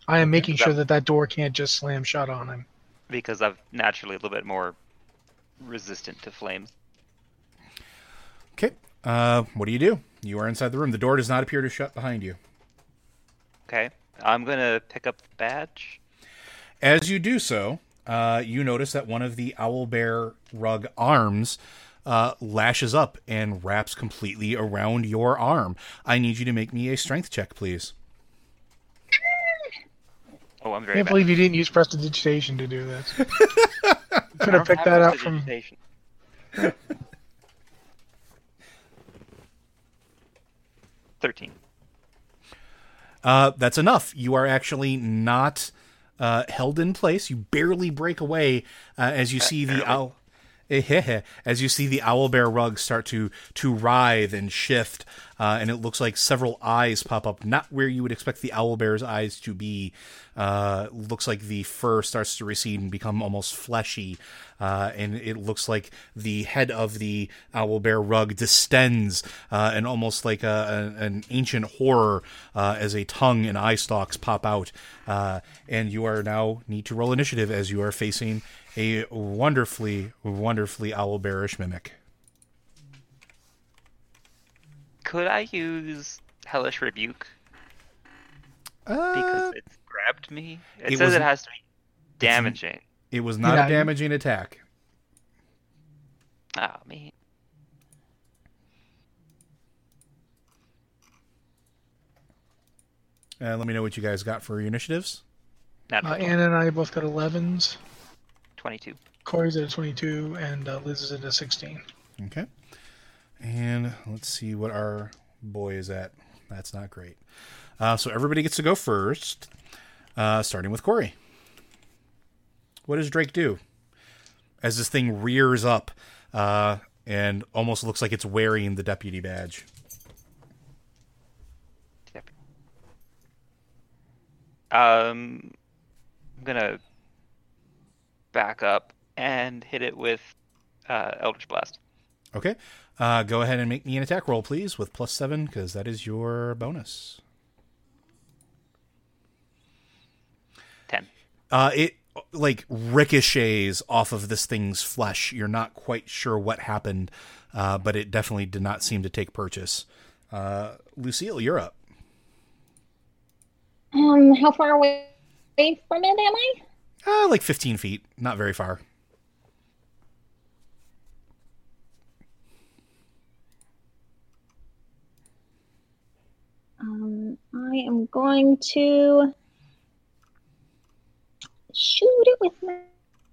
I am making sure that that door can't just slam shut on him. because I'm naturally a little bit more resistant to flames. Okay. Uh, what do you do? You are inside the room. The door does not appear to shut behind you. Okay, I'm gonna pick up the badge. As you do so, uh, you notice that one of the owl bear rug arms uh, lashes up and wraps completely around your arm. I need you to make me a strength check, please. Oh, I'm I very can't bad. believe you didn't use prestidigitation to do this. Could have picked have that out from. prestidigitation. Thirteen. Uh, that's enough. You are actually not uh, held in place. You barely break away uh, as you see the owl. As you see the owl bear rug start to to writhe and shift, uh, and it looks like several eyes pop up, not where you would expect the owl bear's eyes to be. Uh, looks like the fur starts to recede and become almost fleshy, uh, and it looks like the head of the owl bear rug distends, uh, and almost like a, a- an ancient horror uh, as a tongue and eye stalks pop out. Uh, and you are now need to roll initiative as you are facing a wonderfully, wonderfully owl bearish mimic. Could I use hellish rebuke Uh, because it's grabbed me? It, it says was- it has to be damaging. it was not Yeah, a you- damaging attack. Oh man. Uh, let me know what you guys got for your initiatives. Natural Uh, Anna and I both got 11s. twenty-two. Cory's at a 22, and uh, Liz is at a 16. Okay. And let's see what our boy is at. That's not great. Uh, so everybody gets to go first, uh, starting with Cory. What does Drake do? As this thing rears up uh, and almost looks like it's wearing the deputy badge. Um, I'm gonna back up and hit it with uh, Eldritch Blast. Okay. Uh, go ahead and make me an attack roll, please, with plus seven, because that is your bonus. Ten. Uh, it like ricochets off of this thing's flesh. You're not quite sure what happened, uh, but it definitely did not seem to take purchase. Uh, Lucille, you're up. Um, how far away from it am I? Uh, like 15 feet, not very far. Um, I am going to shoot it with my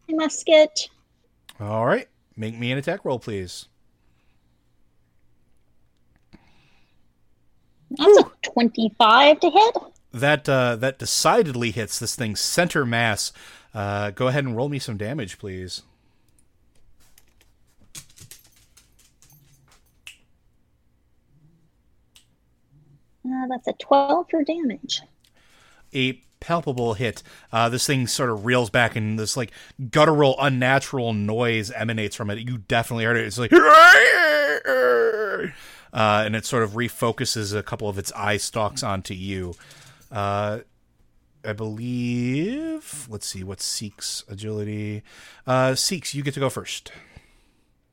musket. All right. Make me an attack roll, please. That's a 25 to hit. That uh, that decidedly hits this thing's center mass. Uh, go ahead and roll me some damage, please. Uh, that's a 12 for damage. a palpable hit. Uh, this thing sort of reels back, and this like guttural, unnatural noise emanates from it. You definitely heard it. It's like, uh, and it sort of refocuses a couple of its eye stalks onto you. Uh, I believe. Let's see. what Seek's agility? Uh, Seek's, you get to go first.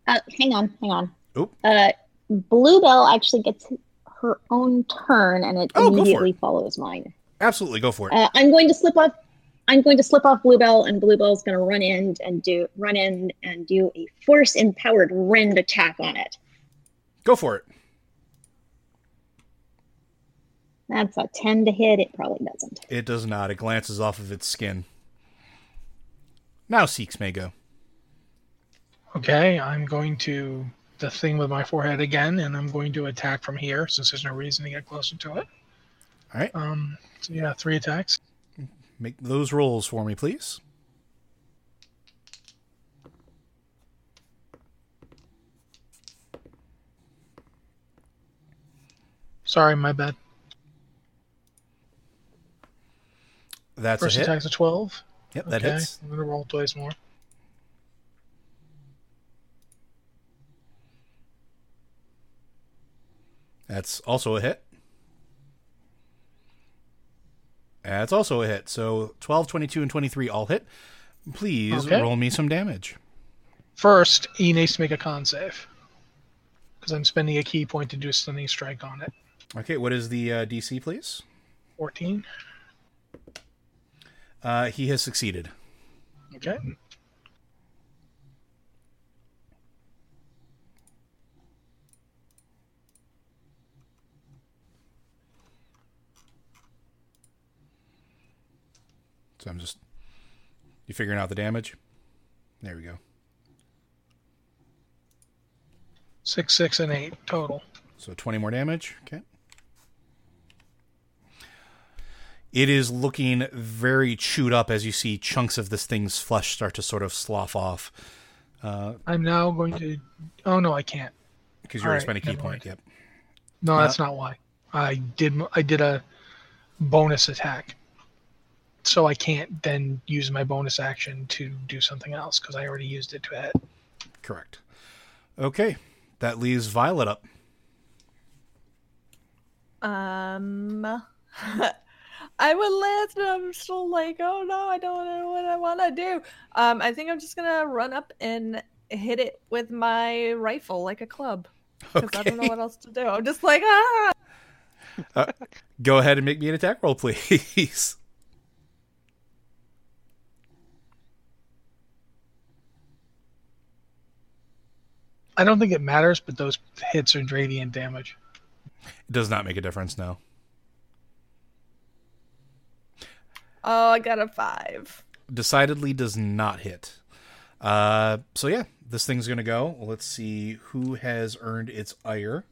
Uh, hang on, hang on. Oop. Uh, Bluebell actually gets her own turn, and it Oh, immediately it. follows mine. Absolutely, go for it. Uh, I'm going to slip off. I'm going to slip off Bluebell, and Bluebell's going to run in and do run in and do a force empowered rend attack on it. go for it. That's a ten to hit. It probably doesn't. It does not. It glances off of its skin. Now Seeks may go. Okay, I'm going to the thing with my forehead again, and I'm going to attack from here since there's no reason to get closer to it. All right. Um, so yeah, three attacks. Make those rolls for me, please. Sorry, my bad. That's First a hit. attack's a 12. Yep, that okay, hits. I'm going to roll twice more. That's also a hit. That's also a hit. So 12, 22, and 23 all hit. Please Okay. roll me some damage. First, he needs to make a con save. Because I'm spending a ki point to do a stunning strike on it. Okay, what is the uh, DC, please? 14. Uh, he has succeeded. Okay. So I'm just. You figuring out the damage? There we go. Six, six, and eight total. So 20 more damage. Okay. It is looking very chewed up as you see chunks of this thing's flesh start to sort of slough off. I'm now going to. Oh no, I can't. Because you already spent a ki point. mind. Yep. No, Uh, that's not why. I did. I did a bonus attack, so I can't then use my bonus action to do something else because I already used it to hit. Correct. Okay. That leaves Violet up. Um, I would list, and I'm still like, oh no, I don't know what I want to do. Um, I think I'm just gonna run up and hit it with my rifle like a club because I don't know what else to do. I'm just like, ah. Go ahead and make me an attack roll, please. I don't think it matters, but those hits are radiant damage. It does not make a difference now. Oh, I got a five. Decidedly does not hit. Uh, so yeah, this thing's gonna go. Let's see who has earned its ire.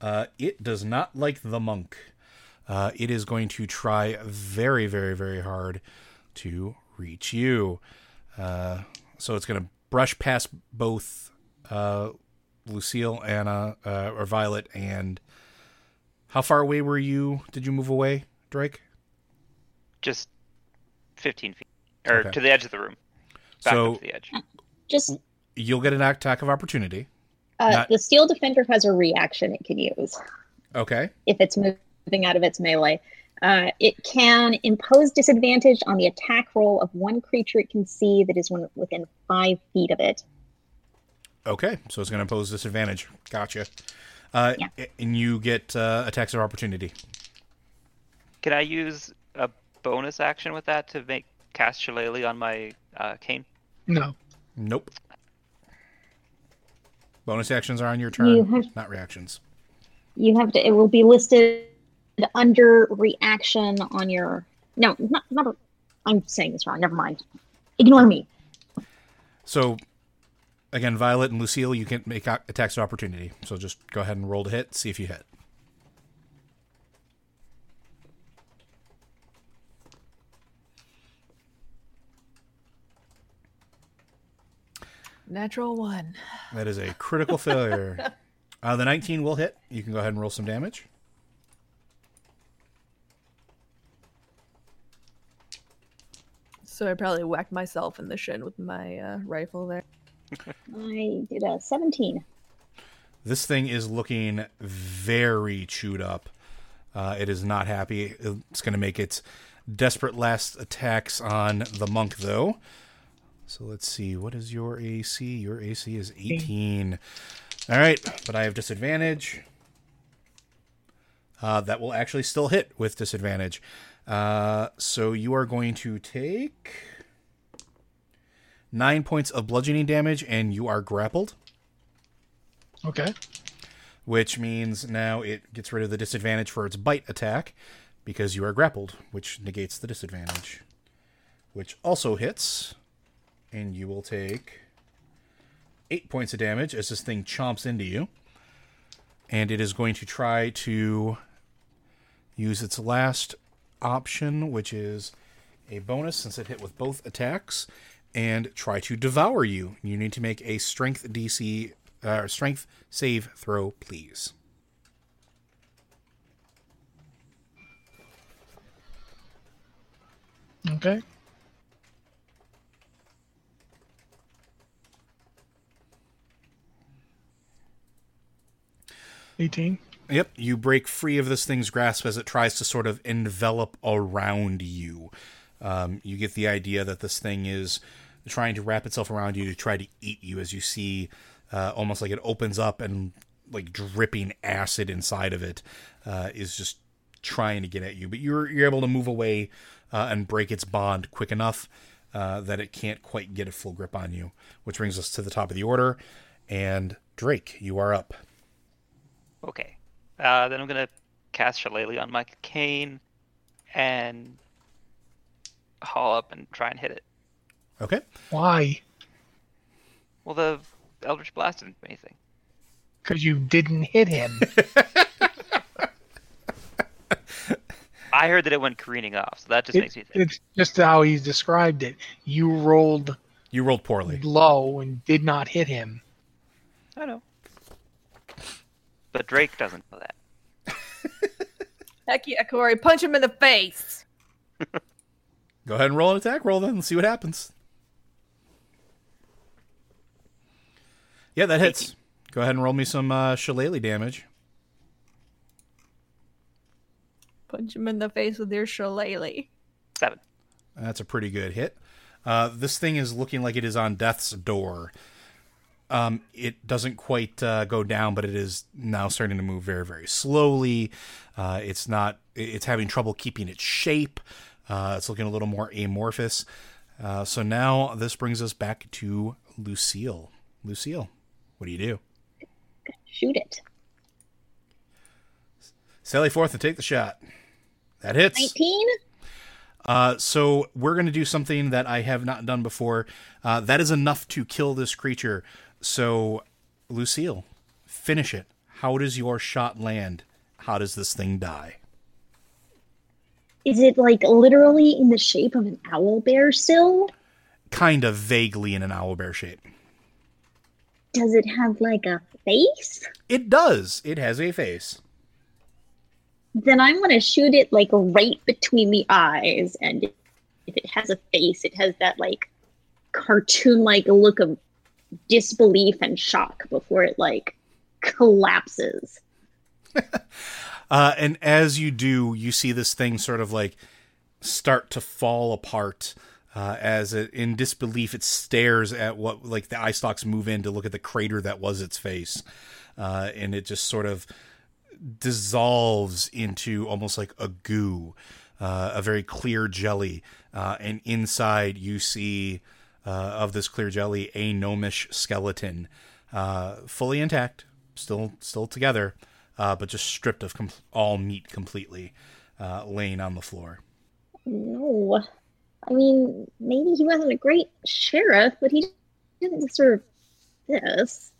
Uh, it does not like the monk. Uh, it is going to try very, very, very hard to reach you. Uh, so it's going to brush past both uh, Lucille, Anna, uh, or Violet, and how far away were you? Did you move away, Drake? Just 15 feet. Or Okay. to the edge of the room. Back So- up to the edge. Just You'll get an attack of opportunity. uh, Not- the steel defender has a reaction it can use Okay. if it's moving out of its melee. Uh, it can impose disadvantage on the attack roll of one creature it can see that is one, within five feet of it. Okay. So it's going to impose disadvantage. Gotcha. Uh, Yeah. And you get uh, attacks of opportunity. Can I use a bonus action with that to make cast Shillelagh on my uh, cane? No, Nope. Bonus actions are on your turn, You have- not reactions. You have to. It will be listed under reaction on your no, not not. A, I'm saying this wrong. Never mind. Ignore me. So, again, Violet and Lucille, you can make a- attacks of opportunity. So just go ahead and roll to hit, see if you hit. Natural one. That is a critical failure. Uh, the 19 will hit. You can go ahead and roll some damage. So I probably whacked myself in the shin with my uh, rifle there. I did a 17. This thing is looking very chewed up. Uh, it is not happy. It's going to make its desperate last attacks on the monk, though. So let's see. What is your AC? Your AC is 18. All right, but I have disadvantage. Uh, that will actually still hit with disadvantage. Uh, so you are going to take nine points of bludgeoning damage, and you are grappled Okay. which means now it gets rid of the disadvantage for its bite attack because you are grappled, which negates the disadvantage. Which also hits, and you will take eight points of damage as this thing chomps into you. And it is going to try to use its last option, which is a bonus since it hit with both attacks, and try to devour you. You need to make a strength DC, uh, strength save throw, please. Okay. Eighteen. Yep, you break free of this thing's grasp as it tries to sort of envelop around you. Um, you get the idea that this thing is trying to wrap itself around you to try to eat you as you see uh, almost like it opens up and like dripping acid inside of it uh, is just trying to get at you. But you're you're able to move away uh, and break its bond quick enough uh, that it can't quite get a full grip on you. Which brings us to the top of the order, and Drake, you are up. Okay. Uh, then I'm gonna cast Shillelagh on my cane and haul up and try and hit it. Okay. Why? Well, the Eldritch Blast didn't do anything. Because you didn't hit him. I heard that it went careening off, so that just It- makes me think. it's just how he described it. You rolled You rolled poorly. low and did not hit him. I know. But Drake doesn't know that. Heck yeah, Cory, punch him in the face. Go ahead and roll an attack roll then and see what happens. Yeah, that hits. Go ahead and roll me some uh, shillelagh damage. Punch him in the face with your shillelagh. Seven. That's a pretty good hit. Uh, this thing is looking like it is on death's door. Um, it doesn't quite uh, go down, but it is now starting to move very, very slowly. Uh, it's not. It's having trouble keeping its shape. Uh, it's looking a little more amorphous. Uh, so now this brings us back to Lucille. Lucille, what do you do? Shoot it. Sally forth and take the shot. That hits. 19? Uh, so we're going to do something that I have not done before. Uh, that is enough to kill this creature. So, Lucille, finish it. How does your shot land? How does this thing die? Is it like literally in the shape of an owl bear still? Kind of vaguely in an owl bear shape. Does it have like a face? It does. It has a face. Then I'm gonna shoot it like right between the eyes, and if it has a face, it has that like cartoon-like look of disbelief and shock before it like collapses. Uh, and as you do, you see this thing sort of like start to fall apart. Uh, as it, in disbelief, it stares at what like the eye stalks move in to look at the crater that was its face, uh, and it just sort of dissolves into almost like a goo, uh, a very clear jelly. Uh, and inside, you see uh, of this clear jelly a gnomish skeleton, uh, fully intact, still still together, uh, but just stripped of com- all meat completely, uh, laying on the floor. No. I mean, maybe he wasn't a great sheriff, but he didn't deserve this.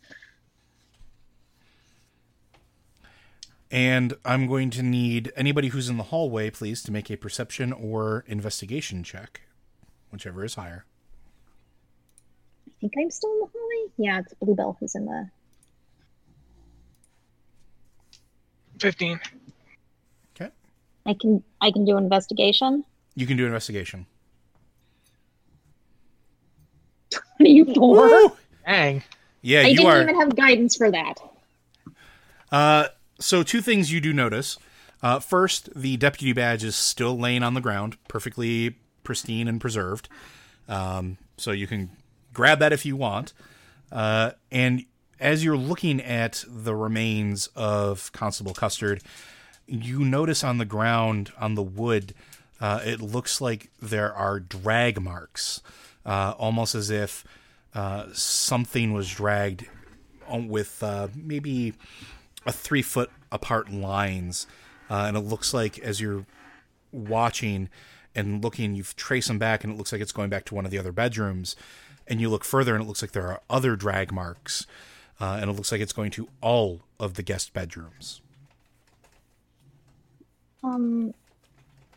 And I'm going to need anybody who's in the hallway, please, to make a perception or investigation check, whichever is higher. I think I'm still in the hallway. Yeah, it's Bluebell who's in the. 15. Okay. I can I can do an investigation. You can do an investigation. Twenty-four. Woo! Dang. Yeah, you are. I you didn't are. even have guidance for that. Uh, so two things you do notice. Uh, first, the deputy badge is still laying on the ground, perfectly pristine and preserved. Um, so you can grab that if you want. Uh, and as you're looking at the remains of Constable Custard, you notice on the ground, on the wood, uh, it looks like there are drag marks, uh, almost as if uh, something was dragged with uh, maybe a three foot apart lines, uh, and it looks like as you're watching and looking, you've traced them back, and it looks like it's going back to one of the other bedrooms. And you look further, and it looks like there are other drag marks, uh, and it looks like it's going to all of the guest bedrooms. Um,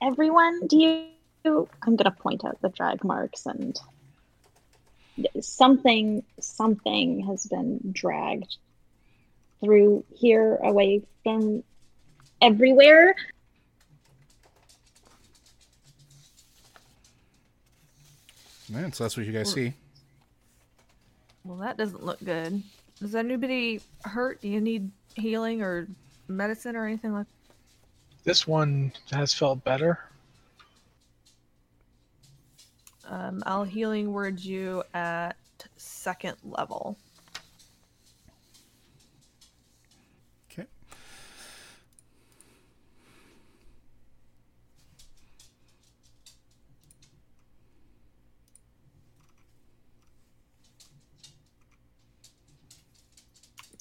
everyone, do you? I'm gonna point out the drag marks and something. Something has been dragged through here, away from everywhere. Man, so that's what you guys see. Well, that doesn't look good. Does anybody hurt? Do you need healing or medicine or anything like This one has felt better. Um, I'll healing word you at second level. Okay.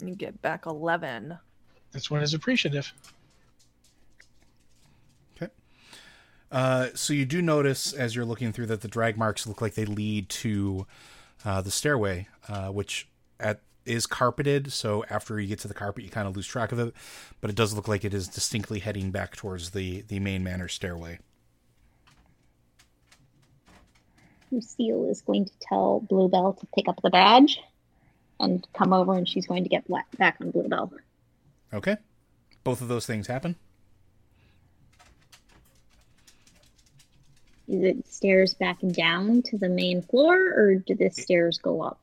You get back 11. This one is appreciative. Okay. Uh, so you do notice as you're looking through that the drag marks look like they lead to uh, the stairway, uh, which at is carpeted. So after you get to the carpet, you kind of lose track of it, but it does look like it is distinctly heading back towards the the main manor stairway. Lucille is going to tell Bluebell to pick up the badge and come over, and she's going to get back on Bluebell. Okay. Both of those things happen. Is it stairs back and down to the main floor, or do the stairs go up?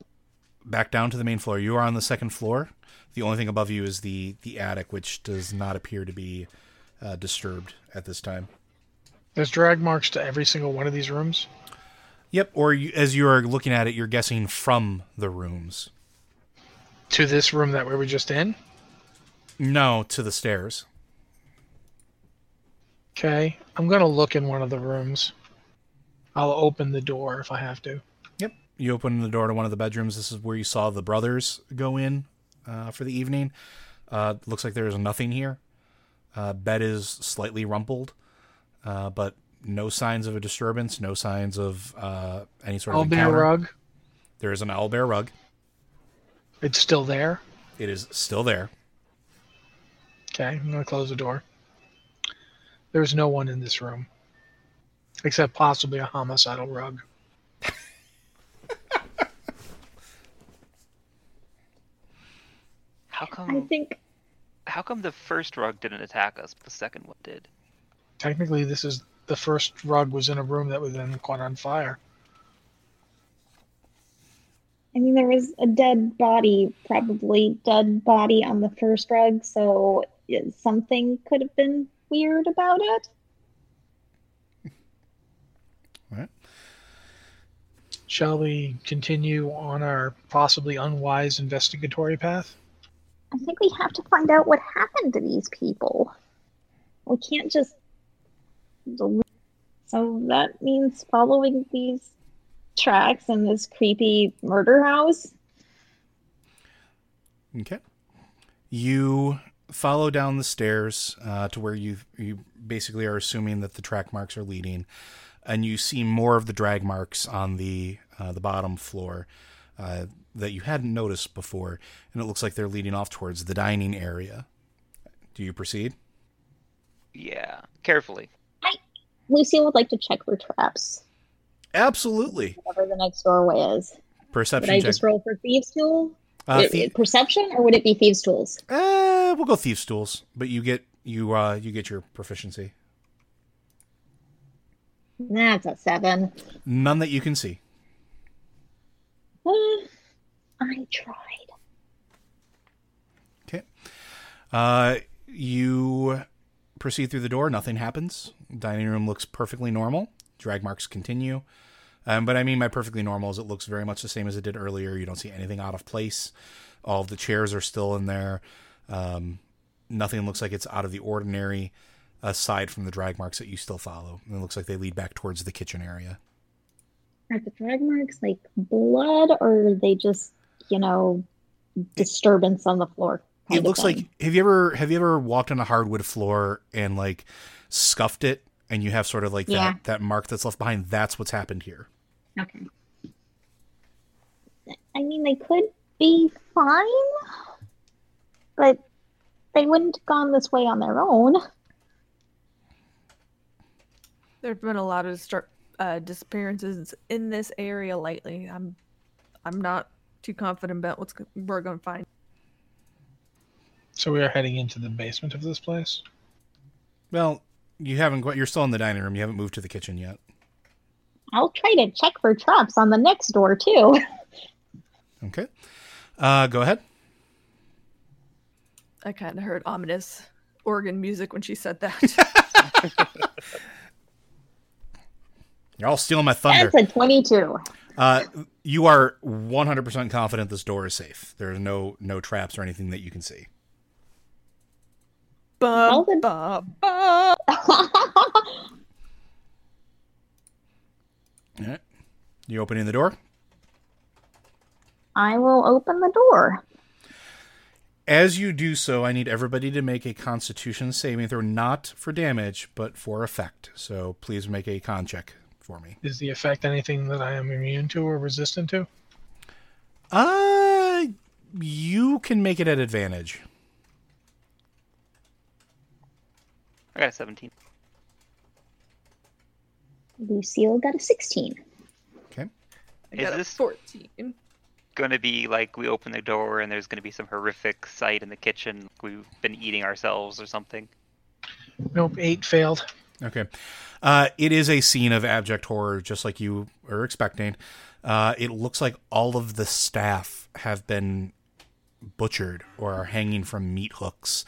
Back down to the main floor. You are on the second floor. The only thing above you is the the attic, which does not appear to be uh, disturbed at this time. There's drag marks to every single one of these rooms. Yep. Or you, as you are looking at it, you're guessing from the rooms. To this room that we were just in. No, to the stairs. Okay. I'm going to look in one of the rooms. I'll open the door if I have to. Yep. You open the door to one of the bedrooms. This is where you saw the brothers go in uh, for the evening. Uh, looks like there is nothing here. Uh, bed is slightly rumpled, uh, but no signs of a disturbance. No signs of uh, any sort of Owlbear rug. There is an owlbear rug. It's still there. It is still there. Okay. I'm going to close the door. There's no one in this room. Except possibly a homicidal rug. How come? I think How come the first rug didn't attack us, but the second one did? Technically, this is the first rug was in a room that was then caught on fire. I mean there was a dead body, probably dead body on the first rug, so something could have been weird about it. All right. Shall we continue on our possibly unwise investigatory path? I think we have to find out what happened to these people. We can't just. So that means following these tracks in this creepy murder house. Okay. You follow down the stairs uh, to where you you basically are assuming that the track marks are leading, and you see more of the drag marks on the uh, the bottom floor uh, that you hadn't noticed before, and it looks like they're leading off towards the dining area. Do you proceed? Yeah, carefully. Lucille would like to check for traps, Absolutely. whatever the next doorway is. Perception. Would I check. just roll for thieves' tool? Uh, It- thie- perception, or would it be thieves' tools? uh, we'll go thieves tools, but you get you uh you get your proficiency. That's a seven. None that you can see. Uh, I tried. Okay. Uh, you proceed through the door. Nothing happens. Dining room looks perfectly normal. Drag marks continue. Um, but I mean, my perfectly normal is it looks very much the same as it did earlier. You don't see anything out of place. All of the chairs are still in there. Um, nothing looks like it's out of the ordinary, aside from the drag marks that you still follow. And it looks like they lead back towards the kitchen area. Are the drag marks like blood, or are they just, you know, disturbance on the floor? it looks like have you ever have you ever walked on a hardwood floor and like scuffed it and you have sort of like Yeah. that that mark that's left behind that's what's happened here Okay. I mean, they could be fine, but they wouldn't have gone this way on their own. There have been a lot of distur- uh, disappearances in this area lately. I'm, I'm not too confident about what's go- we're going to find. So we are heading into the basement of this place. well you haven't quite you're still in the dining room. You haven't moved to the kitchen yet. I'll try to check for traps on the next door too. okay. Uh go ahead. I kind of heard ominous organ music when she said that. you're all stealing my thunder. That's a twenty-two. uh you are 100% confident this door is safe. There's no no traps or anything that you can see Bum, then- bum, bum. all right you opening the door I will open the door. As you do so, I need everybody to make a constitution saving throw, not for damage, but for effect. So please make a con check for me. Is the effect anything that I am immune to or resistant to? Uh, you can make it at advantage. I got a 17. Lucille got a sixteen. Okay. I Is got a this- 14. Going to be like we open the door and there's going to be some horrific sight in the kitchen. Like we've been eating ourselves or something. Nope, eight failed. Okay. Uh, it is a scene of abject horror, just like you are expecting. Uh, it looks like all of the staff have been butchered or are hanging from meat hooks.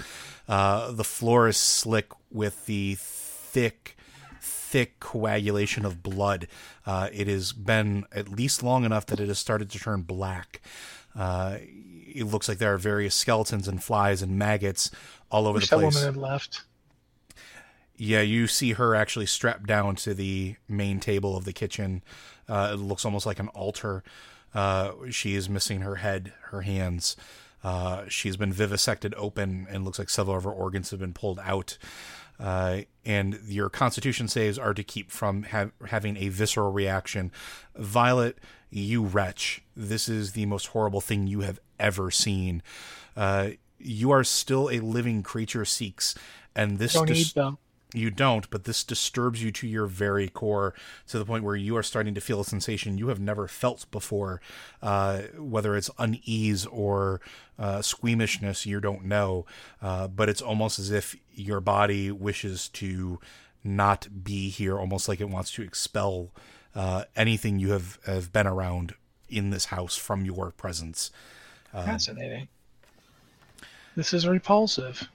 Uh, the floor is slick with the thick, thick coagulation of blood. Uh, it has been at least long enough that it has started to turn black. Uh, it looks like there are various skeletons and flies and maggots all over Wish the that place. woman had left. Yeah, you see her actually strapped down to the main table of the kitchen. Uh, it looks almost like an altar. Uh, she is missing her head, her hands. Uh, she's been vivisected open and looks like several of her organs have been pulled out. Uh, and your constitution saves are to keep from ha- having a visceral reaction. Violet, you wretch, this is the most horrible thing you have ever seen. Uh, you are still a living creature, Seeks, and this Don't dis- eat them. You don't, but this disturbs you to your very core to the point where you are starting to feel a sensation you have never felt before, uh, whether it's unease or uh, squeamishness, you don't know. Uh, but it's almost as if your body wishes to not be here, almost like it wants to expel uh, anything you have, have been around in this house from your presence. Fascinating. This is repulsive.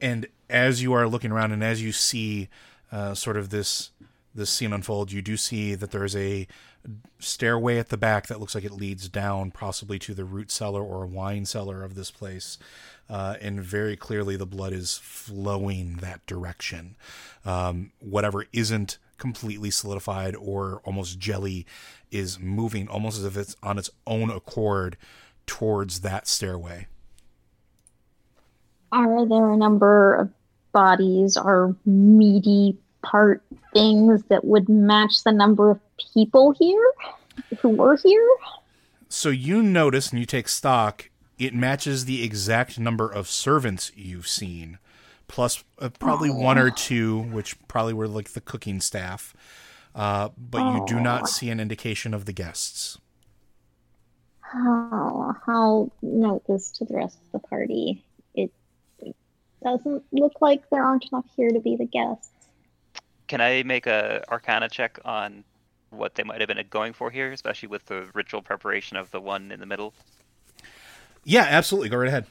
and as you are looking around and as you see uh, sort of this this scene unfold, you do see that there is a stairway at the back that looks like it leads down, possibly to the root cellar or wine cellar of this place. Uh, and very clearly, the blood is flowing that direction. Um, whatever isn't completely solidified or almost jelly is moving almost as if it's on its own accord towards that stairway. Are there a number of bodies are meaty part things that would match the number of people here who were here? So you notice and you take stock, it matches the exact number of servants you've seen, plus uh, probably one or two, which probably were like the cooking staff. Uh, but you do not see an indication of the guests. Oh, I'll note this to the rest of the party. It doesn't look like there aren't enough here to be the guests. Can I make a Arcana check on what they might have been going for here, especially with the ritual preparation of the one in the middle? Yeah, absolutely. Go right ahead.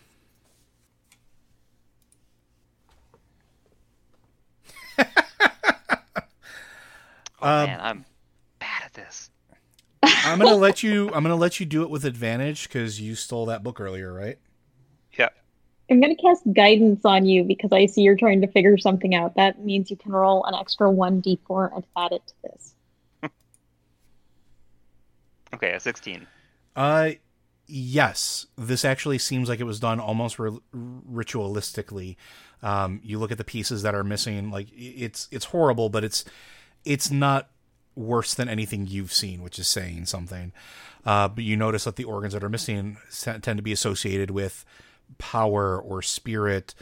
Oh Um, man, I'm bad at this. I'm gonna let you. I'm gonna let you do it with advantage because you stole that book earlier, right? Yeah. I'm gonna cast guidance on you because I see you're trying to figure something out. That means you can roll an extra 1d4 and add it to this. Okay, a 16. Uh, yes. This actually seems like it was done almost ri- ritualistically. Um, you look at the pieces that are missing. Like it's it's horrible, but it's it's not worse than anything you've seen, which is saying something. Uh, but you notice that the organs that are missing se- tend to be associated with power or spirit.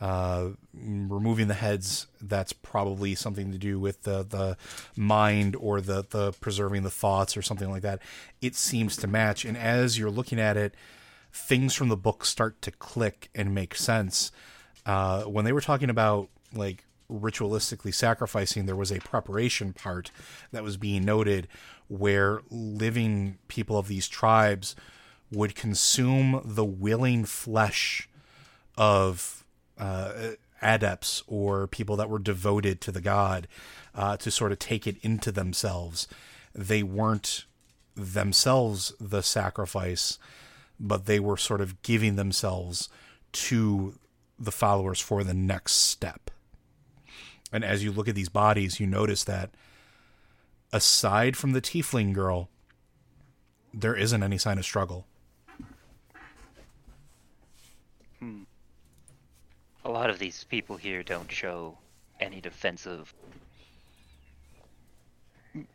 Uh, removing the heads, that's probably something to do with the, the mind or the, the preserving the thoughts or something like that. It seems to match. And as you're looking at it, things from the book start to click and make sense. Uh, when they were talking about like ritualistically sacrificing, there was a preparation part that was being noted where living people of these tribes would consume the willing flesh of uh, adepts or people that were devoted to the god uh, to sort of take it into themselves. They weren't themselves the sacrifice, but they were sort of giving themselves to the followers for the next step. And as you look at these bodies, you notice that aside from the tiefling girl, there isn't any sign of struggle. A lot of these people here don't show any defensive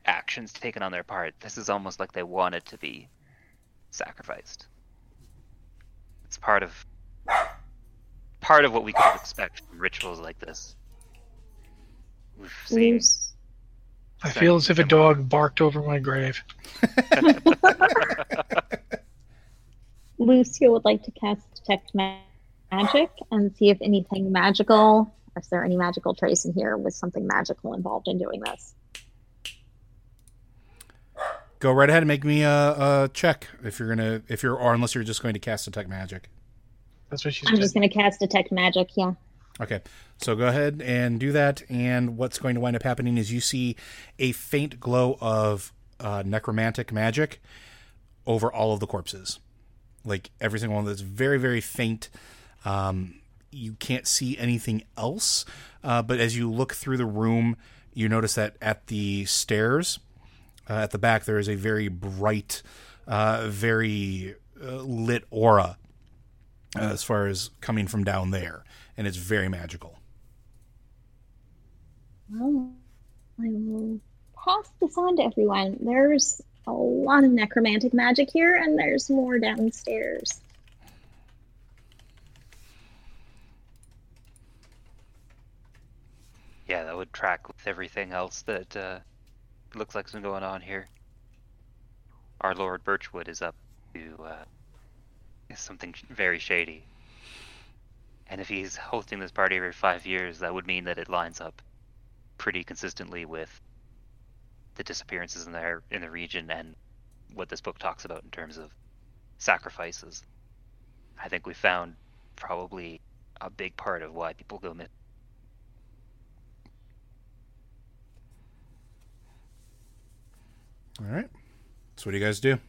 actions taken on their part. This is almost like they wanted to be sacrificed. It's part of part of what we could expect from rituals like this. We've seen Loose. I feel as if a dog barked over my grave. Lucio would like to cast Detect Ma- Magic and see if anything magical, or is there any magical trace in here with something magical involved in doing this. Go right ahead and make me a, a check if you're gonna if you're or unless you're just going to cast detect magic. That's what she I'm said. just going to cast Detect Magic, yeah. Okay, so go ahead and do that. And what's going to wind up happening is you see a faint glow of uh, necromantic magic over all of the corpses, like every single one that's very very faint. Um, you can't see anything else, uh, but as you look through the room, you notice that at the stairs, uh, at the back, there is a very bright, uh, very uh, lit aura uh, as far as coming from down there, and it's very magical. Well, I will pass this on to everyone. There's a lot of necromantic magic here, and there's more downstairs. Yeah, that would track with everything else that uh, looks like some going on here. Our Lord Birchwood is up to uh, something very shady. And if he's hosting this party every five years, that would mean that it lines up pretty consistently with the disappearances in the in the region and what this book talks about in terms of sacrifices. I think we found probably a big part of why people go missing. All right. So what do you guys do?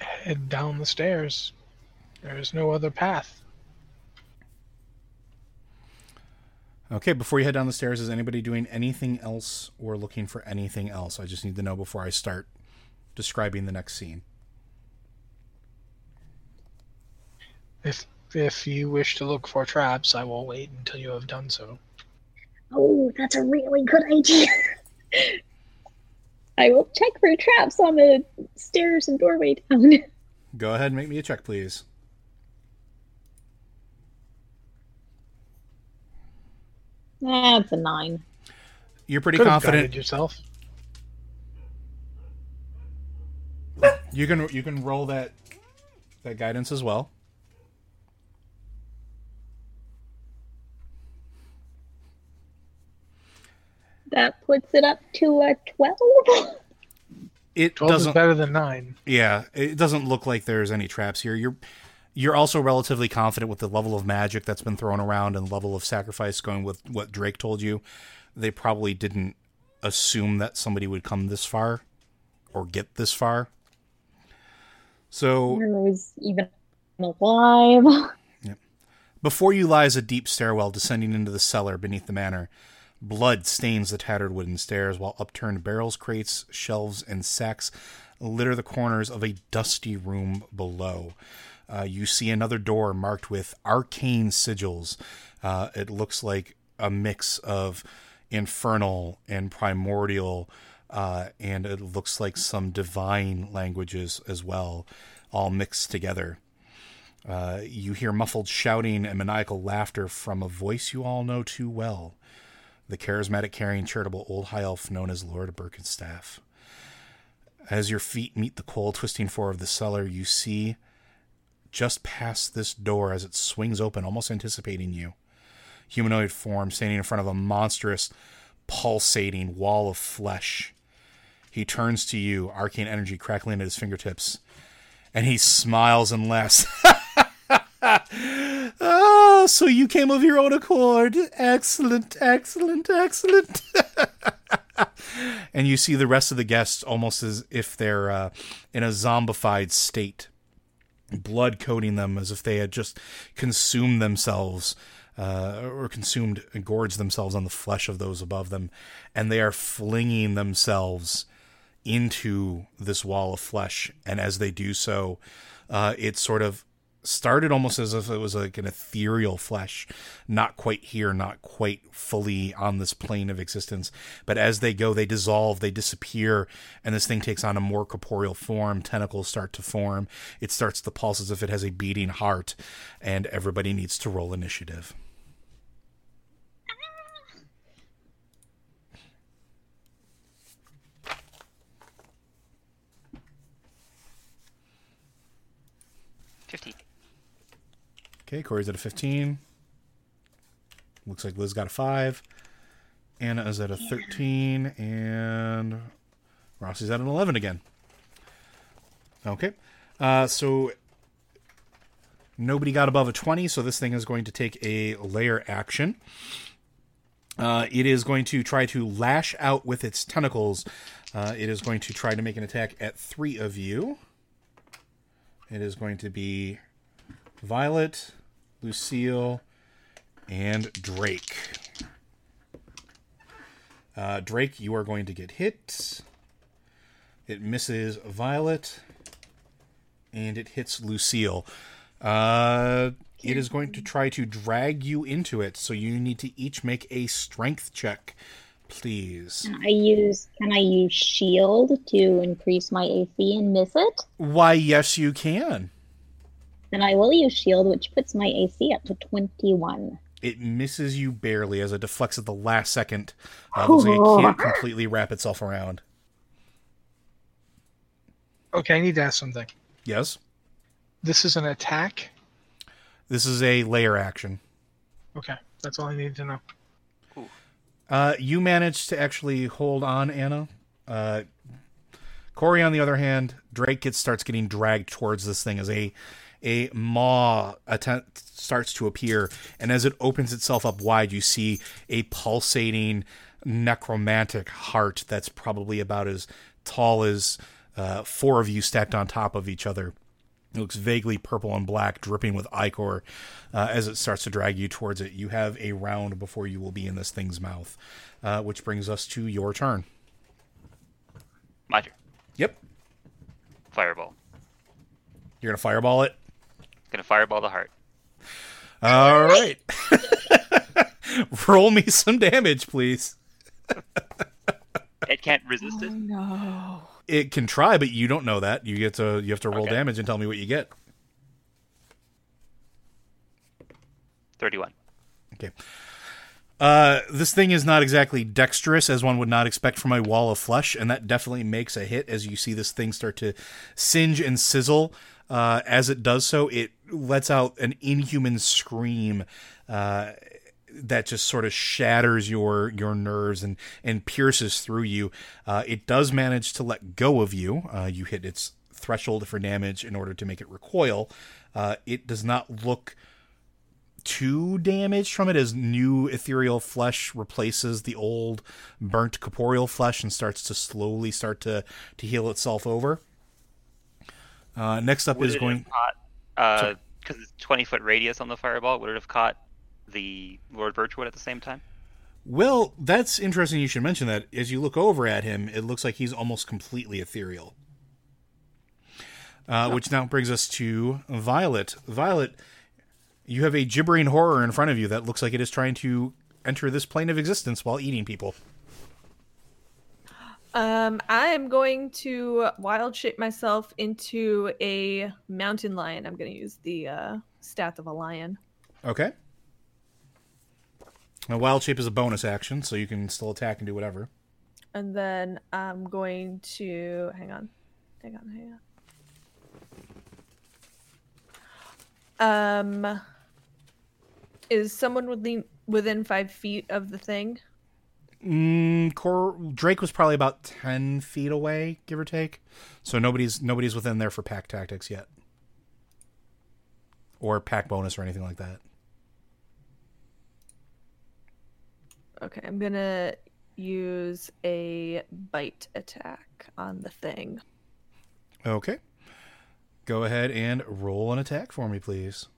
Head down the stairs. There is no other path. Okay, before you head down the stairs, is anybody doing anything else or looking for anything else? I just need to know before I start describing the next scene. If if you wish to look for traps, I will wait until you have done so. Oh, that's a really good idea. I will check for traps on the stairs and doorway down. Go ahead and make me a check, please. That's a nine. You're pretty Could confident. guided yourself. You can you can roll that that guidance as well. That puts it up to a twelve. It Twelve doesn't is better than nine. Yeah, it doesn't look like there's any traps here. You're you're also relatively confident with the level of magic that's been thrown around and level of sacrifice going with what Drake told you. They probably didn't assume that somebody would come this far or get this far. So I was even alive. Before you lies a deep stairwell descending into the cellar beneath the manor. Blood stains the tattered wooden stairs, while upturned barrels, crates, shelves, and sacks litter the corners of a dusty room below. Uh, you see another door marked with arcane sigils. Uh, it looks like a mix of infernal and primordial, uh, and it looks like some divine languages as well, all mixed together. Uh, you hear muffled shouting and maniacal laughter from a voice you all know too well the charismatic, caring, charitable old high elf known as Lord Birkenstaff. As your feet meet the cold, twisting floor of the cellar, you see just past this door as it swings open, almost anticipating you. Humanoid form standing in front of a monstrous, pulsating wall of flesh. He turns to you, arcane energy crackling at his fingertips, and he smiles and laughs. Ah! Oh, so you came of your own accord. Excellent, excellent, excellent. and you see the rest of the guests almost as if they're uh, in a zombified state, blood coating them as if they had just consumed themselves. Uh, or consumed, and gorged themselves on the flesh of those above them, and they are flinging themselves into this wall of flesh. And as they do so, uh, it sort of started almost as if it was like an ethereal flesh, not quite here, not quite fully on this plane of existence. But as they go, they dissolve, they disappear, and this thing takes on a more corporeal form. Tentacles start to form. It starts to pulse as if it has a beating heart, and everybody needs to roll initiative. Fifteen. Okay, Cory's at a 15. Looks like Liz got a 5. Anna is at a 13. And Rossi's at an 11 again. Okay. Uh, so nobody got above a 20, so this thing is going to take a lair action. Uh, it is going to try to lash out with its tentacles. Uh, it is going to try to make an attack at three of you. It is going to be Violet, Lucille, and Drake. Uh, Drake, you are going to get hit. It misses Violet, and it hits Lucille. Uh, it is going to try to drag you into it, so you need to each make a strength check, please. Can I use can I use shield to increase my AC and miss it? Why, yes, you can. Then I will use shield, which puts my AC up to twenty one. It misses you barely as it deflects at the last second. Uh, looks like it can't completely wrap itself around. Okay, I need to ask something. Yes? This is an attack. This is a lair action. Okay, that's all I need to know. Uh, you managed to actually hold on, Anna. Uh, Cory, on the other hand, Drake gets starts getting dragged towards this thing as a a maw attempt starts to appear, and as it opens itself up wide, you see a pulsating necromantic heart that's probably about as tall as uh, four of you stacked on top of each other. It looks vaguely purple and black, dripping with ichor uh, as it starts to drag you towards it. You have a round before you will be in this thing's mouth, uh, which brings us to your turn. My turn. Yep. Fireball. You're going to fireball it? Gonna fireball the heart. All right. Roll me some damage, please. It can't resist it. no. It can try, but you don't know that. You get to you have to roll Okay. damage and tell me what you get. Thirty-one. Okay. Uh, this thing is not exactly dexterous as one would not expect from a wall of flesh, and that definitely makes a hit as you see this thing start to singe and sizzle. Uh, as it does so, it lets out an inhuman scream uh, that just sort of shatters your your nerves and and pierces through you. Uh, it does manage to let go of you. Uh, you hit its threshold for damage in order to make it recoil. Uh, it does not look too damaged from it as new ethereal flesh replaces the old burnt corporeal flesh and starts to slowly start to to heal itself over. Uh, next up Would is going. because it's twenty foot radius on the fireball? Would it have caught the Lord Birchwood at the same time? Well, that's interesting. You should mention that. As you look over at him, it looks like he's almost completely ethereal. Uh, Which now brings us to Violet. Violet, you have a gibbering horror in front of you that looks like it is trying to enter this plane of existence while eating people. Um, I am going to wild shape myself into a mountain lion. I'm going to use the uh, stats of a lion. Okay. Now, wild shape is a bonus action, so you can still attack and do whatever. And then I'm going to hang on, hang on, hang on. Um, is someone within within five feet of the thing? Mm, Cor- Drake was probably about ten feet away, give or take. So nobody's nobody's within there for pack tactics yet, or pack bonus or anything like that. Okay, I'm gonna use a bite attack on the thing. Okay. Go ahead and roll an attack for me, please.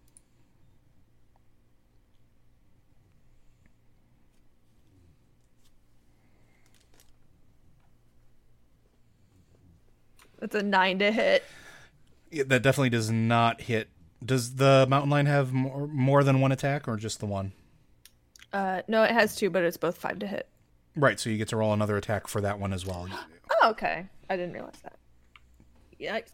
That's a nine to hit. Yeah, that definitely does not hit. Does the mountain lion have more, more than one attack, or just the one? Uh, no, it has two, but it's both five to hit. Right, so you get to roll another attack for that one as well. Oh, okay. I didn't realize that. Yikes.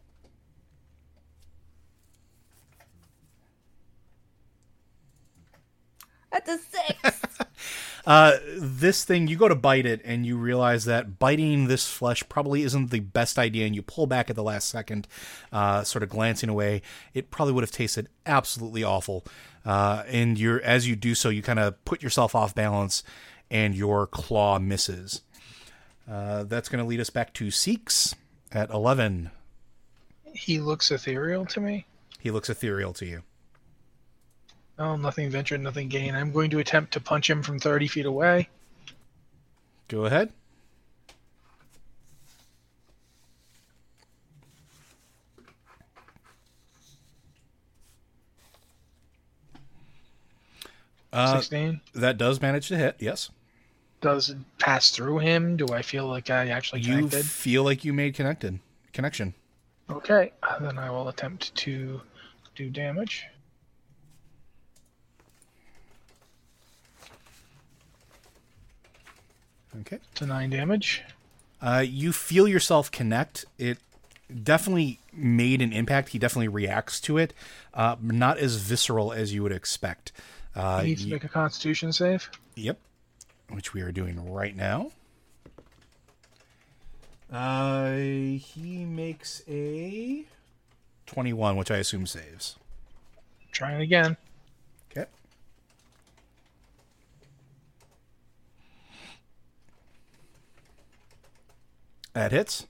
That's a six. Uh, this thing, you go to bite it, and you realize that biting this flesh probably isn't the best idea, and you pull back at the last second, uh, sort of glancing away. It probably would have tasted absolutely awful. Uh, and you're as you do so, you kind of put yourself off balance, and your claw misses. Uh, that's going to lead us back to Seeks at eleven. He looks ethereal to me. He looks ethereal to you. Oh, nothing ventured, nothing gained. I'm going to attempt to punch him from 30 feet away. Go ahead. Uh, 16. that does manage to hit. Yes, Does it pass through him? Do I feel like I actually connected? you feel like you made connected connection. Okay, then I will attempt to do damage. Okay. To 9 damage. Uh, you feel yourself connect. It definitely made an impact. He definitely reacts to it. Uh, not as visceral as you would expect. Uh, He needs to y- make a constitution save. Yep. Which we are doing right now. Uh, he makes a 21, which I assume saves. Trying again. Okay. That hits.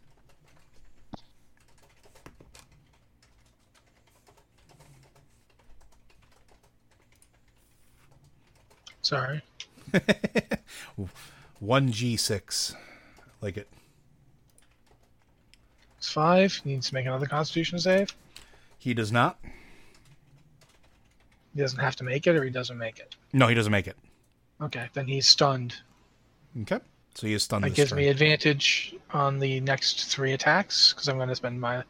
Sorry. 1d6. Like it. It's 5. He needs to make another constitution save. He does not. He doesn't have to make it, or he doesn't make it. No, he doesn't make it. Okay, then he's stunned. Okay. So is stunned. That gives turn. me advantage on the next three attacks because I'm going to spend my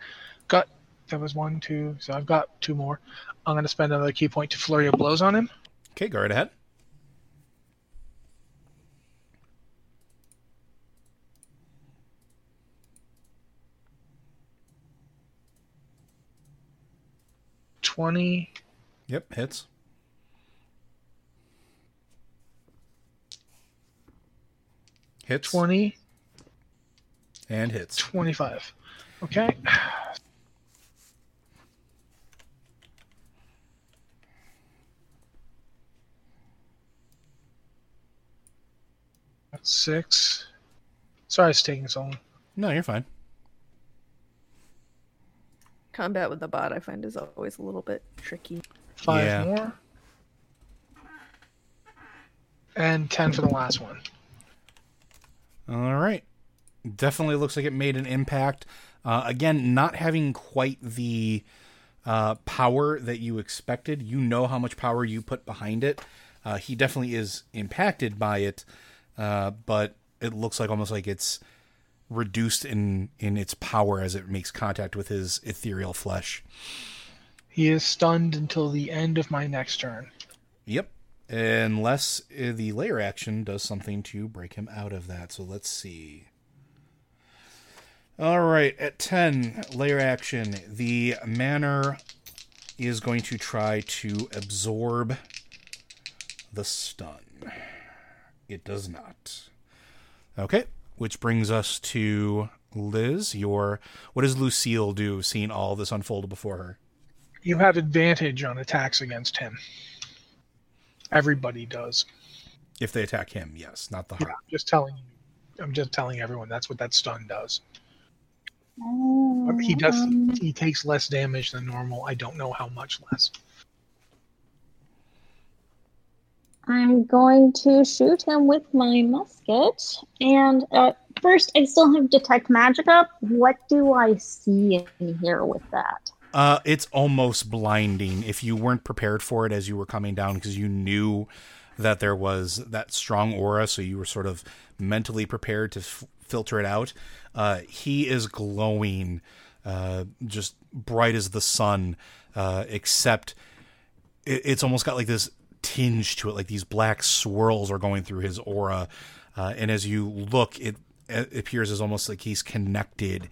gut that was one, two. So I've got two more. I'm going to spend another ki point to flurry of blows on him. Okay, go right ahead. Twenty. Yep, hits. Hits 20, and hits. 25. Okay. That's six. Sorry it's taking so long. No, you're fine. Combat with the bot, I find, is always a little bit tricky. Five Yeah. more. And ten for the last one. All right. Definitely looks like it made an impact. Uh, again, not having quite the uh, power that you expected. You know how much power you put behind it. Uh, he definitely is impacted by it, uh, but it looks like almost like it's reduced in in its power as it makes contact with his ethereal flesh. He is stunned until the end of my next turn. Yep. Unless uh, the lair action does something to break him out of that. So let's see. All right, at 10, lair action. The manor is going to try to absorb the stun. It does not. Okay, which brings us to Liz. Your what does Lucille do seeing all this unfold before her? You have advantage on attacks against him. Everybody does. If they attack him, yes, not the Yeah, heart. I'm just telling you. I'm just telling everyone that's what that stun does. He does. Um, He takes less damage than normal. I don't know how much less. I'm going to shoot him with my musket. And uh, first, I still have detect magic up. What do I see in here with that? Uh, it's almost blinding if you weren't prepared for it as you were coming down because you knew that there was that strong aura, so you were sort of mentally prepared to f- filter it out. Uh, he is glowing, uh, just bright as the sun, uh, except it, it's almost got like this tinge to it, like these black swirls are going through his aura. Uh, and as you look, it, it appears as almost like he's connected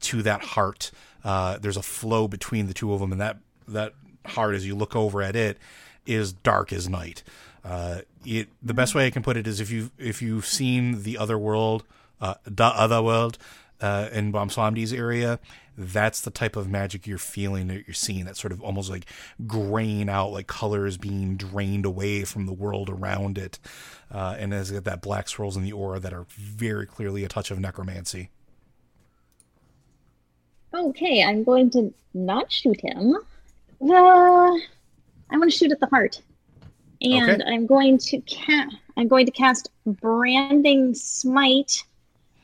to that heart. Uh, there's a flow between the two of them, and that that heart, as you look over at it, is dark as night. Uh, it the best way I can put it is if you if you've seen the other world, uh, the other world, uh, in Bomswamdi's area, that's the type of magic you're feeling that you're seeing. That sort of almost like graying out, like colors being drained away from the world around it, uh, and has got that black swirls in the aura that are very clearly a touch of necromancy. Okay, I'm going to not shoot him. Uh, I want to shoot at the heart, and Okay. I'm going to ca- I'm going to cast branding smite,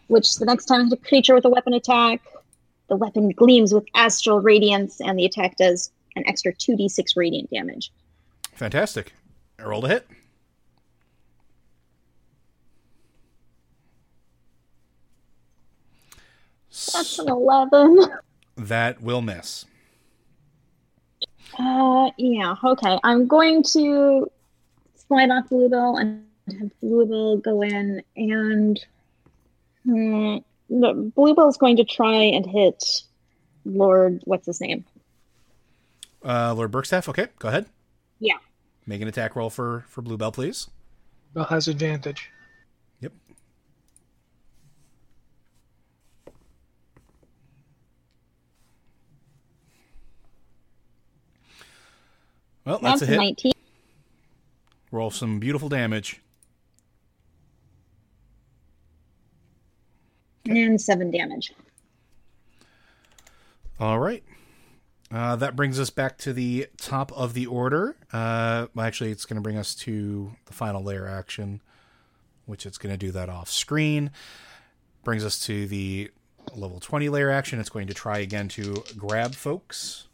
which the next time I hit a creature with a weapon attack, the weapon gleams with astral radiance, and the attack does an extra two d6 radiant damage. Fantastic. I rolled a hit. That's an eleven. That will miss. Uh, yeah. Okay, I'm going to slide off Bluebell and have Bluebell go in, and hmm, the Bluebell's going to try and hit Lord. What's his name? Uh, Lord Berkstaff, okay, go ahead. Yeah. Make an attack roll for for Bluebell, please. Bell has advantage. Well, that's, a hit. 19. Roll some beautiful damage. And seven damage. All right. Uh, that brings us back to the top of the order. Uh, well, actually, it's going to bring us to the final lair action, which it's going to do that off screen. Brings us to the level 20 lair action. It's going to try again to grab folks.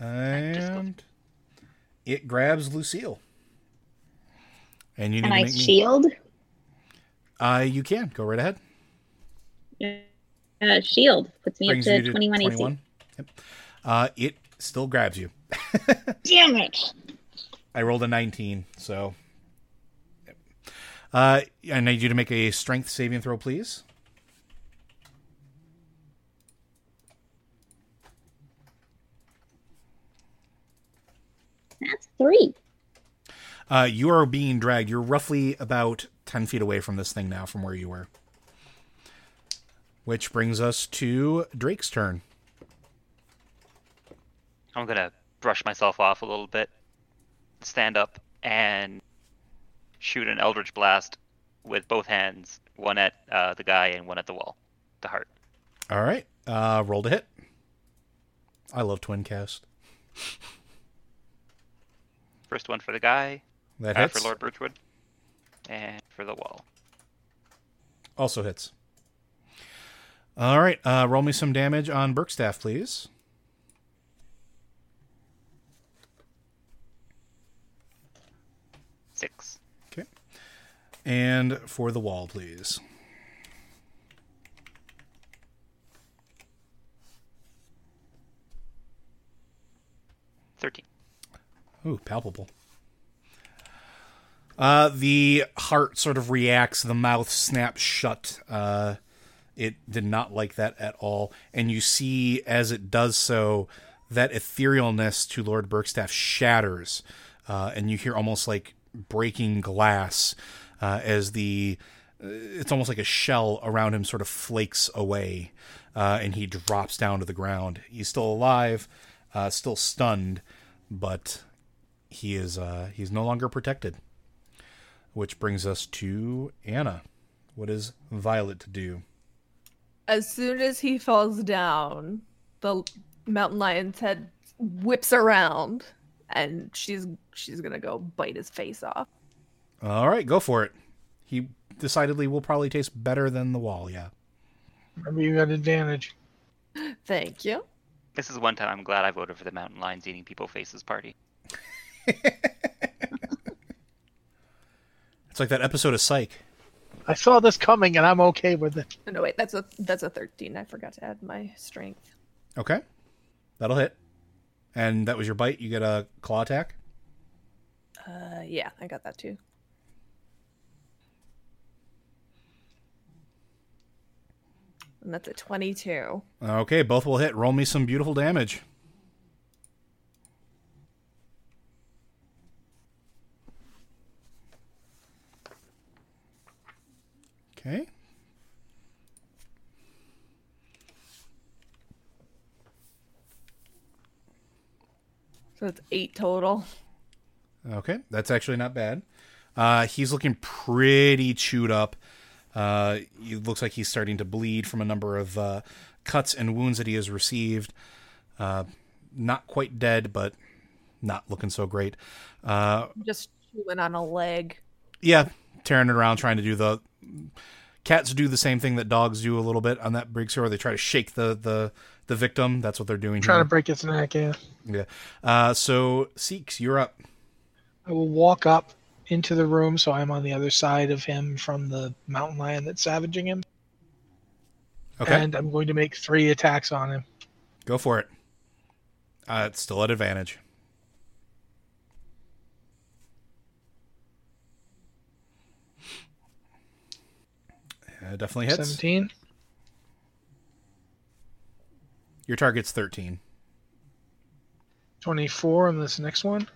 And it grabs Lucille. And you need And to I make me. shield. Uh, you can go right ahead. Uh, shield puts me Brings up to to 21 AC. 21. Yep. Uh, it still grabs you. Damn it! I rolled a 19, so. Yep. Uh, I need you to make a strength saving throw, please. That's three. Uh, you are being dragged. You're roughly about 10 feet away from this thing now, from where you were. Which brings us to Drake's turn. I'm gonna brush myself off a little bit, stand up, and shoot an Eldritch Blast with both hands, one at uh, the guy and one at the wall, the heart. All right. Uh, roll to hit. I love twin cast. First one for the guy, That uh, hits. for Lord Birchwood, and for the wall. Also hits. All right. Uh, roll me some damage on Berkstaff, please. Six. Okay. And for the wall, please. Thirteen. Ooh, palpable. Uh, the heart sort of reacts. The mouth snaps shut. Uh, it did not like that at all. And you see, as it does so, that etherealness to Lord Berkstaff shatters. Uh, and you hear almost like breaking glass uh, as the. uh, It's almost like a shell around him sort of flakes away. Uh, and he drops down to the ground. He's still alive, uh, still stunned, but he is uh, he's no longer protected. Which brings us to Anna. What is Violet to do? As soon as he falls down, the mountain lion's head whips around, and she's she's gonna go bite his face off. All right, go for it. He decidedly will probably taste better than the wall. Yeah. Remember, you got advantage. Thank you. This is one time I'm glad I voted for the Mountain Lions Eating People Faces party. It's like that episode of Psych. I saw this coming, and I'm okay with it. No, wait, that's a that's a thirteen. I forgot to add my strength. Okay, that'll hit. And that was your bite. You get a claw attack. Uh, yeah, I got that too. And that's a twenty-two. Okay, both will hit. Roll me some beautiful damage. Okay. So it's eight total. Okay, that's actually not bad. Uh, he's looking pretty chewed up. Uh, it looks like he's starting to bleed from a number of uh, cuts and wounds that he has received. Uh, not quite dead, but not looking so great. Uh, Just chewing on a leg. yeah, tearing it around, trying to do the. Cats do the same thing that dogs do a little bit on that brig where they try to shake the the the victim. That's what they're doing trying here. to break its neck. Yeah. yeah. Uh, so Seeks, you're up. I will walk up into the room so I'm on the other side of him from the mountain lion that's savaging him. Okay, And I'm going to make three attacks on him. go for it. Uh, it's still at advantage. Uh, definitely hits. 17, Your target's 13. 24 on this next one,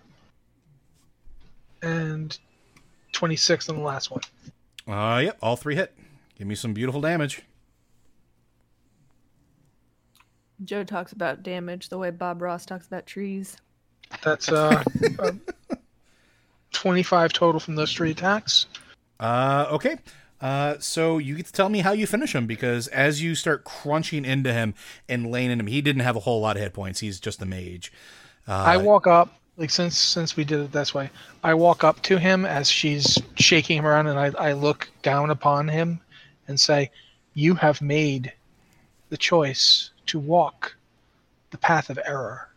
and 26 on the last one. Uh, yep, all three hit. Give me some beautiful damage. Joe talks about damage the way Bob Ross talks about trees. That's uh, uh, 25 total from those three attacks. Uh, okay. Uh, so you get to tell me how you finish him because as you start crunching into him and laying in him, he didn't have a whole lot of hit points. He's just a mage. Uh, I walk up, like since since we did it this way, I walk up to him as she's shaking him around, and I, I look down upon him and say, "You have made the choice to walk the path of error,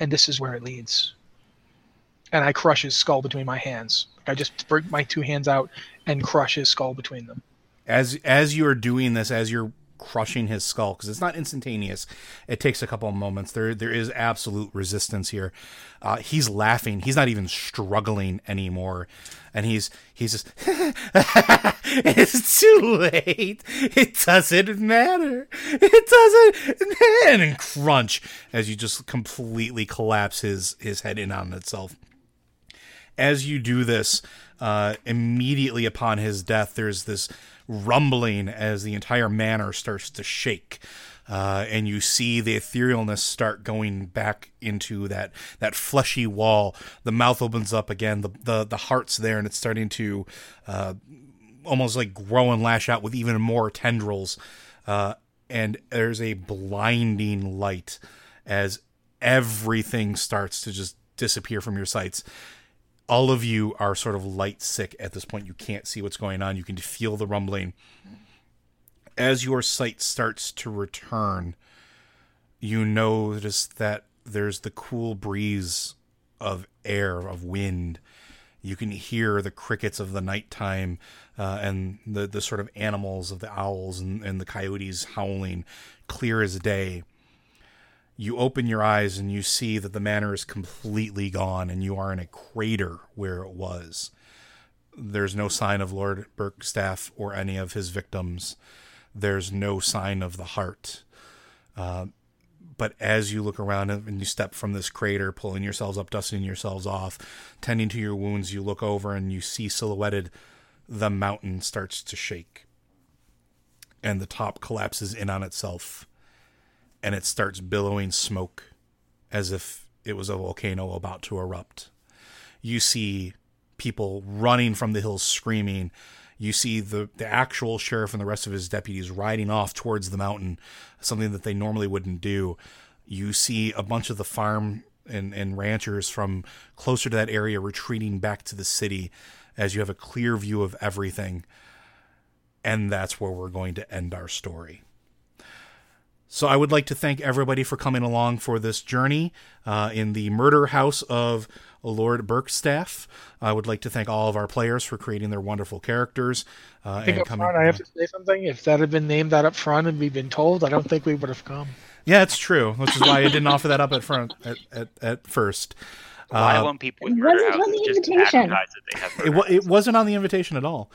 and this is where it leads." And I crush his skull between my hands. I just break my two hands out and crush his skull between them. as as you are doing this, as you're crushing his skull, because it's not instantaneous, it takes a couple of moments. There there is absolute resistance here. Uh, he's laughing. He's not even struggling anymore, and he's he's just it's too late. It doesn't matter. It doesn't. And crunch as you just completely collapse his his head in on itself. As you do this, uh, immediately upon his death, there's this rumbling as the entire manor starts to shake. Uh, and you see the etherealness start going back into that that fleshy wall. The mouth opens up again. The the, the heart's there, and it's starting to uh, almost like grow and lash out with even more tendrils. Uh, and there's a blinding light as everything starts to just disappear from your sights all of you are sort of light sick at this point. You can't see what's going on. You can feel the rumbling. As your sight starts to return, you notice that there's the cool breeze of air, of wind. You can hear the crickets of the nighttime uh, and the, the sort of animals of the owls and, and the coyotes howling clear as day you open your eyes and you see that the manor is completely gone and you are in a crater where it was. There's no sign of Lord Berkstaff or any of his victims. There's no sign of the heart. Uh, but as you look around and you step from this crater, pulling yourselves up, dusting yourselves off, tending to your wounds, you look over and you see silhouetted the mountain starts to shake. And the top collapses in on itself and it starts billowing smoke as if it was a volcano about to erupt. You see people running from the hills screaming. You see the, the actual sheriff and the rest of his deputies riding off towards the mountain, something that they normally wouldn't do. You see a bunch of the farm and, and ranchers from closer to that area retreating back to the city as you have a clear view of everything. And that's where we're going to end our story. So I would like to thank everybody for coming along for this journey uh, in the murder house of Lord Berkstaff. I would like to thank all of our players for creating their wonderful characters. Uh, I think and up coming. front, I have to say something. If that had been named that up front and we'd been told, I don't think we would have come. Yeah, it's true, which is why I didn't offer that up at front at, at, at first. Why Uh, won't people with it murder wasn't on houses the just invitation. advertise that they have it, murder wa- it wasn't on the invitation at all.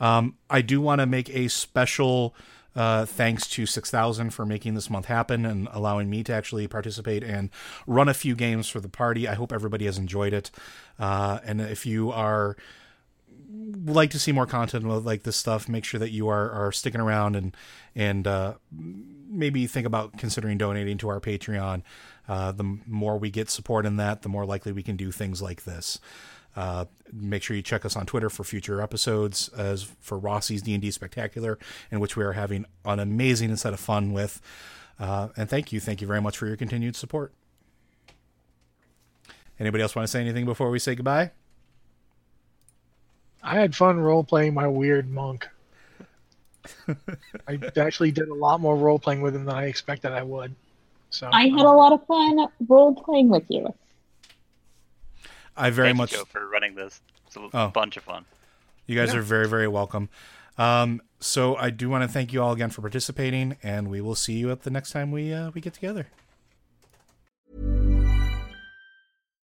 Um, I do want to make a special uh, thanks to 6000 for making this month happen and allowing me to actually participate and run a few games for the party. I hope everybody has enjoyed it. Uh, and if you are like to see more content like this stuff, make sure that you are, are sticking around and and uh, maybe think about considering donating to our Patreon. Uh, the more we get support in that, the more likely we can do things like this. Uh, make sure you check us on Twitter for future episodes, as for Rossi's D and D Spectacular, in which we are having an amazing set of fun with. Uh, and thank you, thank you very much for your continued support. Anybody else want to say anything before we say goodbye? I had fun role playing my weird monk. I actually did a lot more role playing with him than I expected I would. So I had a lot of fun role playing with you. I very Thank you, much. Joe, for running this. It's a Oh. bunch of fun. You guys Yeah. are very, very welcome. Um, so I do want to thank you all again for participating, and we will see you at the next time we uh, we get together.